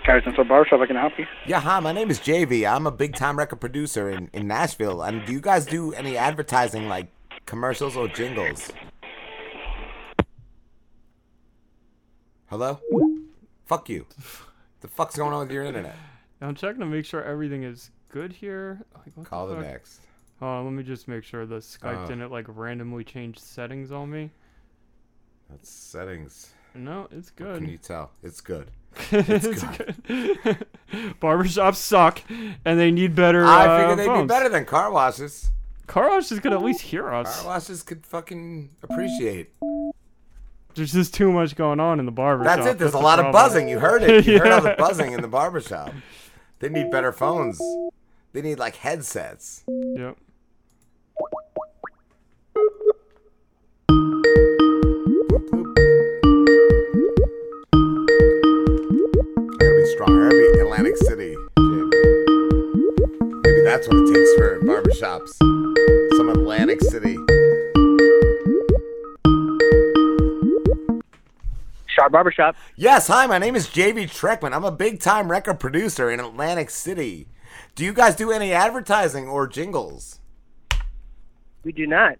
Carson for Barbershop, I can help you. Yeah, hi, my name is JV. I'm a big time record producer in, in Nashville. And do you guys do any advertising like commercials or jingles? Hello? Fuck you. The fuck's going on with your internet? I'm checking to make sure everything is good here. Like, Call the the next. On, let me just make sure the Skype Oh. didn't like randomly change settings on me. That's settings. No, it's What good. can you tell? It's good. [LAUGHS] it's good. [LAUGHS] Barbershops suck, and they need better. I uh, figured they'd phones. be better than car washes. Car washes could at least hear us. Car washes could fucking appreciate. There's just too much going on in the barbershop. That's it. There's a lot of buzzing. You heard it. You heard all the [LAUGHS] Yeah. buzzing in the barbershop. They need better phones. They need like headsets. Yep. Stronger. I Atlantic City. Maybe that's what it takes for barbershops. Some Atlantic City. Sharp Barbershop. Yes, hi, my name is JV Treckman. I'm a big time record producer in Atlantic City. Do you guys do any advertising or jingles? We do not.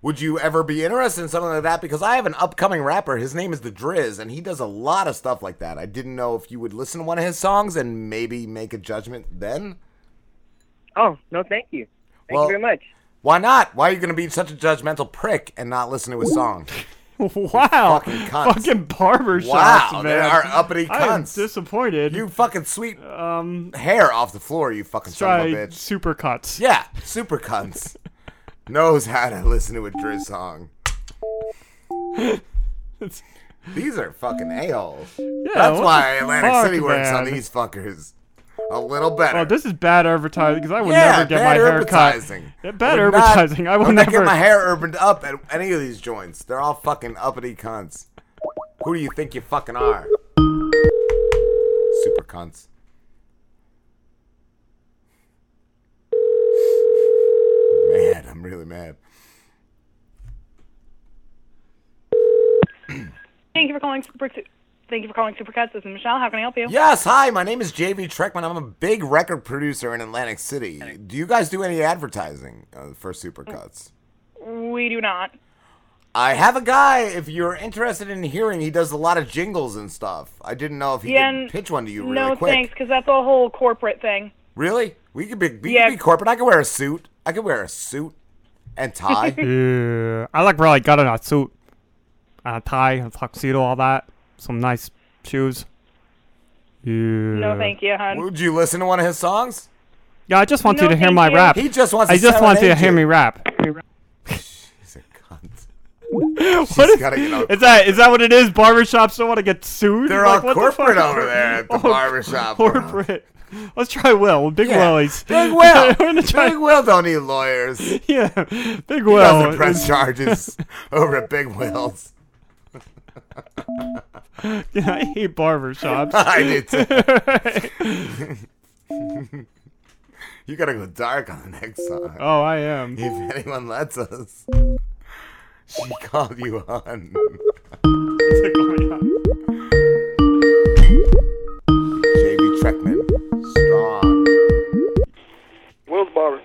Would you ever be interested in something like that? Because I have an upcoming rapper. His name is The Driz, and he does a lot of stuff like that. I didn't know if you would listen to one of his songs and maybe make a judgment then. Oh, no, thank you. Thank Well, you very much. Why not? Why are you gonna be such a judgmental prick and not listen to his song? [LAUGHS] wow. fucking cunts. Fucking barber Wow, shops, they man. are uppity I am cunts. disappointed. You fucking sweet um, hair off the floor, you fucking son try of a bitch. super cuts. Yeah, super cunts. [LAUGHS] Knows how to listen to a Driz song. [LAUGHS] These are fucking a-holes. That's why Atlantic fuck, City works on these fuckers. A little better. Oh, this is bad advertising because I would yeah, never get my hair cut. Yeah, bad I would not- advertising. I will would never get my hair urbaned up at any of these joints. They're all fucking uppity cunts. Who do you think you fucking are? Super cunts. Mad. I'm really mad. Thank you for calling Super. Thank you for calling Supercuts. This is Michelle. How can I help you? Yes, hi. My name is JV Treckman. I'm a big record producer in Atlantic City. Do you guys do any advertising uh, for Supercuts? We do not. I have a guy. If you're interested in hearing, he does a lot of jingles and stuff. I didn't know if he Yeah, could pitch one to you really no quick. thanks, because that's a whole corporate thing. Really? We could be, we Yeah. could be corporate. I could wear a suit. I could wear a suit and tie. [LAUGHS] yeah, I like really got in a suit, and a tie, a tuxedo, all that. Some nice shoes. Yeah. No, thank you, hon. Would you listen to one of his songs? Yeah, I just want No, you to hear my you. rap. He just wants I to just want you to serenade hear you. me rap. He's a cunt. What is, gotta get out- is that? Is that what it is? Barbershops don't want to get sued. They're Like, all what the corporate over there at the Oh, barbershop. Corporate. Let's try Will. Big Yeah. Big Will. [LAUGHS] We're try- Big Will don't need lawyers. [LAUGHS] Yeah, Big He Will. doesn't press [LAUGHS] charges over at Big Will's. yeah, I hate barbershops. I did too. you gotta go dark on the next song. Oh, I am. If anyone lets us. She [LAUGHS] called you on. JB Treckman. Strong. Will's Barber.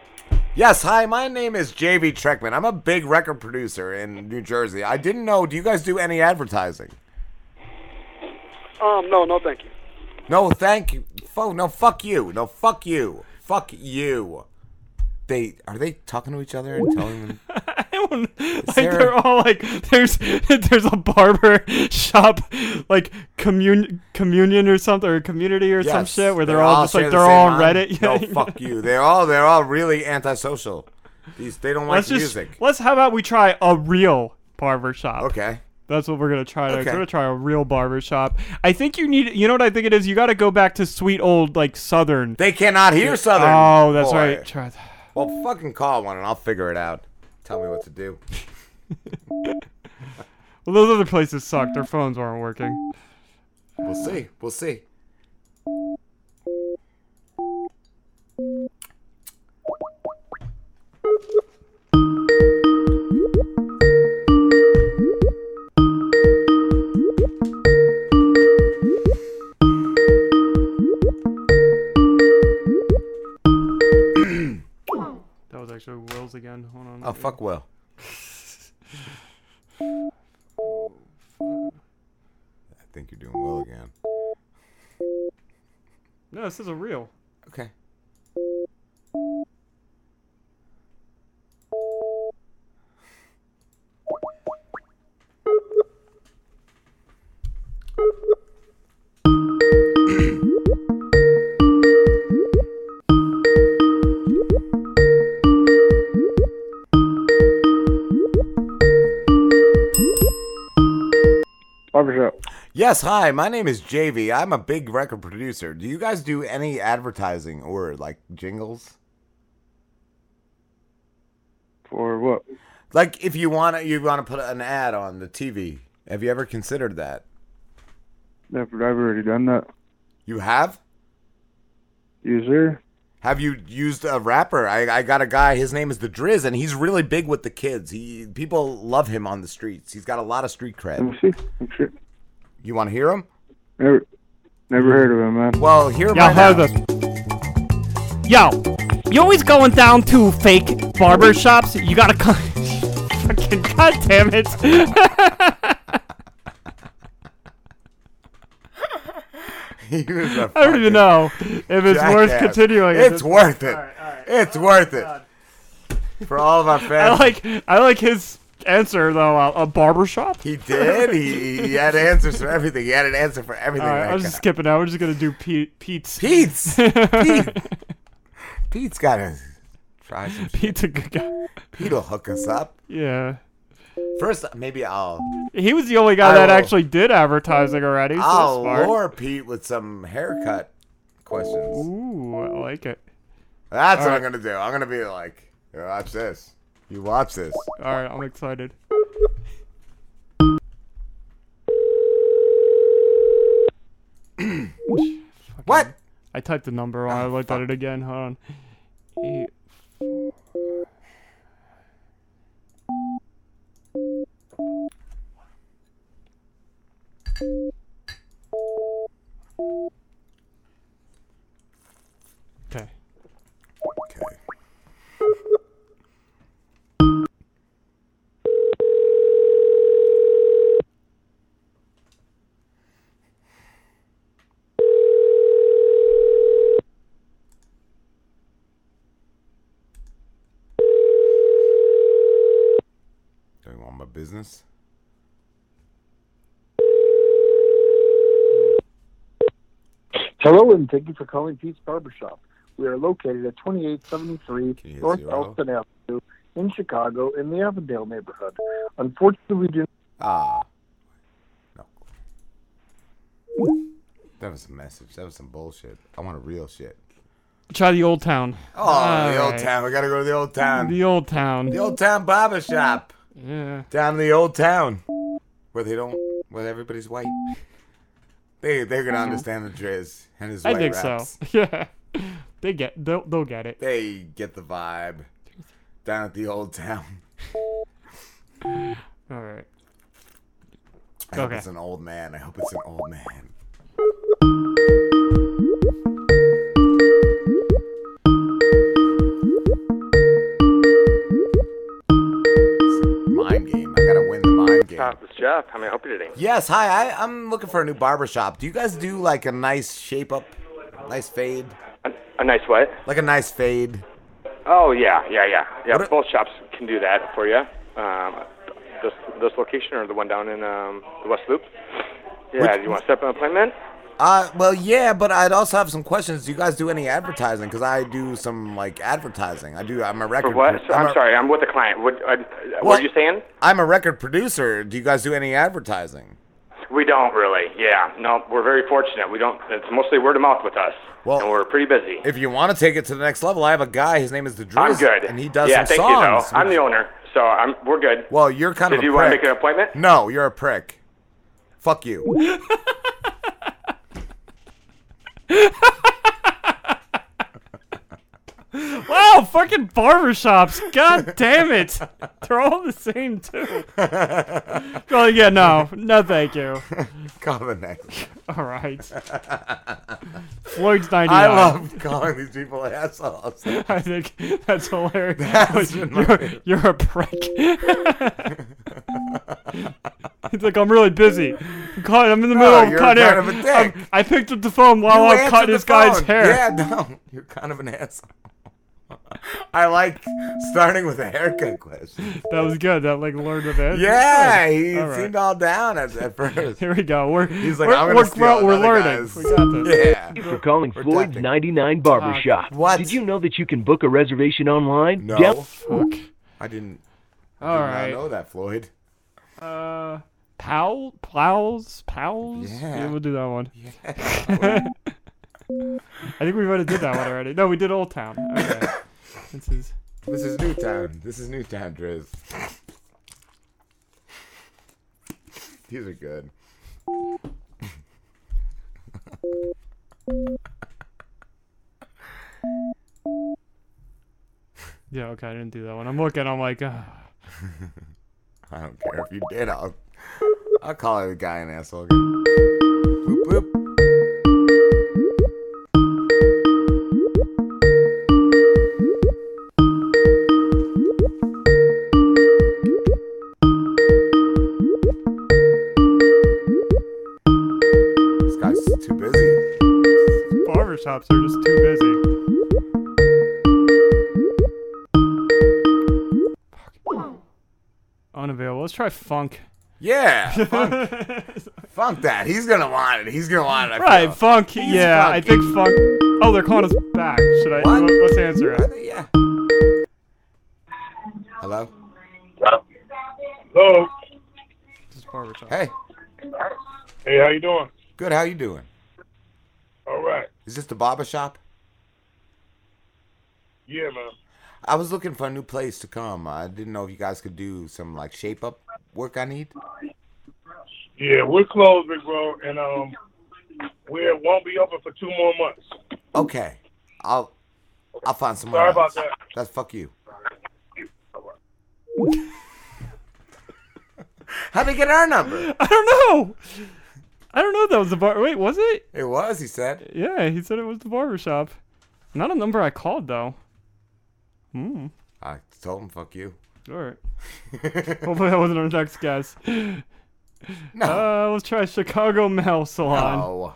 Yes, hi, my name is JV Treckman. I'm a big record producer in New Jersey. I didn't know, do you guys do any advertising? Um, no, no, thank you. No, thank you. Fo- no, fuck you. No, fuck you. Fuck you. They are they talking to each other and telling them? [LAUGHS] I don't, like there- they're all like there's [LAUGHS] there's a barber shop like commun communion or something or community or some Yes, shit where they're, all just share like the they're same all on mind. Reddit. No, [LAUGHS] fuck you. They're all they're all really antisocial. These they don't like let's just music. let's how about we try a real barber shop. Okay. That's what we're gonna try next. Okay. We're gonna try a real barber shop. I think you need. You know what I think it is. You got to go back to sweet old like Southern. They cannot hear Southern. Oh, that's boy. right. Try th- Well, fucking call one and I'll figure it out. Tell me what to do. [LAUGHS] Well, those other places suck. Their phones aren't working. We'll see. We'll see. Actually Will's again. Hold on. Oh fuck Will. I think you're doing Will again. No, this is a real. Okay. Yes, hi. My name is JV. I'm a big record producer. Do you guys do any advertising or like jingles? For what? Like if you want to, you want to put an ad on the TV. Have you ever considered that? I've I've already done that. You have? Sir. Have you used a rapper? I, I got a guy. His name is the Driz, and he's really big with the kids. He people love him on the streets. He's got a lot of street cred. Let me see. I'm sure. You want to hear him? Never, never heard of him, man. Well, hear him Yo, right heard now. this. Yo, you always going down to fake barber shops. You gotta come. [LAUGHS] Fucking god damn it. [LAUGHS] He was a [LAUGHS] I don't even know if it's worth continuing. at It's worth it. Alright, alright. It's Oh, worth God. it. For all of our fans. I like I like his answer though. A, a barber shop. He did. He, he had answers for everything. He had an answer for everything. All right, I'm just skipping out. We're just gonna do Pete. Pete's. Pete's. [LAUGHS] Pete. [LAUGHS] Pete's gotta try some. Pete's a good guy. Pete'll hook us up. Yeah. First, maybe I'll. He was the only guy I that will- actually did advertising already. So I'll smart. lure Pete with some haircut questions. Ooh, I like it. That's All what right. I'm gonna do. I'm gonna be like, watch this. You watch this. All right, I'm excited. [CLEARS THROAT] what? I typed the number wrong. I looked at it again. Hold on. Eight. Business? Hello, and thank you for calling Pete's Barbershop. We are located at 2873 North zero? Elston Avenue in Chicago in the Avondale neighborhood. Unfortunately, we do Ah. No. That was a message. That was some bullshit. I want a real shit. Try the old town. Oh, All the old town. We gotta go to the old town. The old town. The old town barber shop. Yeah. Down in the old town. Where they don't where everybody's white. They they're gonna uh-huh. understand the Driz and his I white think raps. so. [LAUGHS] Yeah. They get. They'll, they'll get it. They get the vibe. Down at the old town. All right. I hope Okay. it's an old man. I hope it's an old man. Game. Uh, is Jeff. How may I help you today? Yes, hi. I, I'm looking for a new barber shop. Do you guys do like a nice shape up, nice fade? A nice what? Like a nice fade. Oh yeah, yeah, yeah, yeah. What a- Both shops can do that for you. Um, this this location or the one down in um, the West Loop. Yeah. Which- do you want to set up an appointment? Uh, well, yeah, but I'd also have some questions. Do you guys do any advertising? Because I do some like advertising. I do. I'm a record. For what? pro- I'm, a- sorry. I'm with the client. What? Uh, Well- what are you saying? I'm a record producer. Do you guys do any advertising? We don't really. Yeah. No, we're very fortunate. We don't. It's mostly word of mouth with us. Well, and we're pretty busy. If you want to take it to the next level, I have a guy. His name is the Driz, I'm good. and he does yeah, some thank songs. you though. I'm the owner, so I'm we're good. Well, you're kind so of. do a you want to make an appointment? No, you're a prick. Fuck you. [LAUGHS] Wow, fucking barbershops. God damn it. They're all the same, too. [LAUGHS] well, yeah, no. No, thank you. Call the next. [LAUGHS] All right. Floyd's 99. I love calling these people assholes. [LAUGHS] I think that's hilarious. [LAUGHS] That's you're, you're a prick. He's like, I'm really busy. I'm, cutting, I'm in the middle oh, of cutting hair. of a. I'm- um, picked up the phone while You I'm cutting this guy's hair. Yeah, no, you're kind of an asshole. [LAUGHS] I like starting with a haircut question. That was good. That like learned a bit. Yeah, he All right. seemed all down at, at [LAUGHS] first. Here we go. We're He's like, we're, I'm we're, steal we're learning. guy's- We got this. [LAUGHS] Yeah. Thank you for calling We're Floyd's testing. 99 Barbershop. What? Did you know that you can book a reservation online? No, Down- I didn't. I All did right. not know that, Floyd. Uh, Powell, Plows, Pals. Yeah. we'll do that one. Yeah. I think we've already did that one already. No, we did Old Town. Okay. This is. This is Newtown. This is Newtown, Driz. These are good. Yeah, okay, I didn't do that one. I'm looking. I'm like, uh, [LAUGHS] I don't care if you did. I'll, I'll call the guy an asshole. Boop, boop. Too busy. barbershops are just too busy. Unavailable. Let's try funk. Yeah, [LAUGHS] funk, funk that. He's gonna want it. He's gonna want it. I Right, feel. funk. He's yeah, funk. I think funk. Oh, they're calling us back. Should I? What? Let's answer it. Yeah. Hello. Hello. Hello. This is Barbershop. Hey. Hey, how you doing? Good. How you doing? All right. Is this the barber shop? Yeah, man. I was looking for a new place to come. I didn't know if you guys could do some like shape up work I need. Yeah, we're closed, big bro, and um, we won't be open for two more months. Okay. I'll I'll find someone. Sorry else. about that. That's fuck you. [LAUGHS] How'd they get our number? I don't know. I don't know. if That was the bar. Wait, was it? It was. He said. Yeah, he said it was the barber shop. Not a number I called though. Hmm. I told him fuck you. All right. [LAUGHS] Hopefully that wasn't our next guess. No. Uh, let's try Chicago Male Salon. No.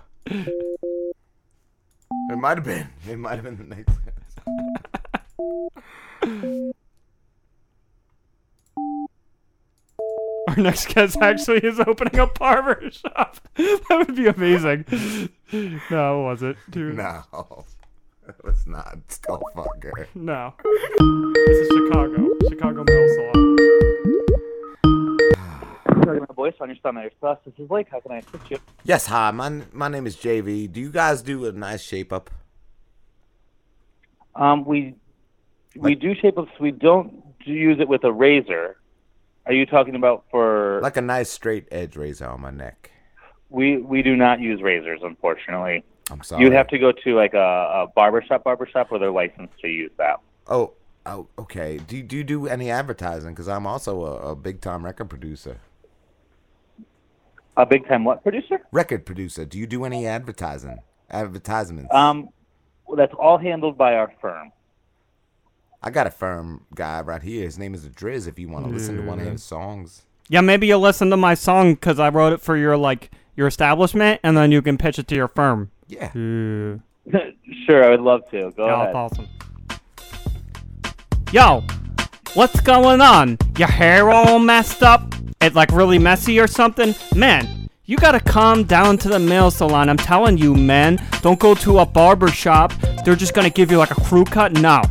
It might have been. It might have been the next. [LAUGHS] Our next guest actually is opening a barber shop. [LAUGHS] that would be amazing. No, it was it? Dude. No. It's not. Skull fucker. No. This is Chicago. Chicago Male Salon. Sorry, my voice on your stomach. Plus, this is Blake. How can I assist you? Yes, hi. My my name is JV. Do you guys do a nice shape up? Um, we we do shape ups. We don't use it with a razor. Are you talking about for? Like a nice straight edge razor on my neck. We we do not use razors, unfortunately. I'm sorry. You'd have to go to like a, a barbershop, barbershop where they're licensed to use that. Oh, oh, okay. Do you, do you do any advertising? Because I'm also a, a big time record producer. A big time what producer? Record producer. Do you do any advertising? Advertisements. Um, well, that's all handled by our firm. I got a firm guy right here. His name is Driz. If you want to listen to one of his songs. Yeah, maybe you'll listen to my song because I wrote it for your like your establishment, and then you can pitch it to your firm. Yeah. [LAUGHS] Ooh. sure, I would love to. Go Yeah, ahead. that's awesome. Yo, what's going on? Your hair all messed up? It like really messy or something? Man, you gotta come down to the nail salon. I'm telling you, man. Don't go to a barber shop. They're just gonna give you like a crew cut. No.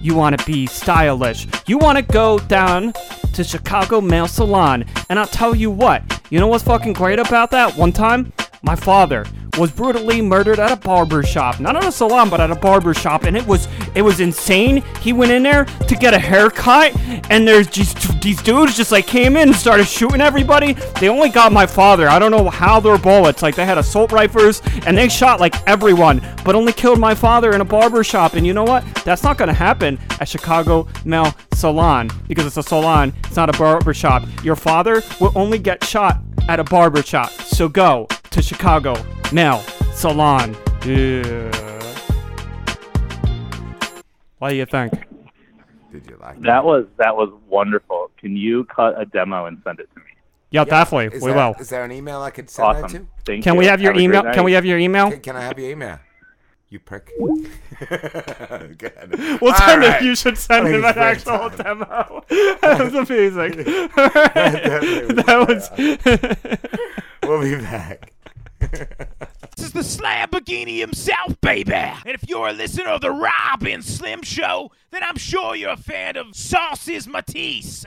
You wanna be stylish. You wanna go down to Chicago Male Salon. And I'll tell you what, you know what's fucking great about that? One time, my father was brutally murdered at a barber shop. Not at a salon, but at a barber shop, and it was it was insane. He went in there to get a haircut, and there's just these dudes just like came in and started shooting everybody. They only got my father. I don't know how their bullets. Like they had assault rifles, and they shot like everyone, but only killed my father in a barber shop. And you know what? That's not gonna happen at Chicago Male Salon because it's a salon. It's not a barber shop. Your father will only get shot at a barber shop. So go to Chicago Now, Salon. Yeah. What do you think? Did you like That was that was wonderful. Can you cut a demo and send it to me? Yeah, definitely. Is we there, will. Is there an email I could send Awesome. that to? Thank Can you. we have your Have a email? Can we have your email? Can, can I have your email? You prick. [LAUGHS] Good. We'll send right. it. You should send him an actual time. demo. [LAUGHS] that was amazing. [LAUGHS] that was. We'll be back. This is the Lamborghini himself, baby. And if you're a listener of the Rob and Slim Show, then I'm sure you're a fan of Sauces Matisse.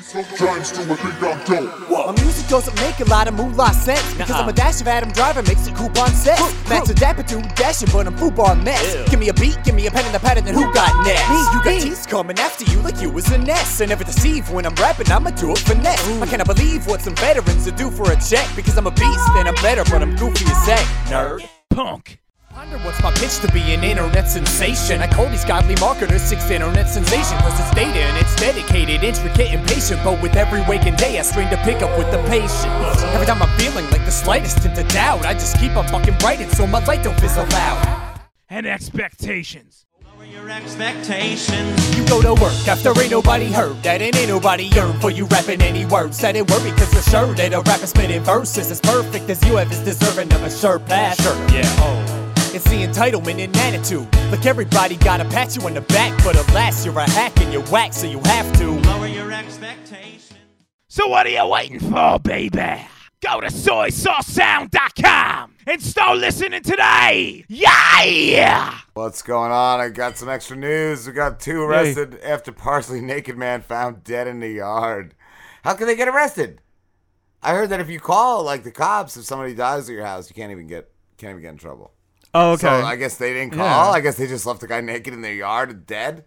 Sometimes do what think I'm dope. My music doesn't make a lot of moolah sense because I'm a dash of Adam Driver makes it coupon sense. Max a dapper to dashing, but I'm football mess. Give me a beat, give me a pen and a pattern, and then who got next? Me, you got teeth coming after you like you was a nest. I never deceive when I'm rapping, I'ma do it finesse. I cannot believe what some veterans would do for a check because I'm a beast and I'm better, but I'm goofy as heck, nerd. Punk. What's my pitch to be an internet sensation? I call these godly marketers six internet sensation Cause it's data and it's dedicated, intricate and patient But with every waking day I strain to pick up with the patience Every time I'm feeling like the slightest hint of doubt I just keep on fucking writing so my light don't fizzle out And expectations. Your expectations. You go to work after ain't nobody heard that, and ain't nobody yearn for you rapping any words. That ain't worry, cause you're sure that a rapper spitting verses as perfect as you have is deserving of a shirt pass. Sure, yeah. Oh. It's the entitlement and attitude. Like everybody gotta pat you on the back, but alas, you're a hack and you're whack, so you have to lower your expectations. So what are you waiting for, baby? Go to soysaucesound.com and start listening today. Yeah! What's going on? I got some extra news. We got two arrested after partially naked man found dead in the yard. How can they get arrested? I heard that if you call like the cops, if somebody dies at your house, you can't even get can't even get in trouble. Oh, okay. So I guess they didn't call. Yeah. I guess they just left the guy naked in their yard, dead.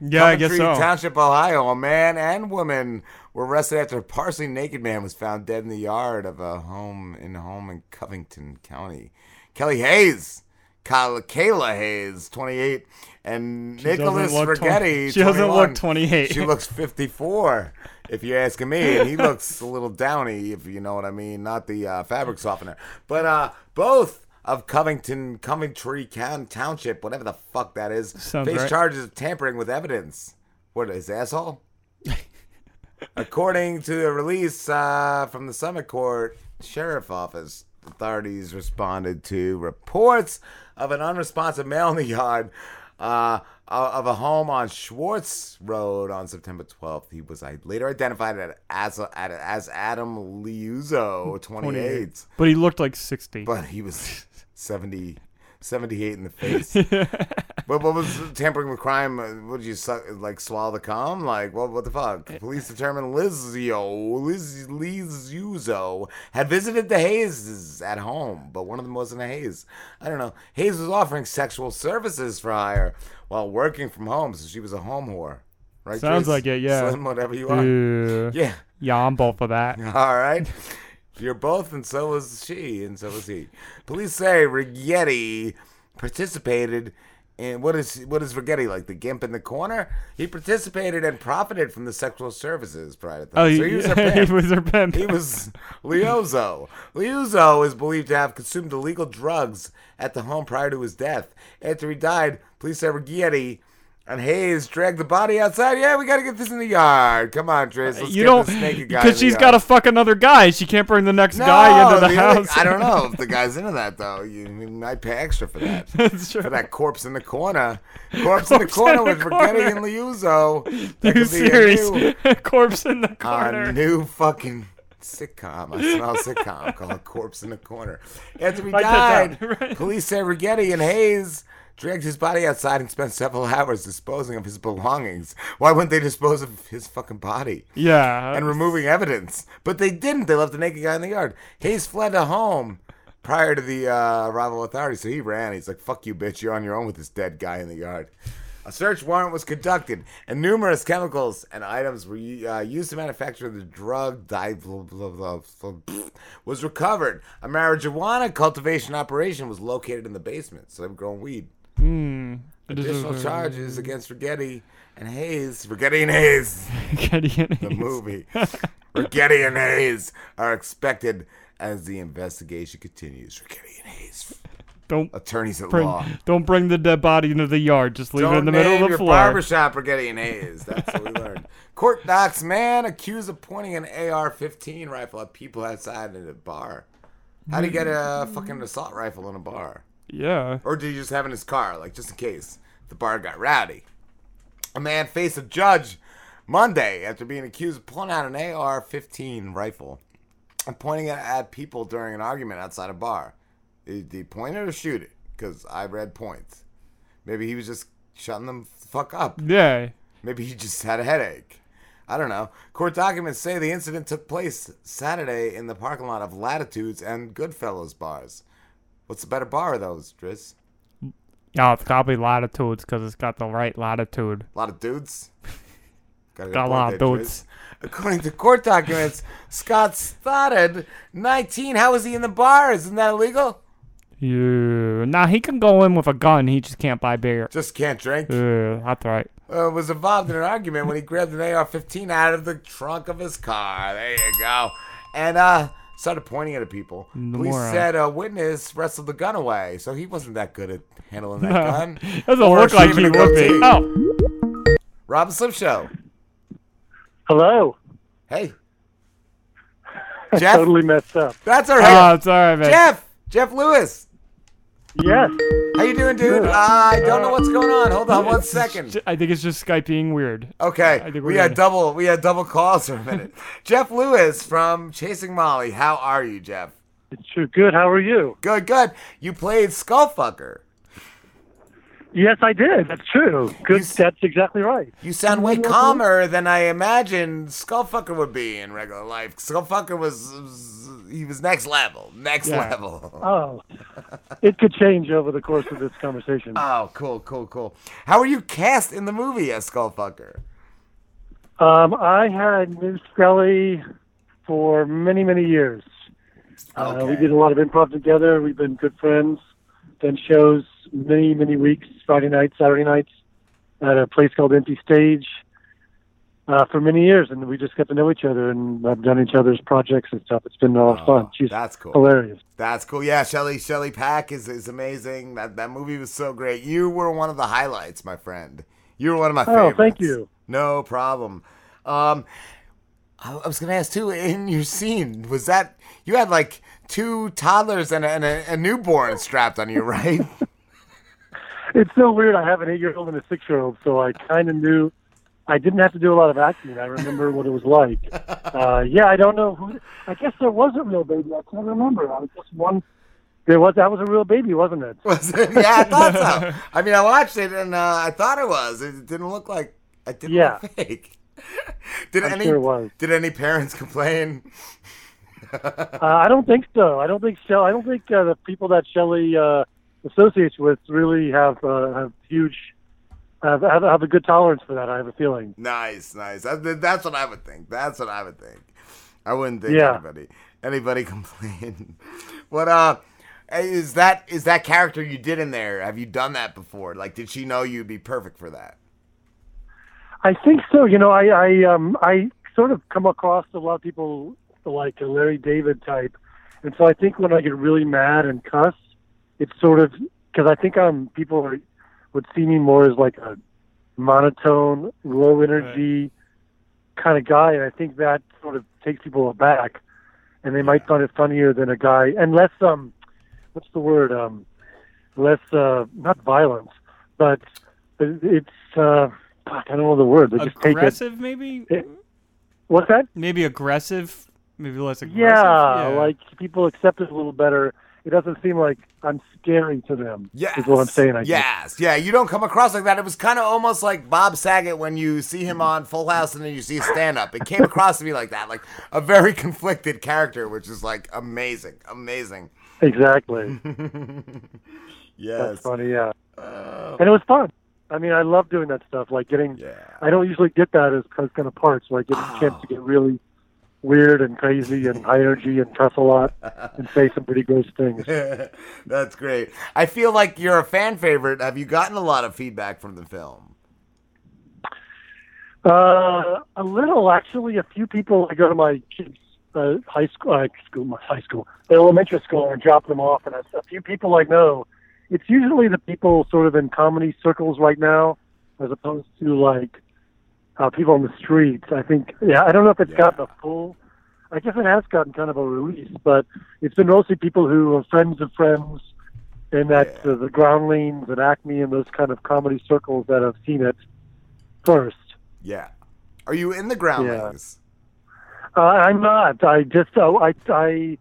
Yeah, I guess so. Township, Ohio. A man and woman were arrested after a partially naked man was found dead in the yard of a home in a home in Covington County. Kelly Hayes, Kayla, Kayla Hayes, 28, and She Nicholas Rigetti, [LAUGHS] she doesn't look 28. She looks 54, if you're asking me. And he looks a little downy, if you know what I mean. Not the uh, fabric softener. But uh, both of Covington, Coventry County Township, whatever the fuck that is, Sounds face right. charges of tampering with evidence. What is asshole? [LAUGHS] According to a release uh, from the Summit Court Sheriff Office, authorities responded to reports of an unresponsive male in the yard uh, of a home on Schwartz Road on September 12th. He was later identified as, as, as Adam Liuzzo, 28. But he looked like 60. But he was 70, 78 in the face. [LAUGHS] but what was tampering with crime? uh, What did you suck, like swallow the cum? Like what? What the fuck? Police determined Lizio, Liz, Lizuzo had visited the Hayes at home, but one of them wasn't a Hayes. I don't know. Hayes was offering sexual services for hire while working from home, so she was a home whore. Right? Sounds Trace? like it, yeah. Slim, whatever you are. Yeah. Yeah. Yeah, I'm both for that. [LAUGHS] All right. You're both, and so was she, and so was he. Police say Rigetti participated in what is what is Rigetti like the gimp in the corner? He participated and profited from the sexual services prior to that. Oh, so he- he was her [LAUGHS] he pimp. was her pimp. He was Liuzzo. Liuzzo is believed to have consumed illegal drugs at the home prior to his death. After he died, police say Rigetti and Hayes dragged the body outside. Yeah, we got to get this in the yard. Come on, Trish. Let's you get don't guy because she's got to fuck another guy. She can't bring the next No, guy into the the- house. I don't know [LAUGHS] if the guy's into that though. You, you might pay extra for that. [LAUGHS] That's true. For that corpse in the corner. Corpse, in the corner with Rigetti and Liuzzo. That New a series, new, [LAUGHS] corpse in the a corner. new fucking sitcom. I smell sitcom called Corpse in the Corner. After he Write uh, died. Right. police say Rigetti and Hayes dragged his body outside and spent several hours disposing of his belongings. Why wouldn't they dispose of his fucking body? Yeah. and removing evidence. But they didn't. They left the naked guy in the yard. Hayes fled to home prior to the uh, arrival of authorities, so he ran. He's like, "Fuck you, bitch! You're on your own with this dead guy in the yard." A search warrant was conducted, and numerous chemicals and items were uh, used to manufacture the drug. Di- blah, blah, blah, blah, blah, was recovered. A marijuana cultivation operation was located in the basement, so they were growing weed. Hmm. Is Additional charges against Rigetti and Hayes. Rigetti and Hayes. [LAUGHS] Rigetti and Hayes. The movie. [LAUGHS] Rigetti and Hayes are expected as the investigation continues. Rigetti and Hayes. Don't Attorneys at bring, law. Don't bring the dead body into the yard. Just leave Don't it in the middle of the floor. barbershop Rigetti and Hayes. That's what we [LAUGHS] learned. Court docs man accused of pointing an AR-15 rifle at people outside at a bar. How do you get a fucking assault rifle in a bar? Yeah. Or did he just have it in his car, like just in case the bar got rowdy? A man faced a judge Monday after being accused of pulling out an AR-15 rifle and pointing it at people during an argument outside a bar. Did he point it or shoot it? Because I read points. Maybe he was just shutting them fuck up. Yeah. Maybe he just had a headache. I don't know. Court documents say the incident took place Saturday in the parking lot of Latitudes and Goodfellas bars. What's the better bar of those, Driz? Yeah, it's gotta be latitudes because it's got the right latitude. A lot of dudes. [LAUGHS] Got, Got a lot of dudes. According to court documents, [LAUGHS] Scott Stoddard, 19. How was he in the bar? Isn't that illegal? Yeah, Now nah, he can go in with a gun. He just can't buy beer. Just can't drink. Uh, that's right. uh, was involved in an argument when he grabbed an AR-15 out of the trunk of his car. There you go. And uh, started pointing it at people. Police moron. said a witness wrestled the gun away, so he wasn't that good at handling that [LAUGHS] No, gun. doesn't or look like shaving he a would be. goatee. Oh. Rob and Slim Show. Hello. Hey. [LAUGHS] Jeff? totally messed up. That's all right. Oh, it's all right, man. Jeff. Jeff Lewis. Yes. How you doing, dude? Uh, I don't know what's going on. Hold on one second. I think it's just Skype being weird. Okay, I think we're we had good. double we had double calls for a minute. [LAUGHS] Jeff Lewis from Chasing Molly. How are you, Jeff? Sure, good. How are you? Good, good. You played Skullfucker. Yes, I did. That's true. Good. That's exactly right. You sound way calmer than I imagined Skullfucker would be in regular life. Skullfucker was, was he was next level, next Yeah. level. Oh, [LAUGHS] it could change over the course of this conversation. Oh, cool, cool, cool. How were you cast in the movie as Skullfucker? Um, I had Ms. Scully for many, many years. Uh, we did a lot of improv together. We've been good friends. Done shows many, many weeks, Friday nights, Saturday nights, at a place called Empty Stage uh, for many years, and we just got to know each other and I've done each other's projects and stuff. It's been a lot of fun. She's Oh, that's cool. hilarious. That's cool. Yeah, Shelly Shelly Pack is, is amazing. That that movie was so great. You were one of the highlights, my friend. You were one of my Oh, favorites. thank you. No problem. Um, I, I was gonna ask too. In your scene, was that you had like two toddlers and a, and a, a newborn strapped on you, right? [LAUGHS] It's so weird. I have an eight-year-old and a six-year-old, so I kind of knew. I didn't have to do a lot of acting. I remember what it was like. Uh, yeah, I don't know who. I guess there was a real baby. I can't remember. I was just one. There was that was a real baby, wasn't it? [LAUGHS] Was it? Yeah, I thought so. I mean, I watched it and uh, I thought it was. It didn't look like. It didn't Yeah. look fake. [LAUGHS] Did I'm any sure. Did any parents [LAUGHS] complain? Uh, I don't think so. I don't think so. I don't think uh, the people that Shelley uh, associates with really have uh, have huge have, have have a good tolerance for that. I have a feeling. Nice, nice. That, that's what I would think. That's what I would think. I wouldn't think Yeah. anybody anybody [LAUGHS] complain. what uh is that is that character you did in there? Have you done that before? Like did she know you'd be perfect for that? I think so. You know, I I um I sort of come across a lot of people like a Larry David type, and so I think when I get really mad and cuss, it's sort of because I think um people are, would see me more as like a monotone, low energy kind of guy, and I think that sort of takes people aback, and they might find it funnier than a guy and less um what's the word um less uh not violent, but it's uh fuck, I don't know the word. They just take it. Aggressive, maybe? What's that? Maybe aggressive, maybe less aggressive. Yeah, like people accept it a little better. It doesn't seem like I'm scary to them. Yes. is what I'm saying. I guess. Yes, yeah, you don't come across like that. It was kind of almost like Bob Saget when you see him on Full House and then you see his stand up. It came across to me like that, like a very conflicted character, which is like amazing, amazing. Exactly. [LAUGHS] Yes. That's funny. Yeah. Oh. and it was fun. I mean, I love doing that stuff. Like getting. yeah. I don't usually get that as as kind of parts. Like I get a chance to get really weird and crazy and high energy and cuss a lot and say some pretty gross things. [LAUGHS] That's great. I feel like you're a fan favorite. Have you gotten a lot of feedback from the film? Uh, a little actually. A few people. I go to my kids' uh, high school, uh, school, my high school, elementary school, and drop them off. And a, a few people I know. It's usually the people sort of in comedy circles right now, as opposed to like uh, people on the streets. I think. Yeah, I don't know if it's gotten a full. I guess it has gotten kind of a release, but it's been mostly people who are friends of friends, and that uh, the Groundlings and Acme and those kind of comedy circles that have seen it first. Yeah. Are you in the groundlings? Uh, I'm not. I just uh, I I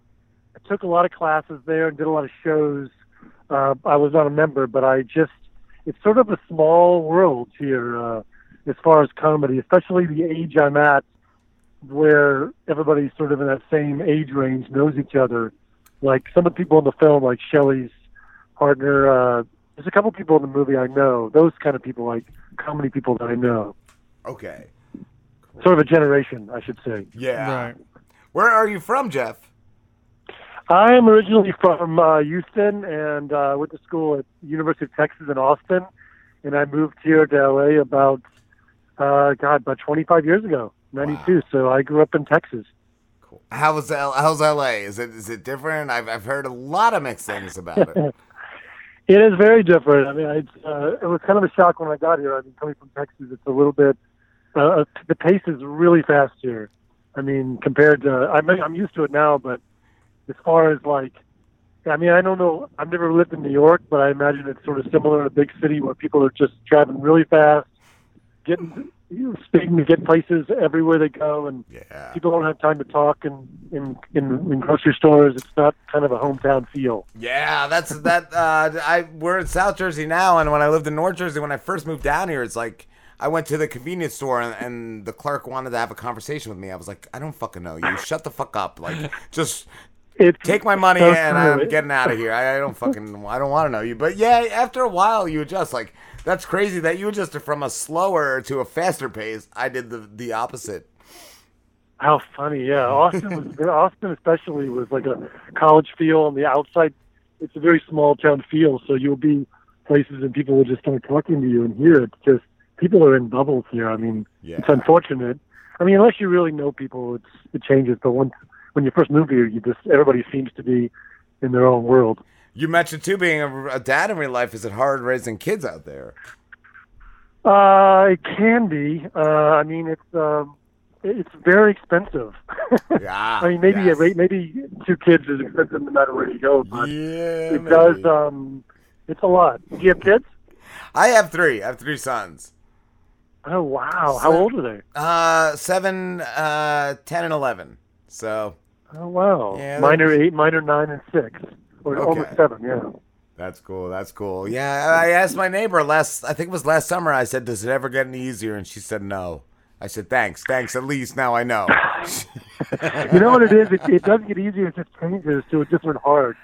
took a lot of classes there and did a lot of shows. Uh, I was not a member, but I just it's sort of a small world here uh, as far as comedy, especially the age I'm at, where everybody's sort of in that same age range, knows each other. Like some of the people in the film, like Shelley's partner. Uh, there's a couple people in the movie I know. Those kind of people, like comedy people that I know. Okay. Sort of a generation, I should say. Yeah. Right. Where are you from, Jeff? I'm originally from uh, Houston and uh, went to school at University of Texas in Austin, and I moved here to LA about uh, God about 25 years ago, 92. So I grew up in Texas. Cool. How was L- how's LA? Is it is it different? I've I've heard a lot of mixed things about it. [LAUGHS] It is very different. I mean, I, uh, it was kind of a shock when I got here. I mean, coming from Texas, it's a little bit. Uh, the pace is really fast here. I mean, compared to I mean, I'm used to it now, but as far as like, I mean, I don't know. I've never lived in New York, but I imagine it's sort of similar in a big city where people are just driving really fast, getting you know, speeding to get places everywhere they go, and yeah. people don't have time to talk in, in in in grocery stores. It's not kind of a hometown feel. Yeah, that's that. Uh, I we're in South Jersey now, and when I lived in North Jersey, when I first moved down here, it's like I went to the convenience store, and, and the clerk wanted to have a conversation with me. I was like, I don't fucking know you. Shut the fuck up. Like, [LAUGHS] just take my money so and. I'm getting out of here. I, I don't fucking. I don't want to know you. But yeah, after a while, you adjust. Like that's crazy that you adjusted from a slower to a faster pace. I did the the opposite. How funny, yeah. Austin was Austin especially was like a college feel on the outside. It's a very small town feel, so you'll be places and people will just start talking to you, and here it's just people are in bubbles here. I mean, it's unfortunate. I mean, unless you really know people, it's it changes. But once when you first move here, you just everybody seems to be in their own world. You mentioned too being a, a dad in real life. Is it hard raising kids out there? Uh, it can be. Uh, I mean, it's um, it's very expensive. [LAUGHS] Yeah. I mean, maybe yes. a maybe two kids is expensive no matter where you go. But Yeah, it does. Um, it's a lot. Do you have kids? I have three. I have three sons. Oh wow! How old are they? Uh, seven, uh, ten, and eleven. So Oh wow! Yeah, they're- eight, minor nine and six, or Okay. almost seven. Yeah. that's cool. That's cool. Yeah, I asked my neighbor last. I think it was last summer. I said, "Does it ever get any easier?" And she said, "No." I said, "Thanks, thanks. At least now I know." [LAUGHS] you know what it is? It, it does get easier. It just changes to a different heart.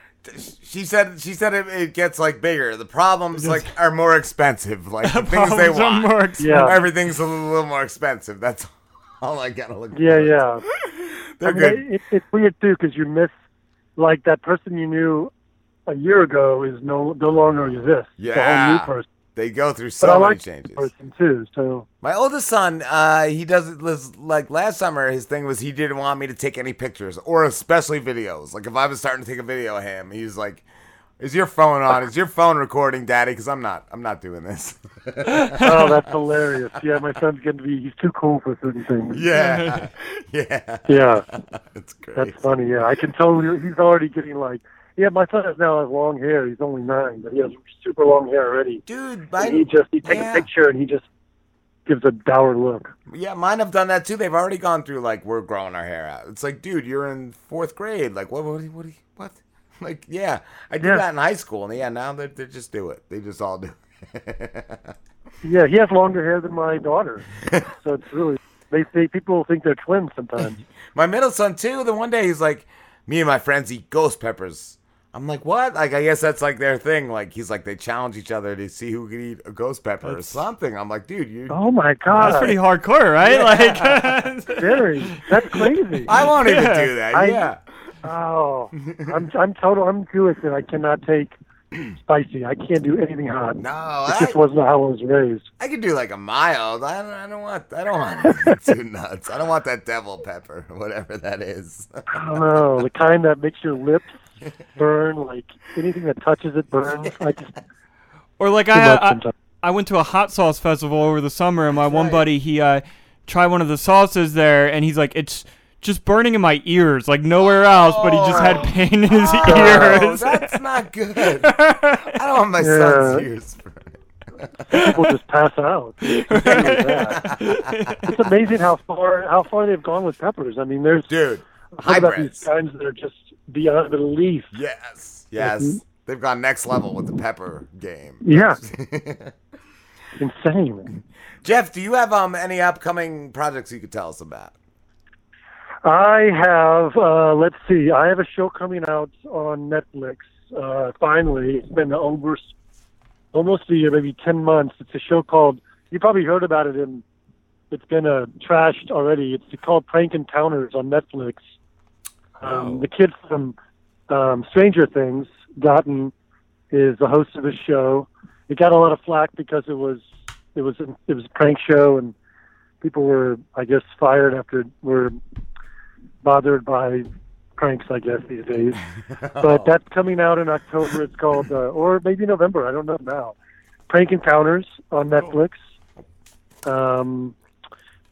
She said she said it, it gets like bigger. The problems like are more expensive. Like [LAUGHS] the things they want. more expensive. Yeah. Everything's a little, little more expensive. That's all I gotta look. Yeah, for. yeah. [LAUGHS] [LAUGHS] They're I mean, good. It, it's weird too because you miss like that person you knew a year ago is no no longer exists. It's a whole new Yeah. person. They go through so many like changes. person too. So My oldest son, uh, he does it was like last summer. His thing was he didn't want me to take any pictures or especially videos. Like if I was starting to take a video of him, he was like, "Is your phone on? Is your phone recording, Daddy? Because I'm not. I'm not doing this." [LAUGHS] oh, that's hilarious. Yeah, my son's going to be he's too cool for certain things. Yeah, [LAUGHS] yeah, Yeah. [LAUGHS] That's great. That's funny. Yeah, I can tell he's already getting like. Yeah, my son has now has long hair. He's only nine, but he has super long hair already. Dude, And he just he takes yeah. a picture and he just gives a dour look. Yeah, mine have done that too. They've already gone through like we're growing our hair out. It's like, dude, you're in fourth grade. Like, what? What? What? What? [LAUGHS] Like, yeah, I did Yeah. that in high school, and yeah, now they they just do it. They just all do. [LAUGHS] Yeah, he has longer hair than my daughter, [LAUGHS] so it's really they say people think they're twins sometimes. My middle son too. The one day he's like, me and my friends eat ghost peppers. I'm like, what? Like, I guess that's like their thing. Like, he's like, they challenge each other to see who can eat a ghost pepper or something. I'm like, dude, you. Oh my god, That's pretty hardcore, right? Like, very. That's crazy. I won't even do that. I- yeah. Oh, I'm I'm total. I'm Jewish and I cannot take spicy. I can't do anything hot. No, it just wasn't how I was raised. I could do like a mild. I don't. I don't want. I don't want [LAUGHS] too nuts. I don't want that devil pepper, [LAUGHS] whatever that is. I don't know the kind that makes your lips [LAUGHS] burn. Like anything that touches it burns. I just Or like Too I, much I. I went to a hot sauce festival over the summer, and my one buddy he uh, tried one of the sauces there, and he's like, it's just burning in my ears, like nowhere else, but he just had pain in his Oh, ears. that's not [LAUGHS] good. I don't want my son's ears. people just pass out. [LAUGHS] It's really bad. It's amazing how far how far they've gone with peppers. I mean, there's dude How about hybrids. these kinds that are just beyond belief? Yes. Yes. They've gone next level with the pepper game. Yeah. [LAUGHS] Insane. Jeff, do you have um any upcoming projects you could tell us about? I have, uh, let's see, I have a show coming out on Netflix. Uh, finally, it's been over almost a year, maybe 10 months. It's a show called, you probably heard about it in, it's been uh, trashed already. It's called Prank Encounters on Netflix. Um, The kid from um, Stranger Things, Gaten is the host of the show. It got a lot of flack because it was it was it was a prank show and people were I guess fired after were bothered by pranks I guess these days. [LAUGHS] but that's coming out in October. It's called uh, or maybe November. I don't know now. Prank Encounters on Netflix. Um,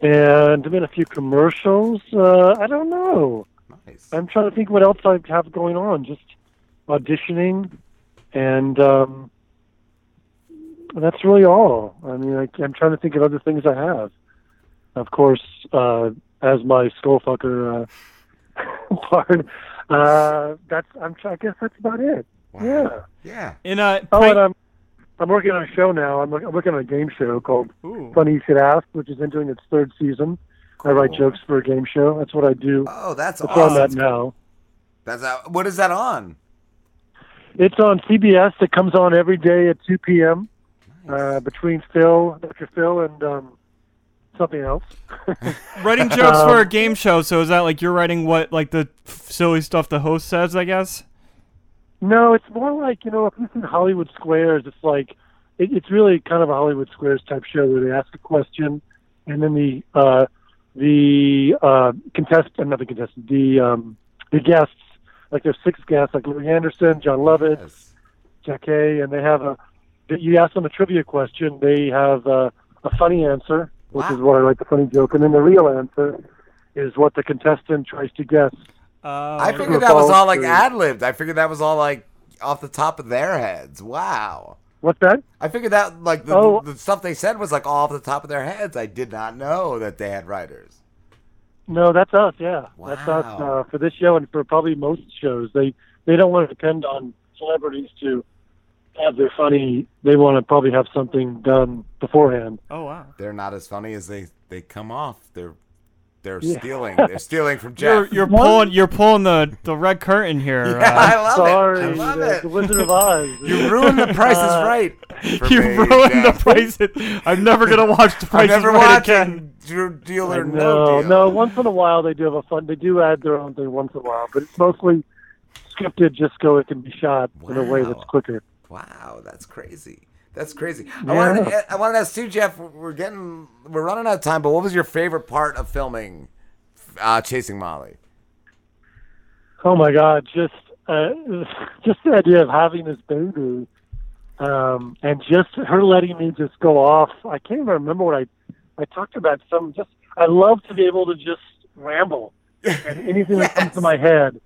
and I'm in a few commercials. Uh, I don't know. Nice. I'm trying to think what else I have going on. Just auditioning, and um, that's really all. I mean, I, I'm trying to think of other things I have. Of course, uh, as my skullfucker uh, [LAUGHS] part, uh, that's. I'm. I guess that's about it. Yeah. Yeah. In a Oh, and I'm I'm working on a show now. I'm, I'm working on a game show called Ooh. Funny You Should Ask, which is entering its third season. I write jokes for a game show. That's what I do. Oh, that's That's where I'm at awesome. now. That's out. What is that on? It's on CBS. It comes on every day at 2 p.m. Uh, between Phil, Dr. Phil, and um, something else. [LAUGHS] writing jokes for a Um, game show. So is that like you're writing what like the silly stuff the host says? I guess. No, it's more like you know, if you see Hollywood Squares, it's like it, it's really kind of a Hollywood Squares type show where they ask a question, and then the uh, the uh, contestant, not the contestant, the um, the guests, like there's six guests, like Louie Anderson, Jon Lovitz, Jack Hay, and they have a. You ask them a trivia question, they have uh, a funny answer, which is what I like the funny joke, and then the real answer is what the contestant tries to guess. I figured that was all like ad libbed. I figured that was all like off the top of their heads. Wow. What's that? I figured that like the, Oh. the stuff they said was like all off the top of their heads. I did not know that they had writers. No, that's us. Yeah, that's us uh, for this show and for probably most shows. They they don't want to depend on celebrities to have their funny. They want to probably have something done beforehand. Oh wow. They're not as funny as they they come off. They're they're Yeah. stealing. [LAUGHS] They're stealing from You're you're pulling you're pulling the the red curtain here. Yeah, uh, I love it. Sorry, I love the, it. the Wizard of Oz. [LAUGHS] You ruined the Price is Uh, Right. [LAUGHS] for You me, ruined the price. It- I'm never gonna watch the I'm price is never right again. Drew Deal I or know. No Deal. No, once in a while they do have a fun. They do add their own thing once in a while, but it's mostly scripted just so it can be shot in a way that's quicker. Wow, that's crazy. That's crazy. I Yeah. wanted to, I wanted to ask too, Jeff. We're getting we're running out of time, but what was your favorite part of filming uh, Chasing Molly? Oh my God! Just uh, [LAUGHS] just the idea of having this baby, um, and just her letting me just go off. I can't even remember what I I talked about. Some just I love to be able to just ramble [LAUGHS] and anything that comes to my head,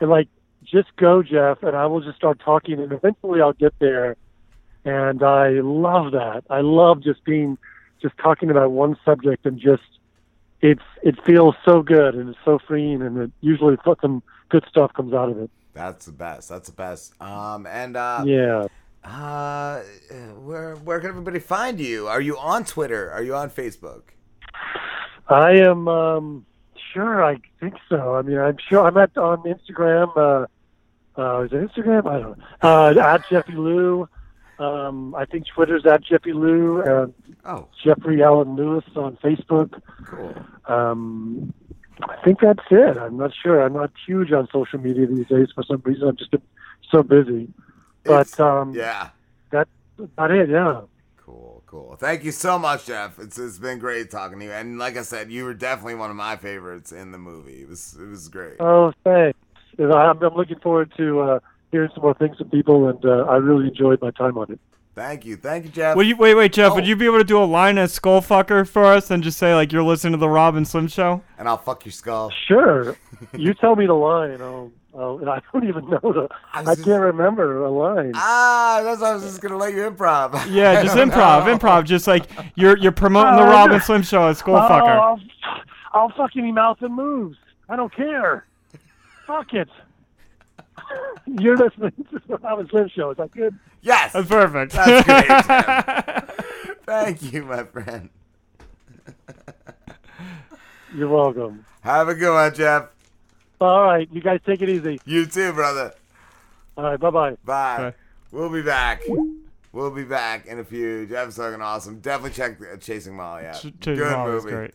and like just go, Jeff, and I will just start talking, and eventually I'll get there. And I love that. I love just being just talking about one subject and just it's it feels so good and it's so freeing and it usually some good stuff comes out of it. That's the best. That's the best. Um, and uh, yeah. Uh, where where can everybody find you? Are you on Twitter? Are you on Facebook? I am um sure I think so. I mean I'm sure I'm at on Instagram, uh uh is it Instagram? I don't know. Uh at Jeffy Lou. Um I think Twitter's at Jeffy Lou and oh. Jeffrey Allen Lewis on Facebook. Cool. Um I think that's it. I'm not sure. I'm not huge on social media these days for some reason. I've just been so busy. But um Yeah. that's about it, yeah. Cool, cool. Thank you so much, Jeff. It's it's been great talking to you. And like I said, you were definitely one of my favorites in the movie. It was it was great. Oh, thanks. You know, I'm, I'm looking forward to uh, hearing some more things from people, and uh, I really enjoyed my time on it. Thank you, thank you, Jeff. Would you wait, wait, Jeff? Oh. Would you be able to do a line as Skullfucker for us and just say like you're listening to the Rob and Slim show? And I'll fuck your skull. Sure. [LAUGHS] you tell me the line, and I'll, I'll, and I don't even know the. I, was just- can't remember a line. Ah, that's why I was just gonna let you improv. Yeah, [LAUGHS] just improv, improv. Just like you're you're promoting the Oh, Rob no. and Slim show as Oh, Skullfucker. I'll, I'll fuck any mouth that moves. I don't care. Fuck it. [LAUGHS] You're listening to the Rob and Slim Show. Is that good? Yes. That's perfect. That's great. [LAUGHS] Thank you, my friend. You're welcome. Have a good one, Jeff. All right, you guys take it easy. You too, brother. All right, bye-bye. Bye. We'll be back. We'll be back in a few. Jeff's fucking awesome. Definitely check Chasing Molly out. Ch- Chasing Good Molly movie. great.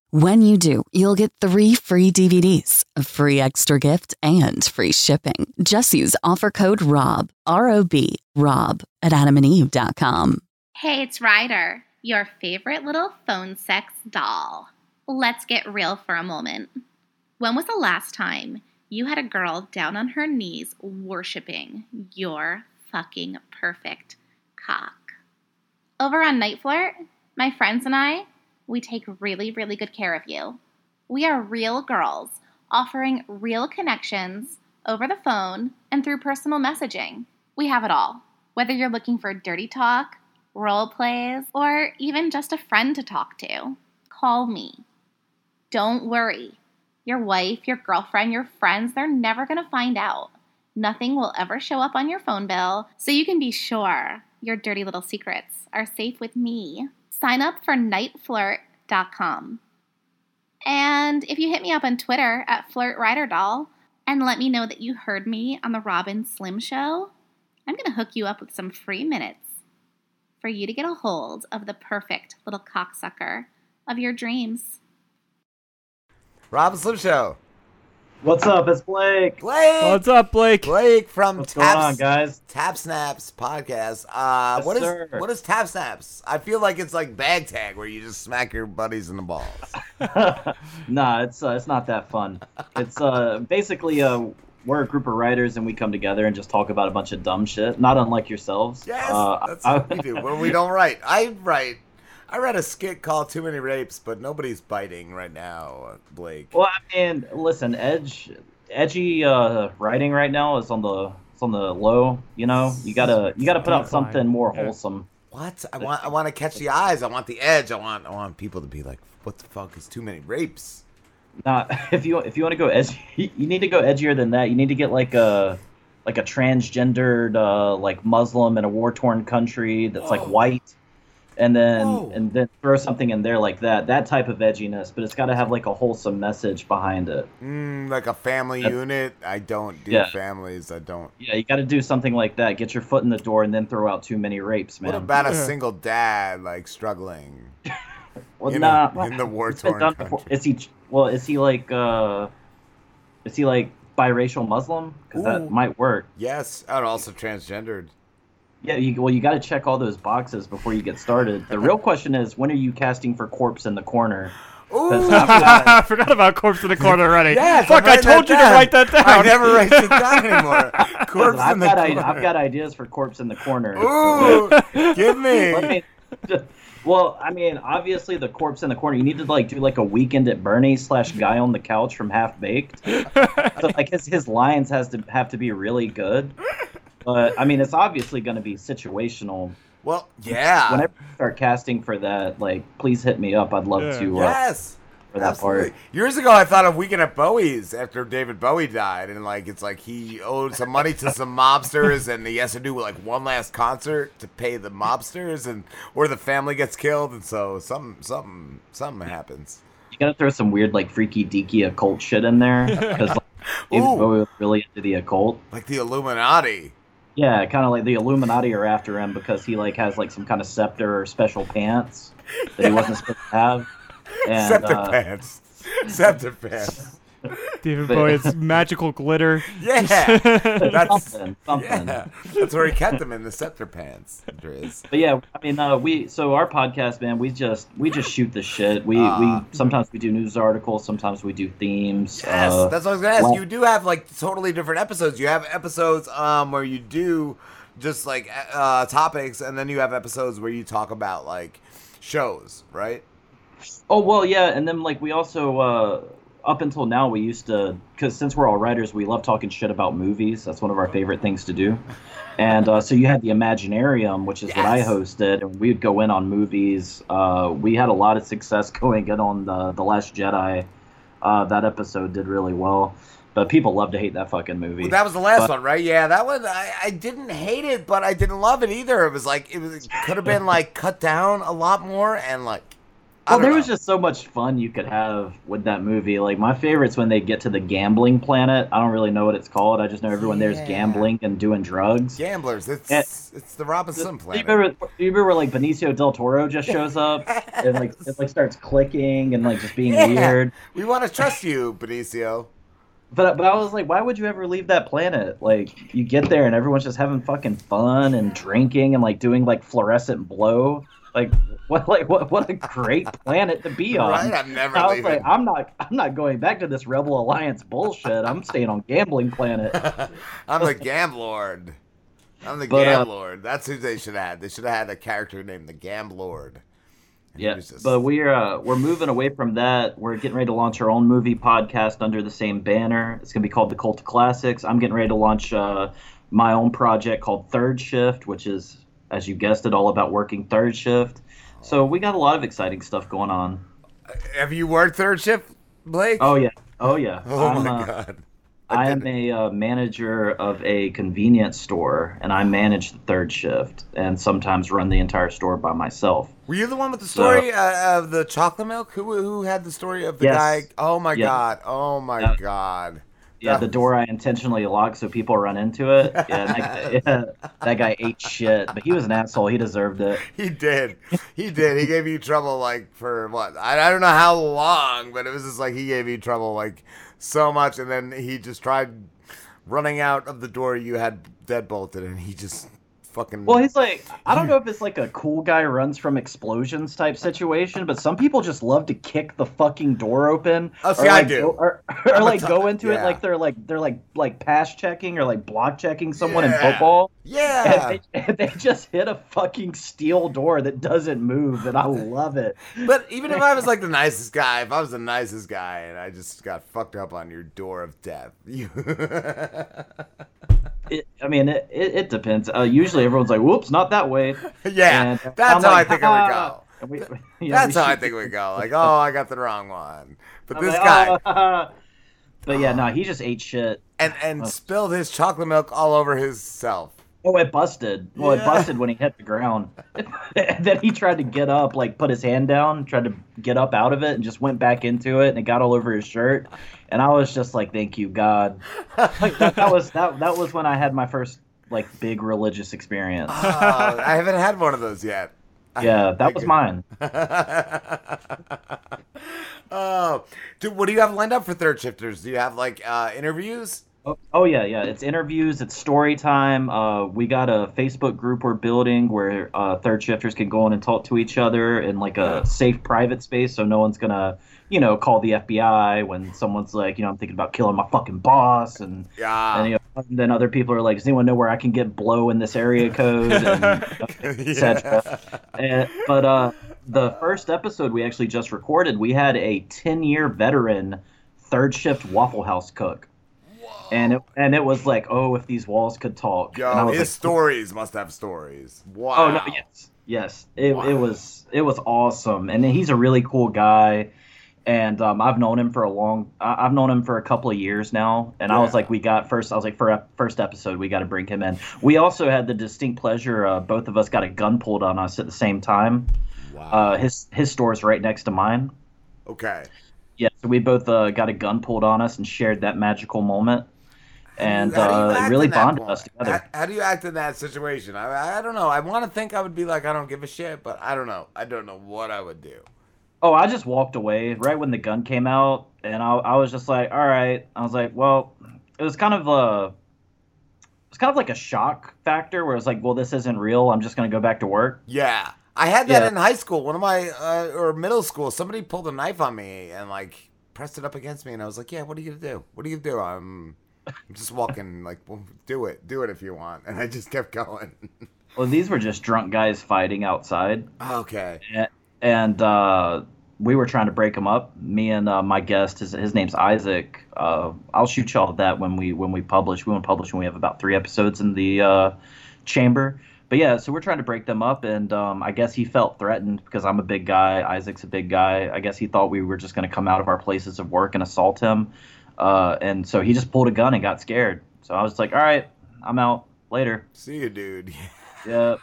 When you do, you'll get three free DVDs, a free extra gift, and free shipping. Just use offer code ROB, R O B, ROB at adamandeve.com. Hey, it's Ryder, your favorite little phone sex doll. Let's get real for a moment. When was the last time you had a girl down on her knees worshiping your fucking perfect cock? Over on Night Flirt, my friends and I, we take really, really good care of you. We are real girls offering real connections over the phone and through personal messaging. We have it all. Whether you're looking for dirty talk, role plays, or even just a friend to talk to, call me. Don't worry. Your wife, your girlfriend, your friends, they're never going to find out. Nothing will ever show up on your phone bill, so you can be sure your dirty little secrets are safe with me. Sign up for nightflirt.com. And if you hit me up on Twitter at FlirtRyderDoll and let me know that you heard me on the Rob and Slim Show, I'm going to hook you up with some free minutes for you to get a hold of the perfect little cocksucker of your dreams. Rob and Slim Show. What's up? It's Blake. Blake. What's up, Blake? Blake from What's Tap, going on, guys? Tap Snaps podcast. Uh, Yes, what is sir. what is Tap Snaps? I feel like it's like bag tag where you just smack your buddies in the balls. [LAUGHS] nah, it's uh, it's not that fun. It's uh basically uh we're a group of writers and we come together and just talk about a bunch of dumb shit. Not unlike yourselves. Yes, Uh, that's I- what we do when we don't write. I write. I read a skit called "Too Many Rapes," but nobody's biting right now, uh, Blake. Well, I mean, listen, edge, edgy uh, writing right now is on the it's on the low. You know, you gotta you gotta put out something more wholesome. What? I want. I want to catch the eyes. I want the edge. I want. I want people to be like, "What the fuck is too many rapes?" Not [LAUGHS] if you if you want to go edgy, [LAUGHS] you need to go edgier than that. You need to get like a like a transgendered uh, like Muslim in a war torn country that's like white, and then and then throw something in there like that. That type of edginess, but it's got to have like a wholesome message behind it. Mm, like a family That- unit. I don't do Yeah. families. I don't. Yeah, you got to do something like that. Get your foot in the door and then throw out too many rapes, man. What about a single dad like struggling? [LAUGHS] Well, in, nah, a, in the war torn country? Is he? Well, is he like? uh Is he like biracial Muslim? Because that might work. Yes, and also transgendered. Yeah, you, well, you got to check all those boxes before you get started. The real question is, when are you casting for Corpse in the Corner? I've [LAUGHS] I forgot about Corpse in the Corner already. Yes, Fuck, I'm I writing told that you to write that down. I never write it down anymore. [LAUGHS] Corpse I've in the got i- Corner. I've got ideas for Corpse in the Corner. Ooh, give me. [LAUGHS] Let me- Well, I mean, obviously the corpse in the corner. You need to like do like a weekend at Bernie slash guy on the couch from Half Baked. so like his his lines has to have to be really good. But I mean, it's obviously going to be situational. Well, yeah. Whenever you start casting for that, like, please hit me up. I'd love to. Uh, yes. For that Absolutely. part. Years ago, I thought of Weekend at Bowie's after David Bowie died, and like it's like he owed some money to some mobsters, and he has to do like one last concert to pay the mobsters, and or the family gets killed, and so something, something, something happens. You gotta throw some weird, like, freaky deaky occult shit in there because like, [LAUGHS] David Ooh. Bowie was really into the occult. Like the Illuminati. Yeah, kind of like the Illuminati are after him because he like has like some kind of scepter or special pants that he [LAUGHS] wasn't supposed to have. And, Scepter uh, pants. Scepter pants. David But- Bowie's [LAUGHS] magical glitter. Yeah, [LAUGHS] that's Something, something. Yeah, that's where he kept them in the scepter pants. Driz. But yeah, I mean, uh, we so our podcast, man, we just we just shoot the shit. We Ah. we sometimes we do news articles, sometimes we do themes. Yes, uh, that's what I was gonna ask. well- you do have like totally different episodes. You have episodes um where you do just like uh, topics, and then you have episodes where you talk about like shows, right? Oh well, yeah, and then like we also uh, up until now we used to because since we're all writers, we love talking shit about movies. That's one of our favorite things to do. And uh, so you had the Imaginarium, which is what I hosted, and we'd go in on movies. Uh, we had a lot of success [LAUGHS] going in on the the Last Jedi. Uh, that episode did really well, but people love to hate that fucking movie. Well, that was the last But- one, right? Yeah, that one. I, I didn't hate it, but I didn't love it either. It was like it was could have been like cut down a lot more, and like Well, there know. was just so much fun you could have with that movie. Like my favorite's when they get to the gambling planet. I don't really know what it's called. I just know everyone there's gambling and doing drugs. gamblers. It's And- it's the Robinson Do you remember, you remember like Benicio del Toro just [LAUGHS] shows up and like it like starts clicking and like just being Yeah. weird. We want to trust you, Benicio. But but I was like, why would you ever leave that planet? Like you get there and everyone's just having fucking fun and drinking and like doing like fluorescent blow. Like what like what what a great planet to be on. Right? I'm never I was leaving. like, I'm not I'm not going back to this Rebel Alliance bullshit. I'm staying on gambling planet. [LAUGHS] I'm the Gamblord. I'm the But, uh, That's who they should have. They should have had a character named the Gamblord. Yeah, but we're uh, we're moving away from that. We're getting ready to launch our own movie podcast under the same banner. It's gonna be called the Cult of Classics. I'm getting ready to launch uh, my own project called Third Shift, which is, as you guessed it, all about working third shift. So we got a lot of exciting stuff going on. Have you worked third shift, Blake? Oh yeah, oh yeah. [LAUGHS] Oh I'm, my uh, god. I am a uh, manager of a convenience store, and I manage the third shift, and sometimes run the entire store by myself. Were you the one with the So- story uh, of the chocolate milk? Who who had the story of the Yes. guy? Oh my Yeah. god! Oh my Yeah. god! Yeah, the door I intentionally locked so people run into it. [LAUGHS] Yeah, that, guy, [LAUGHS] yeah, that guy ate shit, but he was an asshole. He deserved it. [LAUGHS] He did. He did. He gave you trouble like for what? I, I don't know how long, but it was just like he gave you trouble like so much, and then he just tried running out of the door you had deadbolted, and he just fucking. Well, he's like, I don't know if it's like a cool guy runs from explosions type situation, but some people just love to kick the fucking door open. Oh, see, or I like do. Go, or or I'm like t- go into it like they're like they're like like pass checking or like block checking someone in football. Yeah. And they, and they just hit a fucking steel door that doesn't move, and I love it. But even if I was like the nicest guy, if I was the nicest guy, and I just got fucked up on your door of death, you. [LAUGHS] [LAUGHS] It, I mean, it, it, depends. Uh, usually, everyone's like, "Whoops, not that way." [LAUGHS] Yeah, And that's I'm how like, I think it would go. We- [LAUGHS] yeah, That's how I think we go. Like, [LAUGHS] oh, I got the wrong one. But I'm this like, guy. "Oh." but yeah, no, [SIGHS] he just ate shit. And and spilled his chocolate milk all over himself. Oh, it busted. Well, Yeah. it busted when he hit the ground. [LAUGHS] then he tried to get up, like put his hand down, tried to get up out of it, and just went back into it, and it got all over his shirt. And I was just like, "Thank you, God." [LAUGHS] Like that, that was that that was when I had my first like big religious experience. Oh, I haven't had one of those yet. [LAUGHS] yeah, that was mine. oh, dude, what do you have lined up for third shifters? Do you have like uh, interviews? Oh, oh yeah, yeah. It's interviews. It's story time. Uh, we got a Facebook group we're building where uh, third shifters can go in and talk to each other in like a safe private space, so no one's gonna, you know, call the FBI when someone's like, you know, I'm thinking about killing my fucking boss, and Yeah. and you know, then other people are like, does anyone know where I can get blow in this area code, and [LAUGHS] etc. And- But uh, the first episode we actually just recorded, we had a 10 year veteran third shift Waffle House cook. And it, and it was like, oh, if these walls could talk. Yo, his like, stories must have stories. Wow. Oh no, yes, yes. It, it was it was awesome, and he's a really cool guy. And um, I've known him for a long. I- I've known him for a couple of years now, and I was like, we got first. I was like, for a first episode, we got to bring him in. We also had the distinct pleasure. Uh, both of us got a gun pulled on us at the same time. Wow. Uh, his his store's right next to mine. Okay. Yeah, so we both uh, got a gun pulled on us and shared that magical moment, and uh, it really bonded us together. How, how do you act in that situation? I, I don't know. I want to think I would be like, I don't give a shit, but I don't know. I don't know what I would do. Oh, I just walked away right when the gun came out, and I, I was just like, all right. I was like, well, it was kind of a, it was kind of like a shock factor where it's like, well, this isn't real. I'm just gonna go back to work. Yeah. I had that Yeah. in high school. One of my, uh, or middle school, somebody pulled a knife on me and like pressed it up against me. And I was like, yeah, what are you to do? What are you to do? I'm, I'm [LAUGHS] just walking like, well, do it, do it if you want, and I just kept going. [LAUGHS] Well, these were just drunk guys fighting outside. okay. And uh, we were trying to break them up. Me and uh, my guest, his, his name's Isaac. Uh, I'll shoot y'all that when we when we publish. We want to publish when we have about three episodes in the uh, chamber. But yeah, so we're trying to break them up, and um, I guess he felt threatened because I'm a big guy. Isaac's a big guy. I guess he thought we were just going to come out of our places of work and assault him, uh, and so he just pulled a gun and got scared. So I was like, "All right, I'm out. Later." See you, dude. [LAUGHS] Yep.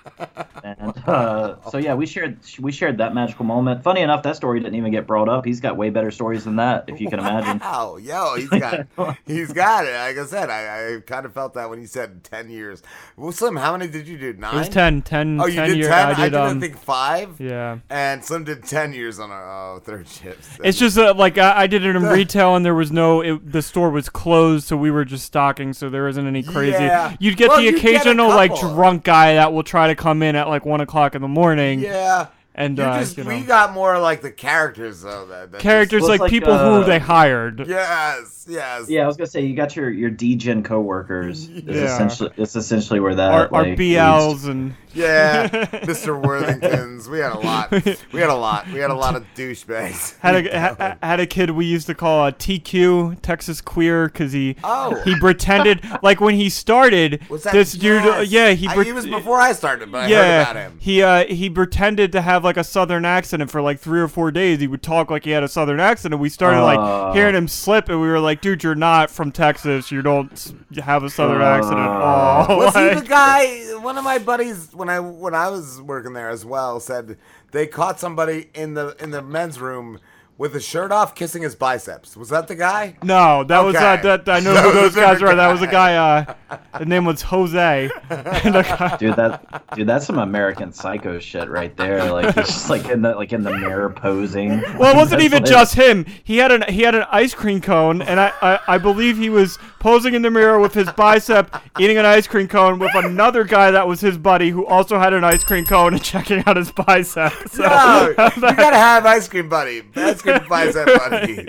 And [LAUGHS] uh, so yeah, we shared we shared that magical moment. Funny enough, that story didn't even get brought up. He's got way better stories than that, if you can imagine. [LAUGHS] Wow, yo, he's got, [LAUGHS] he's got it. Like I said, I, I kind of felt that when you said ten years. Well, Slim, how many did you do? Nine. It was 10, 10, Oh, you 10 did year- ten. I did, I um, think five. yeah. And Slim did ten years on a oh, third shift. It's just uh, like I, I did it in retail, and there was no. It, the store was closed, so we were just stocking. So there wasn't any crazy. Yeah. You'd get Well, the you get occasional like drunk guy that will try to come in at like one o'clock in the morning. Yeah. And uh, just, you know, we got more like the characters though. That, that characters just- like, people who they hired. Yes, yes. Yeah, I was gonna say you got your your DGen coworkers. Is Yeah. essentially it's essentially where that Our, our like, BLs leads. and Yeah, Mr. [LAUGHS] Worthingtons. We had a lot. We had a lot. We had a lot of douchebags. had a [LAUGHS] ha, had a kid we used to call a TQ Texas queer because he Oh. he pretended like when he started [LAUGHS] Was that- this dude uh, yes. yeah he I- he was before I started, but I yeah heard about him. he uh he pretended to have like a southern accent and for like three or four days he would talk like he had a southern accent and we started Oh. like hearing him slip and we were like dude you're not from Texas you don't have a southern accent at uh, all [LAUGHS] Was he the guy? One of my buddies, when I when I was working there as well, said they caught somebody in the in the men's room with his shirt off, kissing his biceps. Was that the guy? No, that was uh, that. I know [LAUGHS] That who those guys different were. That was a guy. Uh, his name was Jose. [LAUGHS] And the guy- Dude, that dude, that's some American Psycho shit right there. Like he's just like in the like in the mirror posing. Well, it [LAUGHS] wasn't even like- just him. He had an he had an ice cream cone, and I, I I believe he was posing in the mirror with his bicep, eating an ice cream cone with another guy that was his buddy who also had an ice cream cone and checking out his bicep. So, No, you gotta have ice cream buddy. Ice cream bicep buddy.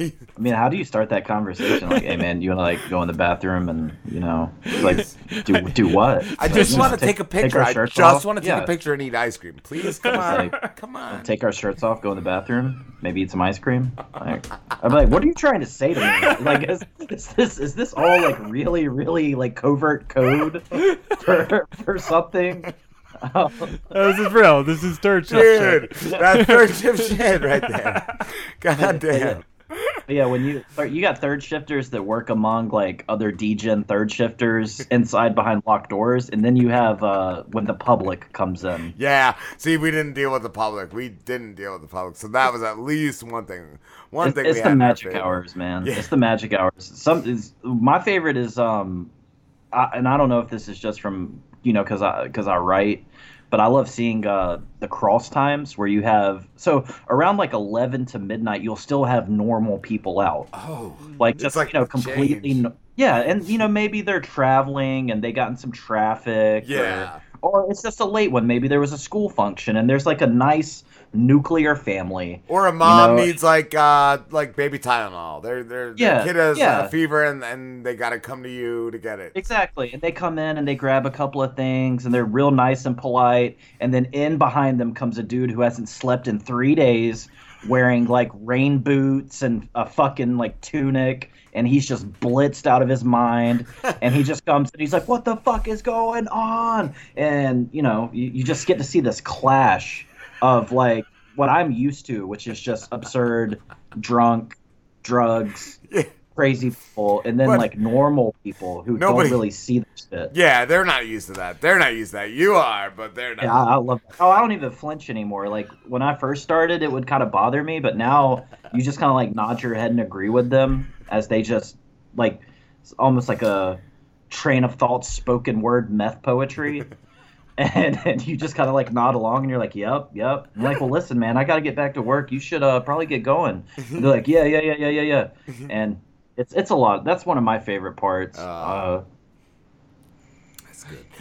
I mean, how do you start that conversation? Like, hey man, you wanna like go in the bathroom and you know, like do do what? I Like, just want to take- take a picture. our I just want to take Yeah. a picture and eat ice cream. Please, come on, Like, come on. Take our shirts off, go in the bathroom, maybe eat some ice cream. Like, I'm like, what are you trying to say to me? Like, is, is this is this all like really, really like covert code for for something? [LAUGHS] this is real. This is third shift Dude, shit. that's third shift shit right there. [LAUGHS] God damn. But yeah, when you you got third shifters that work among like other DGen third shifters inside behind locked doors, and then you have uh, when the public comes in. Yeah. See, we didn't deal with the public. We didn't deal with the public, so that was at least one thing. One it's, thing it's we the had magic hours, man. Yeah. It's the magic hours. Some is my favorite is um, I, and I don't know if this is just from you know because I because I write, but I love seeing uh the cross times where you have so around like eleven to midnight you'll still have normal people out. Oh, like just like you know completely. No, yeah, and you know maybe they're traveling and they got in some traffic. Yeah. Or, or it's just a late one. Maybe there was a school function and there's like a nice nuclear family. Or a mom know, needs like uh like baby Tylenol. They're they're Yeah, their kid has yeah. a fever and and they gotta come to you to get it. Exactly. And they come in and they grab a couple of things and they're real nice and polite. And then in behind them comes a dude who hasn't slept in three days wearing like rain boots and a fucking like tunic. And he's just blitzed out of his mind. [LAUGHS] and he just comes and he's like, What the fuck is going on? And, you know, you, you just get to see this clash of like what I'm used to, which is just absurd, drunk, drugs, [LAUGHS] crazy people, and then But- like normal people who Nobody- don't really see this shit. Yeah, they're not used to that. They're not used to that. You are, but they're not. Yeah, I, I love. Oh, I don't even flinch anymore. Like when I first started, it would kind of bother me, but now you just kind of like nod your head and agree with them as they just like it's almost like a train of thought, spoken word meth poetry. [LAUGHS] [LAUGHS] And, and you just kind of like nod along and you're like, yep, yep. I'm like, well, listen, man, I got to get back to work. You should uh, probably get going. And [LAUGHS] they're like, yeah, yeah, yeah, yeah, yeah, yeah. [LAUGHS] And it's it's a lot. That's one of my favorite parts. Uh,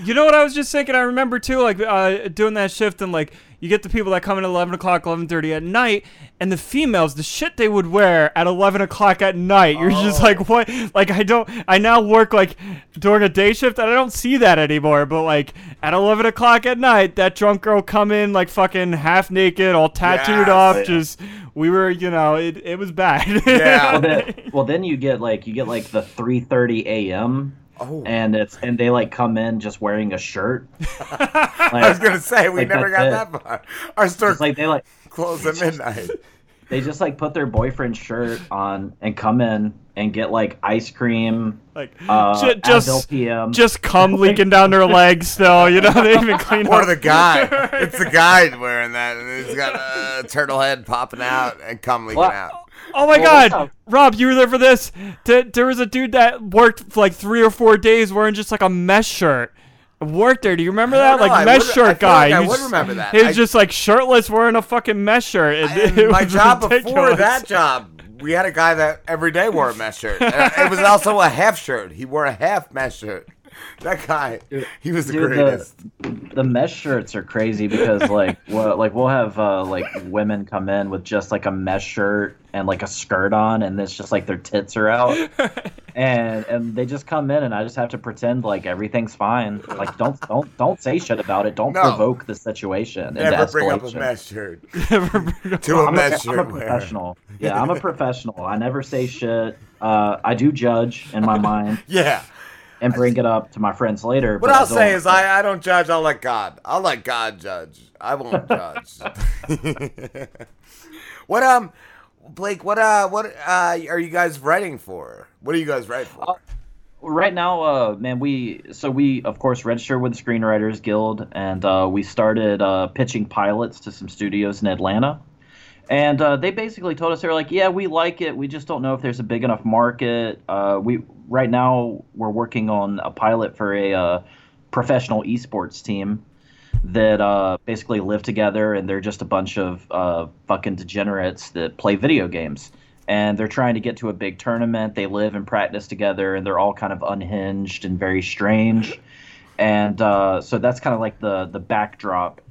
You know what I was just thinking? I remember too, like uh, doing that shift and like you get the people that come in at 11 o'clock, 11:30 at night, and the females, the shit they would wear at 11 o'clock at night. You're just Oh. like, what? Like I don't. I now work like during a day shift, and I don't see that anymore. But like at 11 o'clock at night, that drunk girl come in like fucking half naked, all tattooed Yes. up. Yeah. Just we were, you know, it it was bad. well, then, [LAUGHS] well, then you get like you get like the 3:30 a.m. Oh. And it's and they like come in just wearing a shirt. [LAUGHS] I was gonna say we like, never got it. that far. Our store It's like they like close [LAUGHS] at midnight. they just like put their boyfriend's shirt on and come in and get like ice cream, like uh, Ju- just Advil PM. just cum leaking down their legs. Still, you know, they even clean Or up. the guy. [LAUGHS] It's the guy wearing that, and he's got a turtle head popping out and cum leaking out. Oh my Well, god. Rob, you were there for this. Th- there was a dude that worked for like three or four days wearing just like a mesh shirt. Worked there. Do you remember that? know, Like I mesh would- I shirt like guy. I would remember that. He was I- just like shirtless wearing a fucking mesh shirt. It, [LAUGHS] it my job before that job, we had a guy that every day wore a mesh shirt. Uh, it was also a half shirt. He wore a half mesh shirt. [LAUGHS] That guy, he was the Dude, greatest. The, mesh shirts are crazy because like [LAUGHS] we'll, like we'll have uh, like women come in with just like a mesh shirt and like a skirt on, and it's just like their tits are out, [LAUGHS] and and they just come in, and I just have to pretend like everything's fine. Like don't don't don't say shit about it. Don't No. provoke the situation. Never bring up a mesh shirt. to a mesh a, I'm a professional. Yeah, I'm a professional. I never say shit. Uh, I do judge in my mind. Yeah. And bring it up to my friends later. What I'll say is, I, I don't judge. I'll let God. I'll let God judge. I won't judge. [LAUGHS] what um, Blake? What uh, what uh, are you guys writing for? What are you guys writing for? right now, uh, man, we so we of course registered with the Screenwriters Guild, and uh, we started uh, pitching pilots to some studios in Atlanta. And uh, they basically told us they were like, "Yeah, we like it. We just don't know if there's a big enough market. Uh, we right now we're working on a pilot for a uh, professional esports team that uh, basically live together, and they're just a bunch of uh, fucking degenerates that play video games. And they're trying to get to a big tournament. They live and practice together, and they're all kind of unhinged and very strange. And uh, so that's kind of like the the backdrop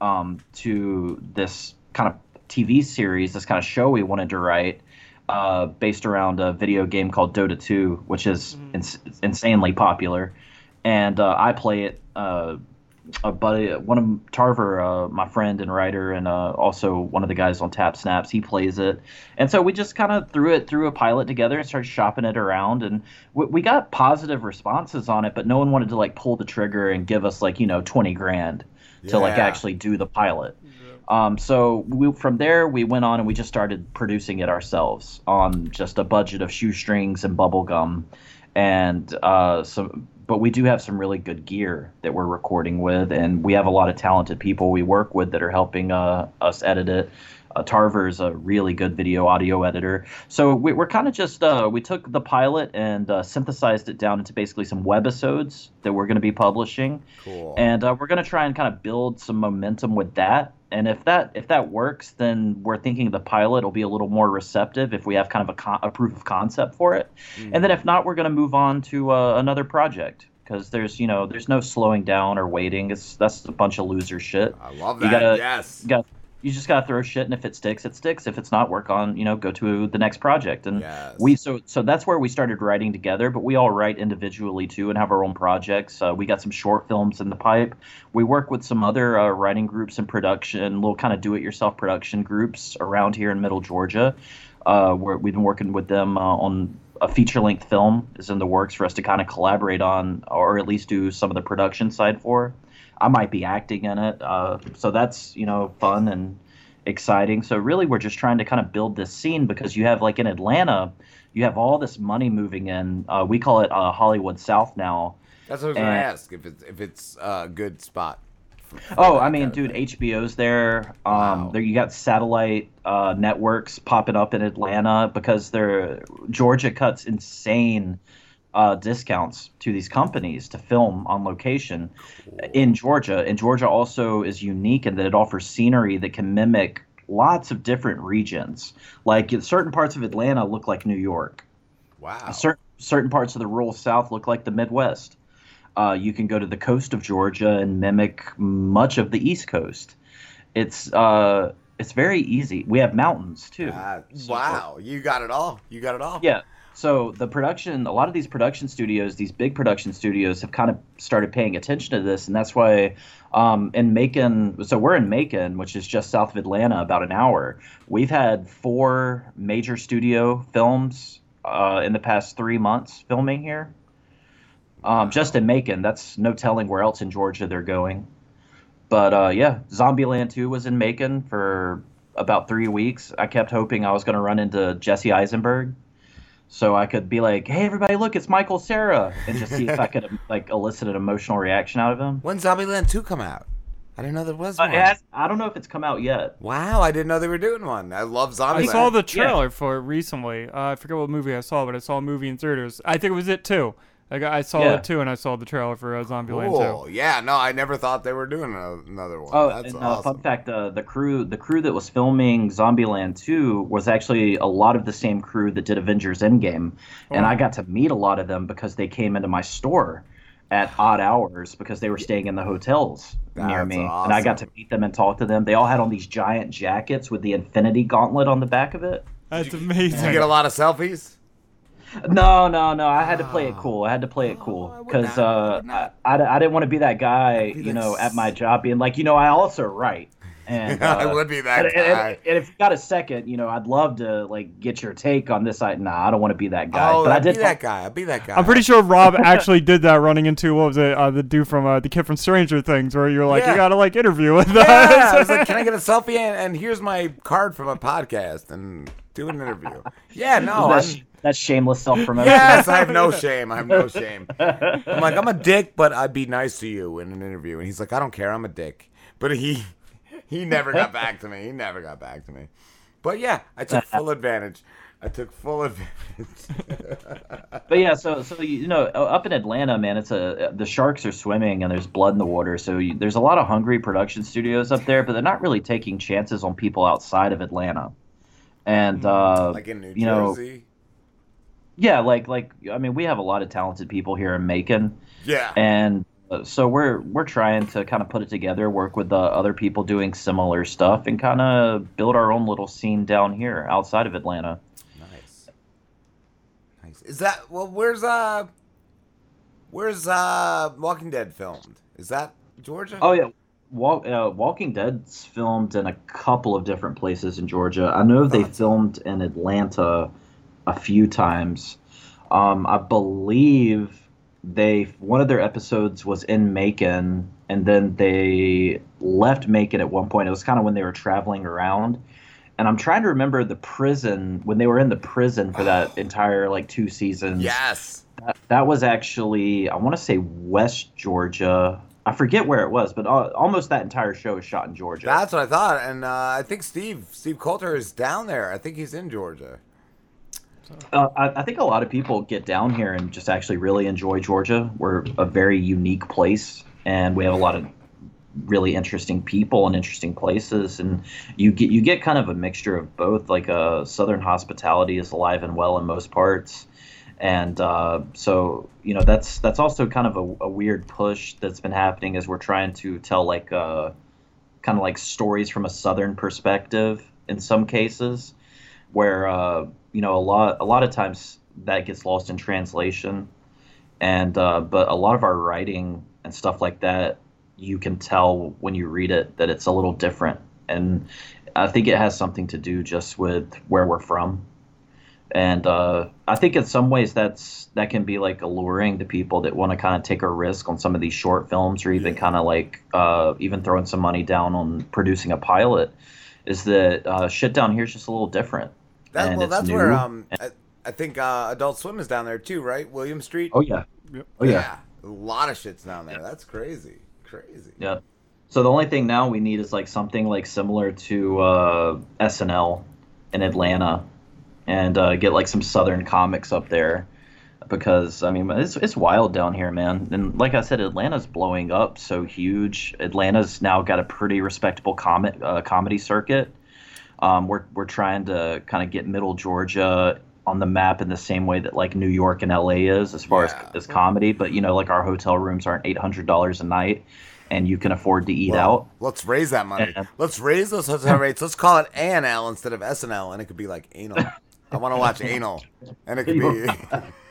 um, to this kind of TV series, this kind of show we wanted to write, uh, based around a video game called Dota 2, which is ins- insanely popular. And uh, I play it. Uh, a buddy, one of Tarver, uh, my friend and writer, and uh, also one of the guys on Tap Snaps, he plays it. And so we just kind of threw it through a pilot together and started shopping it around, and we, we got positive responses on it, but no one wanted to like pull the trigger and give us like you know twenty grand to like actually do the pilot. Um, so we, from there, we went on and we just started producing it ourselves on just a budget of shoestrings and bubble gum, and uh, some. But we do have some really good gear that we're recording with, and we have a lot of talented people we work with that are helping uh, us edit it. Uh, is a really good video audio editor. So we, we're kind of just uh, we took the pilot and uh, synthesized it down into basically some webisodes that we're going to be publishing. Cool. And uh, we're going to try and kind of build some momentum with that. And if that if that works, then we're thinking the pilot will be a little more receptive if we have kind of a, con- a proof of concept for it. And then if not, we're going to move on to uh, another project because there's you know there's no slowing down or waiting. It's that's a bunch of loser shit. I love You that, gotta, yes. You got you just gotta throw shit, and if it sticks, it sticks. If it's not, work on you know go to the next project. And we so so that's where we started writing together. But we all write individually too, and have our own projects. Uh, we got some short films in the pipe. We work with some other uh, writing groups and production, little kind of do-it-yourself production groups around here in Middle Georgia. Uh, where we've been working with them uh, on a feature-length film is in the works for us to kind of collaborate on, or at least do some of the production side for. I might be acting in it, uh, so that's you know fun and exciting. So really, we're just trying to kind of build this scene because you have like in Atlanta, you have all this money moving in. Uh, we call it uh, Hollywood South now. That's what I was gonna ask if it's if it's a good spot. Oh, I mean, dude, HBO's there. Um, there you got satellite uh, networks popping up in Atlanta because they're Georgia cuts insane uh, discounts to these companies to film on location in Georgia. And Georgia also is unique in that it offers scenery that can mimic lots of different regions. Like certain parts of Atlanta look like New York. Wow. Certain certain parts of the rural South look like the Midwest. Uh, you can go to the coast of Georgia and mimic much of the East Coast. It's uh, it's very easy. We have mountains too. Uh, wow, you got it all. You got it all. Yeah. So the production, a lot of these production studios, these big production studios, have kind of started paying attention to this, and that's why um, in Macon. So we're in Macon, which is just south of Atlanta, about an hour. We've had four major studio films uh, in the past three months filming here. Um, just in Macon. That's no telling where else in Georgia they're going. But uh, yeah, Zombieland 2 was in Macon for about three weeks. I kept hoping I was going to run into Jesse Eisenberg so I could be like, "Hey, everybody, look, it's Michael Cera," and just see if I [LAUGHS] could like elicit an emotional reaction out of him. When Zombieland 2 come out? I didn't know there was Uh, one. has- I don't know if it's come out yet. Wow, I didn't know they were doing one. I love Zombieland. I saw the trailer for it recently. Uh, I forget what movie I saw, but I saw a movie in theaters. I think it was it too. Like I saw Yeah. it too, and I saw the trailer for uh, Zombieland Cool. too. Yeah, no, I never thought they were doing another one. Oh, That's and uh, awesome. fun fact: uh, the crew, the crew that was filming Zombieland 2 was actually a lot of the same crew that did Avengers Endgame, and Oh. I got to meet a lot of them because they came into my store at odd hours because they were staying in the hotels near That's me, and I got to meet them and talk to them. They all had on these giant jackets with the Infinity Gauntlet on the back of it. That's Did amazing. you get a lot of selfies? No, no, no. I had to play it cool. I had to play it cool because uh, I, I, I didn't want to be that guy, you know, at my job being like, you know, I also write. And [LAUGHS] I uh, would be that and, and- guy. and if you got a second, you know, I'd love to like get your take on this. I nah, I don't want to be that guy. Oh, but I I'd did be that guy. I'd be that guy. I'm pretty sure Rob [LAUGHS] actually did that running into what was it, uh, the dude from uh, the kid from Stranger Things, where you're like, Yeah. you gotta like interview with Yeah, us. I was like, can I get a [LAUGHS] selfie? And, and here's my card for a podcast and do an interview. Yeah, no. That's, shameless self promotion. Yes, I have no [LAUGHS] shame. I have no shame. I'm like, I'm a dick, but I'd be nice to you in an interview. And he's like, I don't care. I'm a dick. But he he never got back to me. He never got back to me. But yeah, I took [LAUGHS] full advantage. I took full advantage. [LAUGHS] but yeah, so so you know, up in Atlanta, man, it's a the sharks are swimming and there's blood in the water. So you, there's a lot of hungry production studios up there, but they're not really taking chances on people outside of Atlanta. And uh, like in New you know, Jersey. Yeah, like like I mean, we have a lot of talented people here in Macon. Yeah. And uh, so we're we're trying to kind of put it together, work with the other people doing similar stuff, and kind of build our own little scene down here outside of Atlanta. Nice. Nice. Is that well? Where's uh, where's uh, Walking Dead filmed? Is that Georgia? Oh yeah, Walk, uh, Walking Dead's filmed in a couple of different places in Georgia. I know they filmed in Atlanta a few times. Um, I believe they one of their episodes was in Macon, and then they left Macon at one point. It was kind of when they were traveling around. And I'm trying to remember the prison when they were in the prison for that [SIGHS] entire like two seasons. Yes. That, that was actually I want to say West Georgia. I forget where it was, but uh, almost that entire show is shot in Georgia. That's what I thought, and uh, I think Steve Steve Coulter is down there. I think he's in Georgia. Uh, I, I think a lot of people get down here and just actually really enjoy Georgia. We're a very unique place, and we have a lot of really interesting people and interesting places. And you get you get kind of a mixture of both. Like uh, Southern hospitality is alive and well in most parts, and uh, so you know that's that's also kind of a, a weird push that's been happening as we're trying to tell like uh, kind of like stories from a Southern perspective in some cases where uh, you know a lot a lot of times that gets lost in translation, and uh, but a lot of our writing and stuff like that, you can tell when you read it that it's a little different, and I think it has something to do just with where we're from, and uh, I think in some ways that's that can be like alluring to people that want to kind of take a risk on some of these short films or even kind of like uh, even throwing some money down on producing a pilot. Is that uh, shit down here is just a little different. That, and well, that's new. where um, I, I think uh, Adult Swim is down there too, right? William Street. Oh yeah. Oh yeah. A lot of shit's down there. That's crazy. Crazy. Yeah. So the only thing now we need is like something like similar to uh, SNL in Atlanta, and uh, get like some Southern comics up there, because I mean it's it's wild down here, man. And like I said, Atlanta's blowing up so huge. Atlanta's now got a pretty respectable comic uh, comedy circuit. Um, we're we're trying to kind of get Middle Georgia on the map in the same way that like New York and LA is as far as as comedy. But you know, like our hotel rooms aren't eight hundred dollars a night, and you can afford to eat Well, out. Let's raise that money. And- Let's raise those hotel rates. Let's call it ANL instead of SNL, and it could be like anal. I want to watch anal, and it could be. [LAUGHS]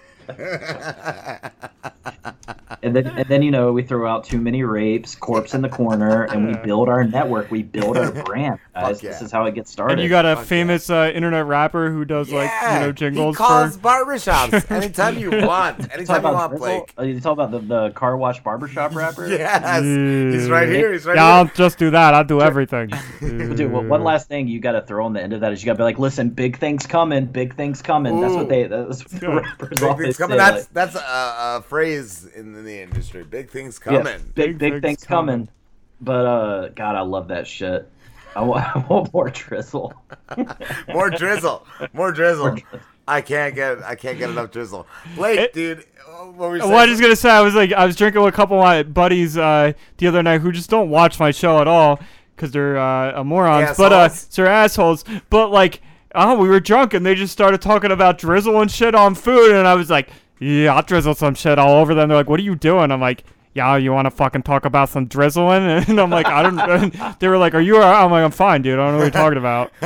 And then, and then you know, we throw out too many rapes, corpse in the corner, and we [LAUGHS] build our network. We build our brand, [LAUGHS] guys. This is how it gets started. And you got a famous uh, internet rapper who does like you know jingles he calls for barbershops [LAUGHS] anytime you want. Anytime talk you want, Blake. Uh, You talk about the, the car wash barbershop rapper? Yes, he's right here. He's right yeah, here. I'll just do that. I'll do everything. Dude, well, one last thing you got to throw on the end of that is you got to be like, listen, big things coming, big things coming. That's what they. That's what the rappers Big always things coming. That's like, that's a, a phrase in, in the industry. Big things yeah, coming. big big, things coming. But uh, God, I love that shit. I want, [LAUGHS] I want [LAUGHS] more drizzle. More drizzle. More drizzle. I can't get I can't get enough drizzle. Blake, dude, what were we saying? Well, I was just gonna say, I was like, I was drinking with a couple of my buddies uh, the other night who just don't watch my show at all because they're uh, uh, morons, but uh, they're assholes. But like, oh, we were drunk and they just started talking about drizzle and shit on food, and I was like, yeah, I'll drizzle some shit all over them. They're like, what are you doing? I'm like. Yeah, you want to fucking talk about some drizzling? [LAUGHS] And I'm like, I don't. [LAUGHS] they were like, "Are you alright?" I'm like, "I'm fine, dude. I don't know what you're talking about." [LAUGHS]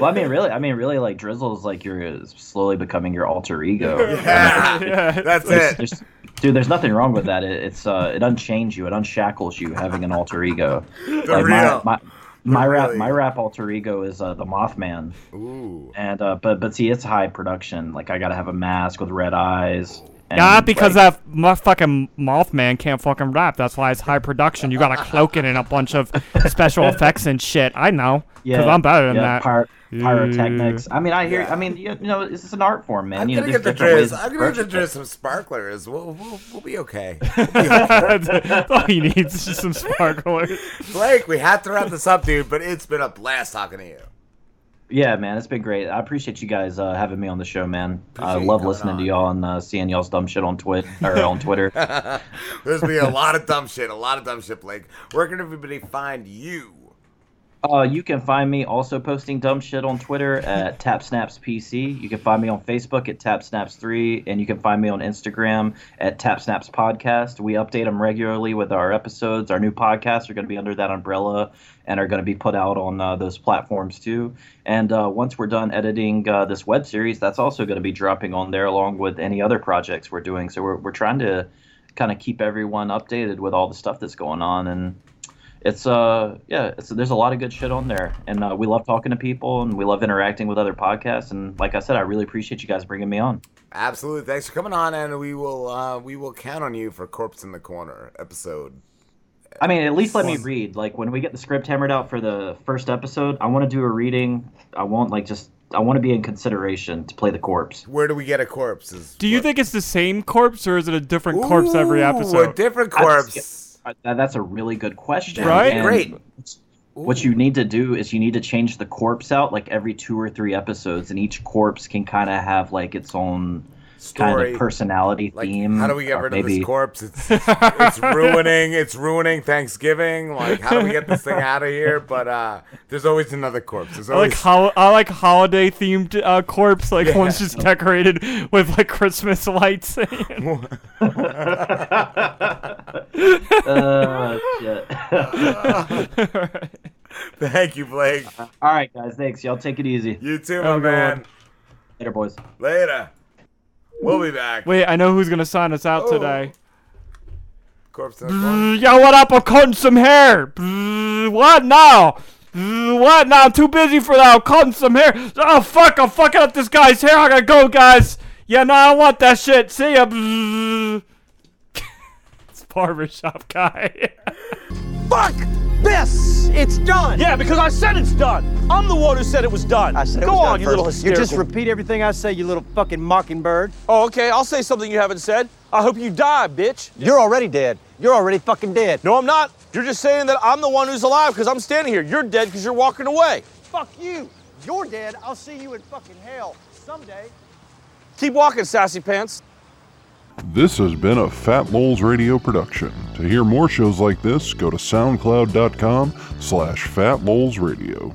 well, I mean, really, I mean, really, like drizzle is like you're slowly becoming your alter ego. Yeah, that's There's- it. there's- dude, there's nothing wrong with that. It, it's uh, it unchains you, it unshackles you having an alter ego. The my real. my, my The rap really. my rap alter ego is uh, the Mothman. Ooh. And uh, but but see, it's high production. Like I gotta have a mask with red eyes. and, Yeah, because like, that fucking Mothman can't fucking rap. That's why it's high production. You gotta cloak it in a bunch of special [LAUGHS] effects and shit. I know, Yeah. because I'm better than yeah, that. pyro- pyrotechnics. I mean, I hear. I mean, you, you know, it's just an art form, man. I'm you know, gonna there's get the different drizz. I'm gonna get the approach drizz some sparklers. We'll, we'll, we'll be okay. [LAUGHS] That's [LAUGHS] all he needs is just some sparklers. Blake, we have to wrap this up, dude. But it's been a blast talking to you. Yeah, man, it's been great. I appreciate you guys uh, having me on the show, man. I Appreciate you love coming listening to y'all and uh, seeing y'all's dumb shit on Twit or on Twitter. [LAUGHS] There's been a lot of dumb shit. A lot of dumb shit, Blake. Where can everybody find you? Uh, you can find me also posting dumb shit on Twitter at TapSnapsPC. You can find me on Facebook at TapSnaps3, and you can find me on Instagram at TapSnaps Podcast. We update them regularly with our episodes. Our new podcasts are going to be under that umbrella and are going to be put out on uh, those platforms too. And uh, once we're done editing uh, this web series, that's also going to be dropping on there along with any other projects we're doing. So we're, we're trying to kind of keep everyone updated with all the stuff that's going on and it's uh yeah it's there's a lot of good shit on there and uh, we love talking to people and we love interacting with other podcasts and like i said i really appreciate you guys bringing me on Absolutely. Thanks for coming on, and we will uh, we will count on you for Corpse in the Corner episode. i mean at least let me read like when we get the script hammered out for the first episode i want to do a reading i want like just i want to be in consideration to play the corpse Where do we get a corpse? Is Do you think it's the same corpse or is it a different corpse every episode? a different I corpse. That- that's a really good question Right? and Great. what you need to do is you need to change the corpse out like every two or three episodes and each corpse can kind of have like its own kind of personality Like, theme how do we get rid maybe of this corpse? It's, [LAUGHS] it's ruining it's ruining Thanksgiving. Like, how do we get this thing [LAUGHS] out of here? But uh, there's always another corpse. There's I like always hol- I like holiday themed uh, corpse. Like one's just decorated with like Christmas lights. [LAUGHS] uh, shit. Thank you, Blake. All right, guys. Thanks. Y'all take it easy. You too, Have my a man. Later, boys. Later. We'll be back. Wait, I know who's gonna sign us out Oh. today. Corpse in the corner. Bzz, Yo, what up? I'm cutting some hair. Bzz, What now? Bzz, What now? I'm too busy for that. I'm cutting some hair. Oh fuck! I'm fucking up this guy's hair. I gotta go, guys. Yeah, no, I don't want that shit. See ya. Bzz. it's [LAUGHS] barbershop guy. [LAUGHS] Fuck this! It's done! Yeah, because I said it's done! I'm the one who said it was done. I said it Go on, you little You just repeat everything I say, you little fucking mockingbird. Oh, okay, I'll say something you haven't said. I hope you die, bitch. You're already dead. You're already fucking dead. No, I'm not. You're just saying that I'm the one who's alive because I'm standing here. You're dead because you're walking away. Fuck you! You're dead. I'll see you in fucking hell someday. Keep walking, sassy pants. This has been a Fat Moles Radio production. To hear more shows like this, go to soundcloud.com slash fatmolesradio.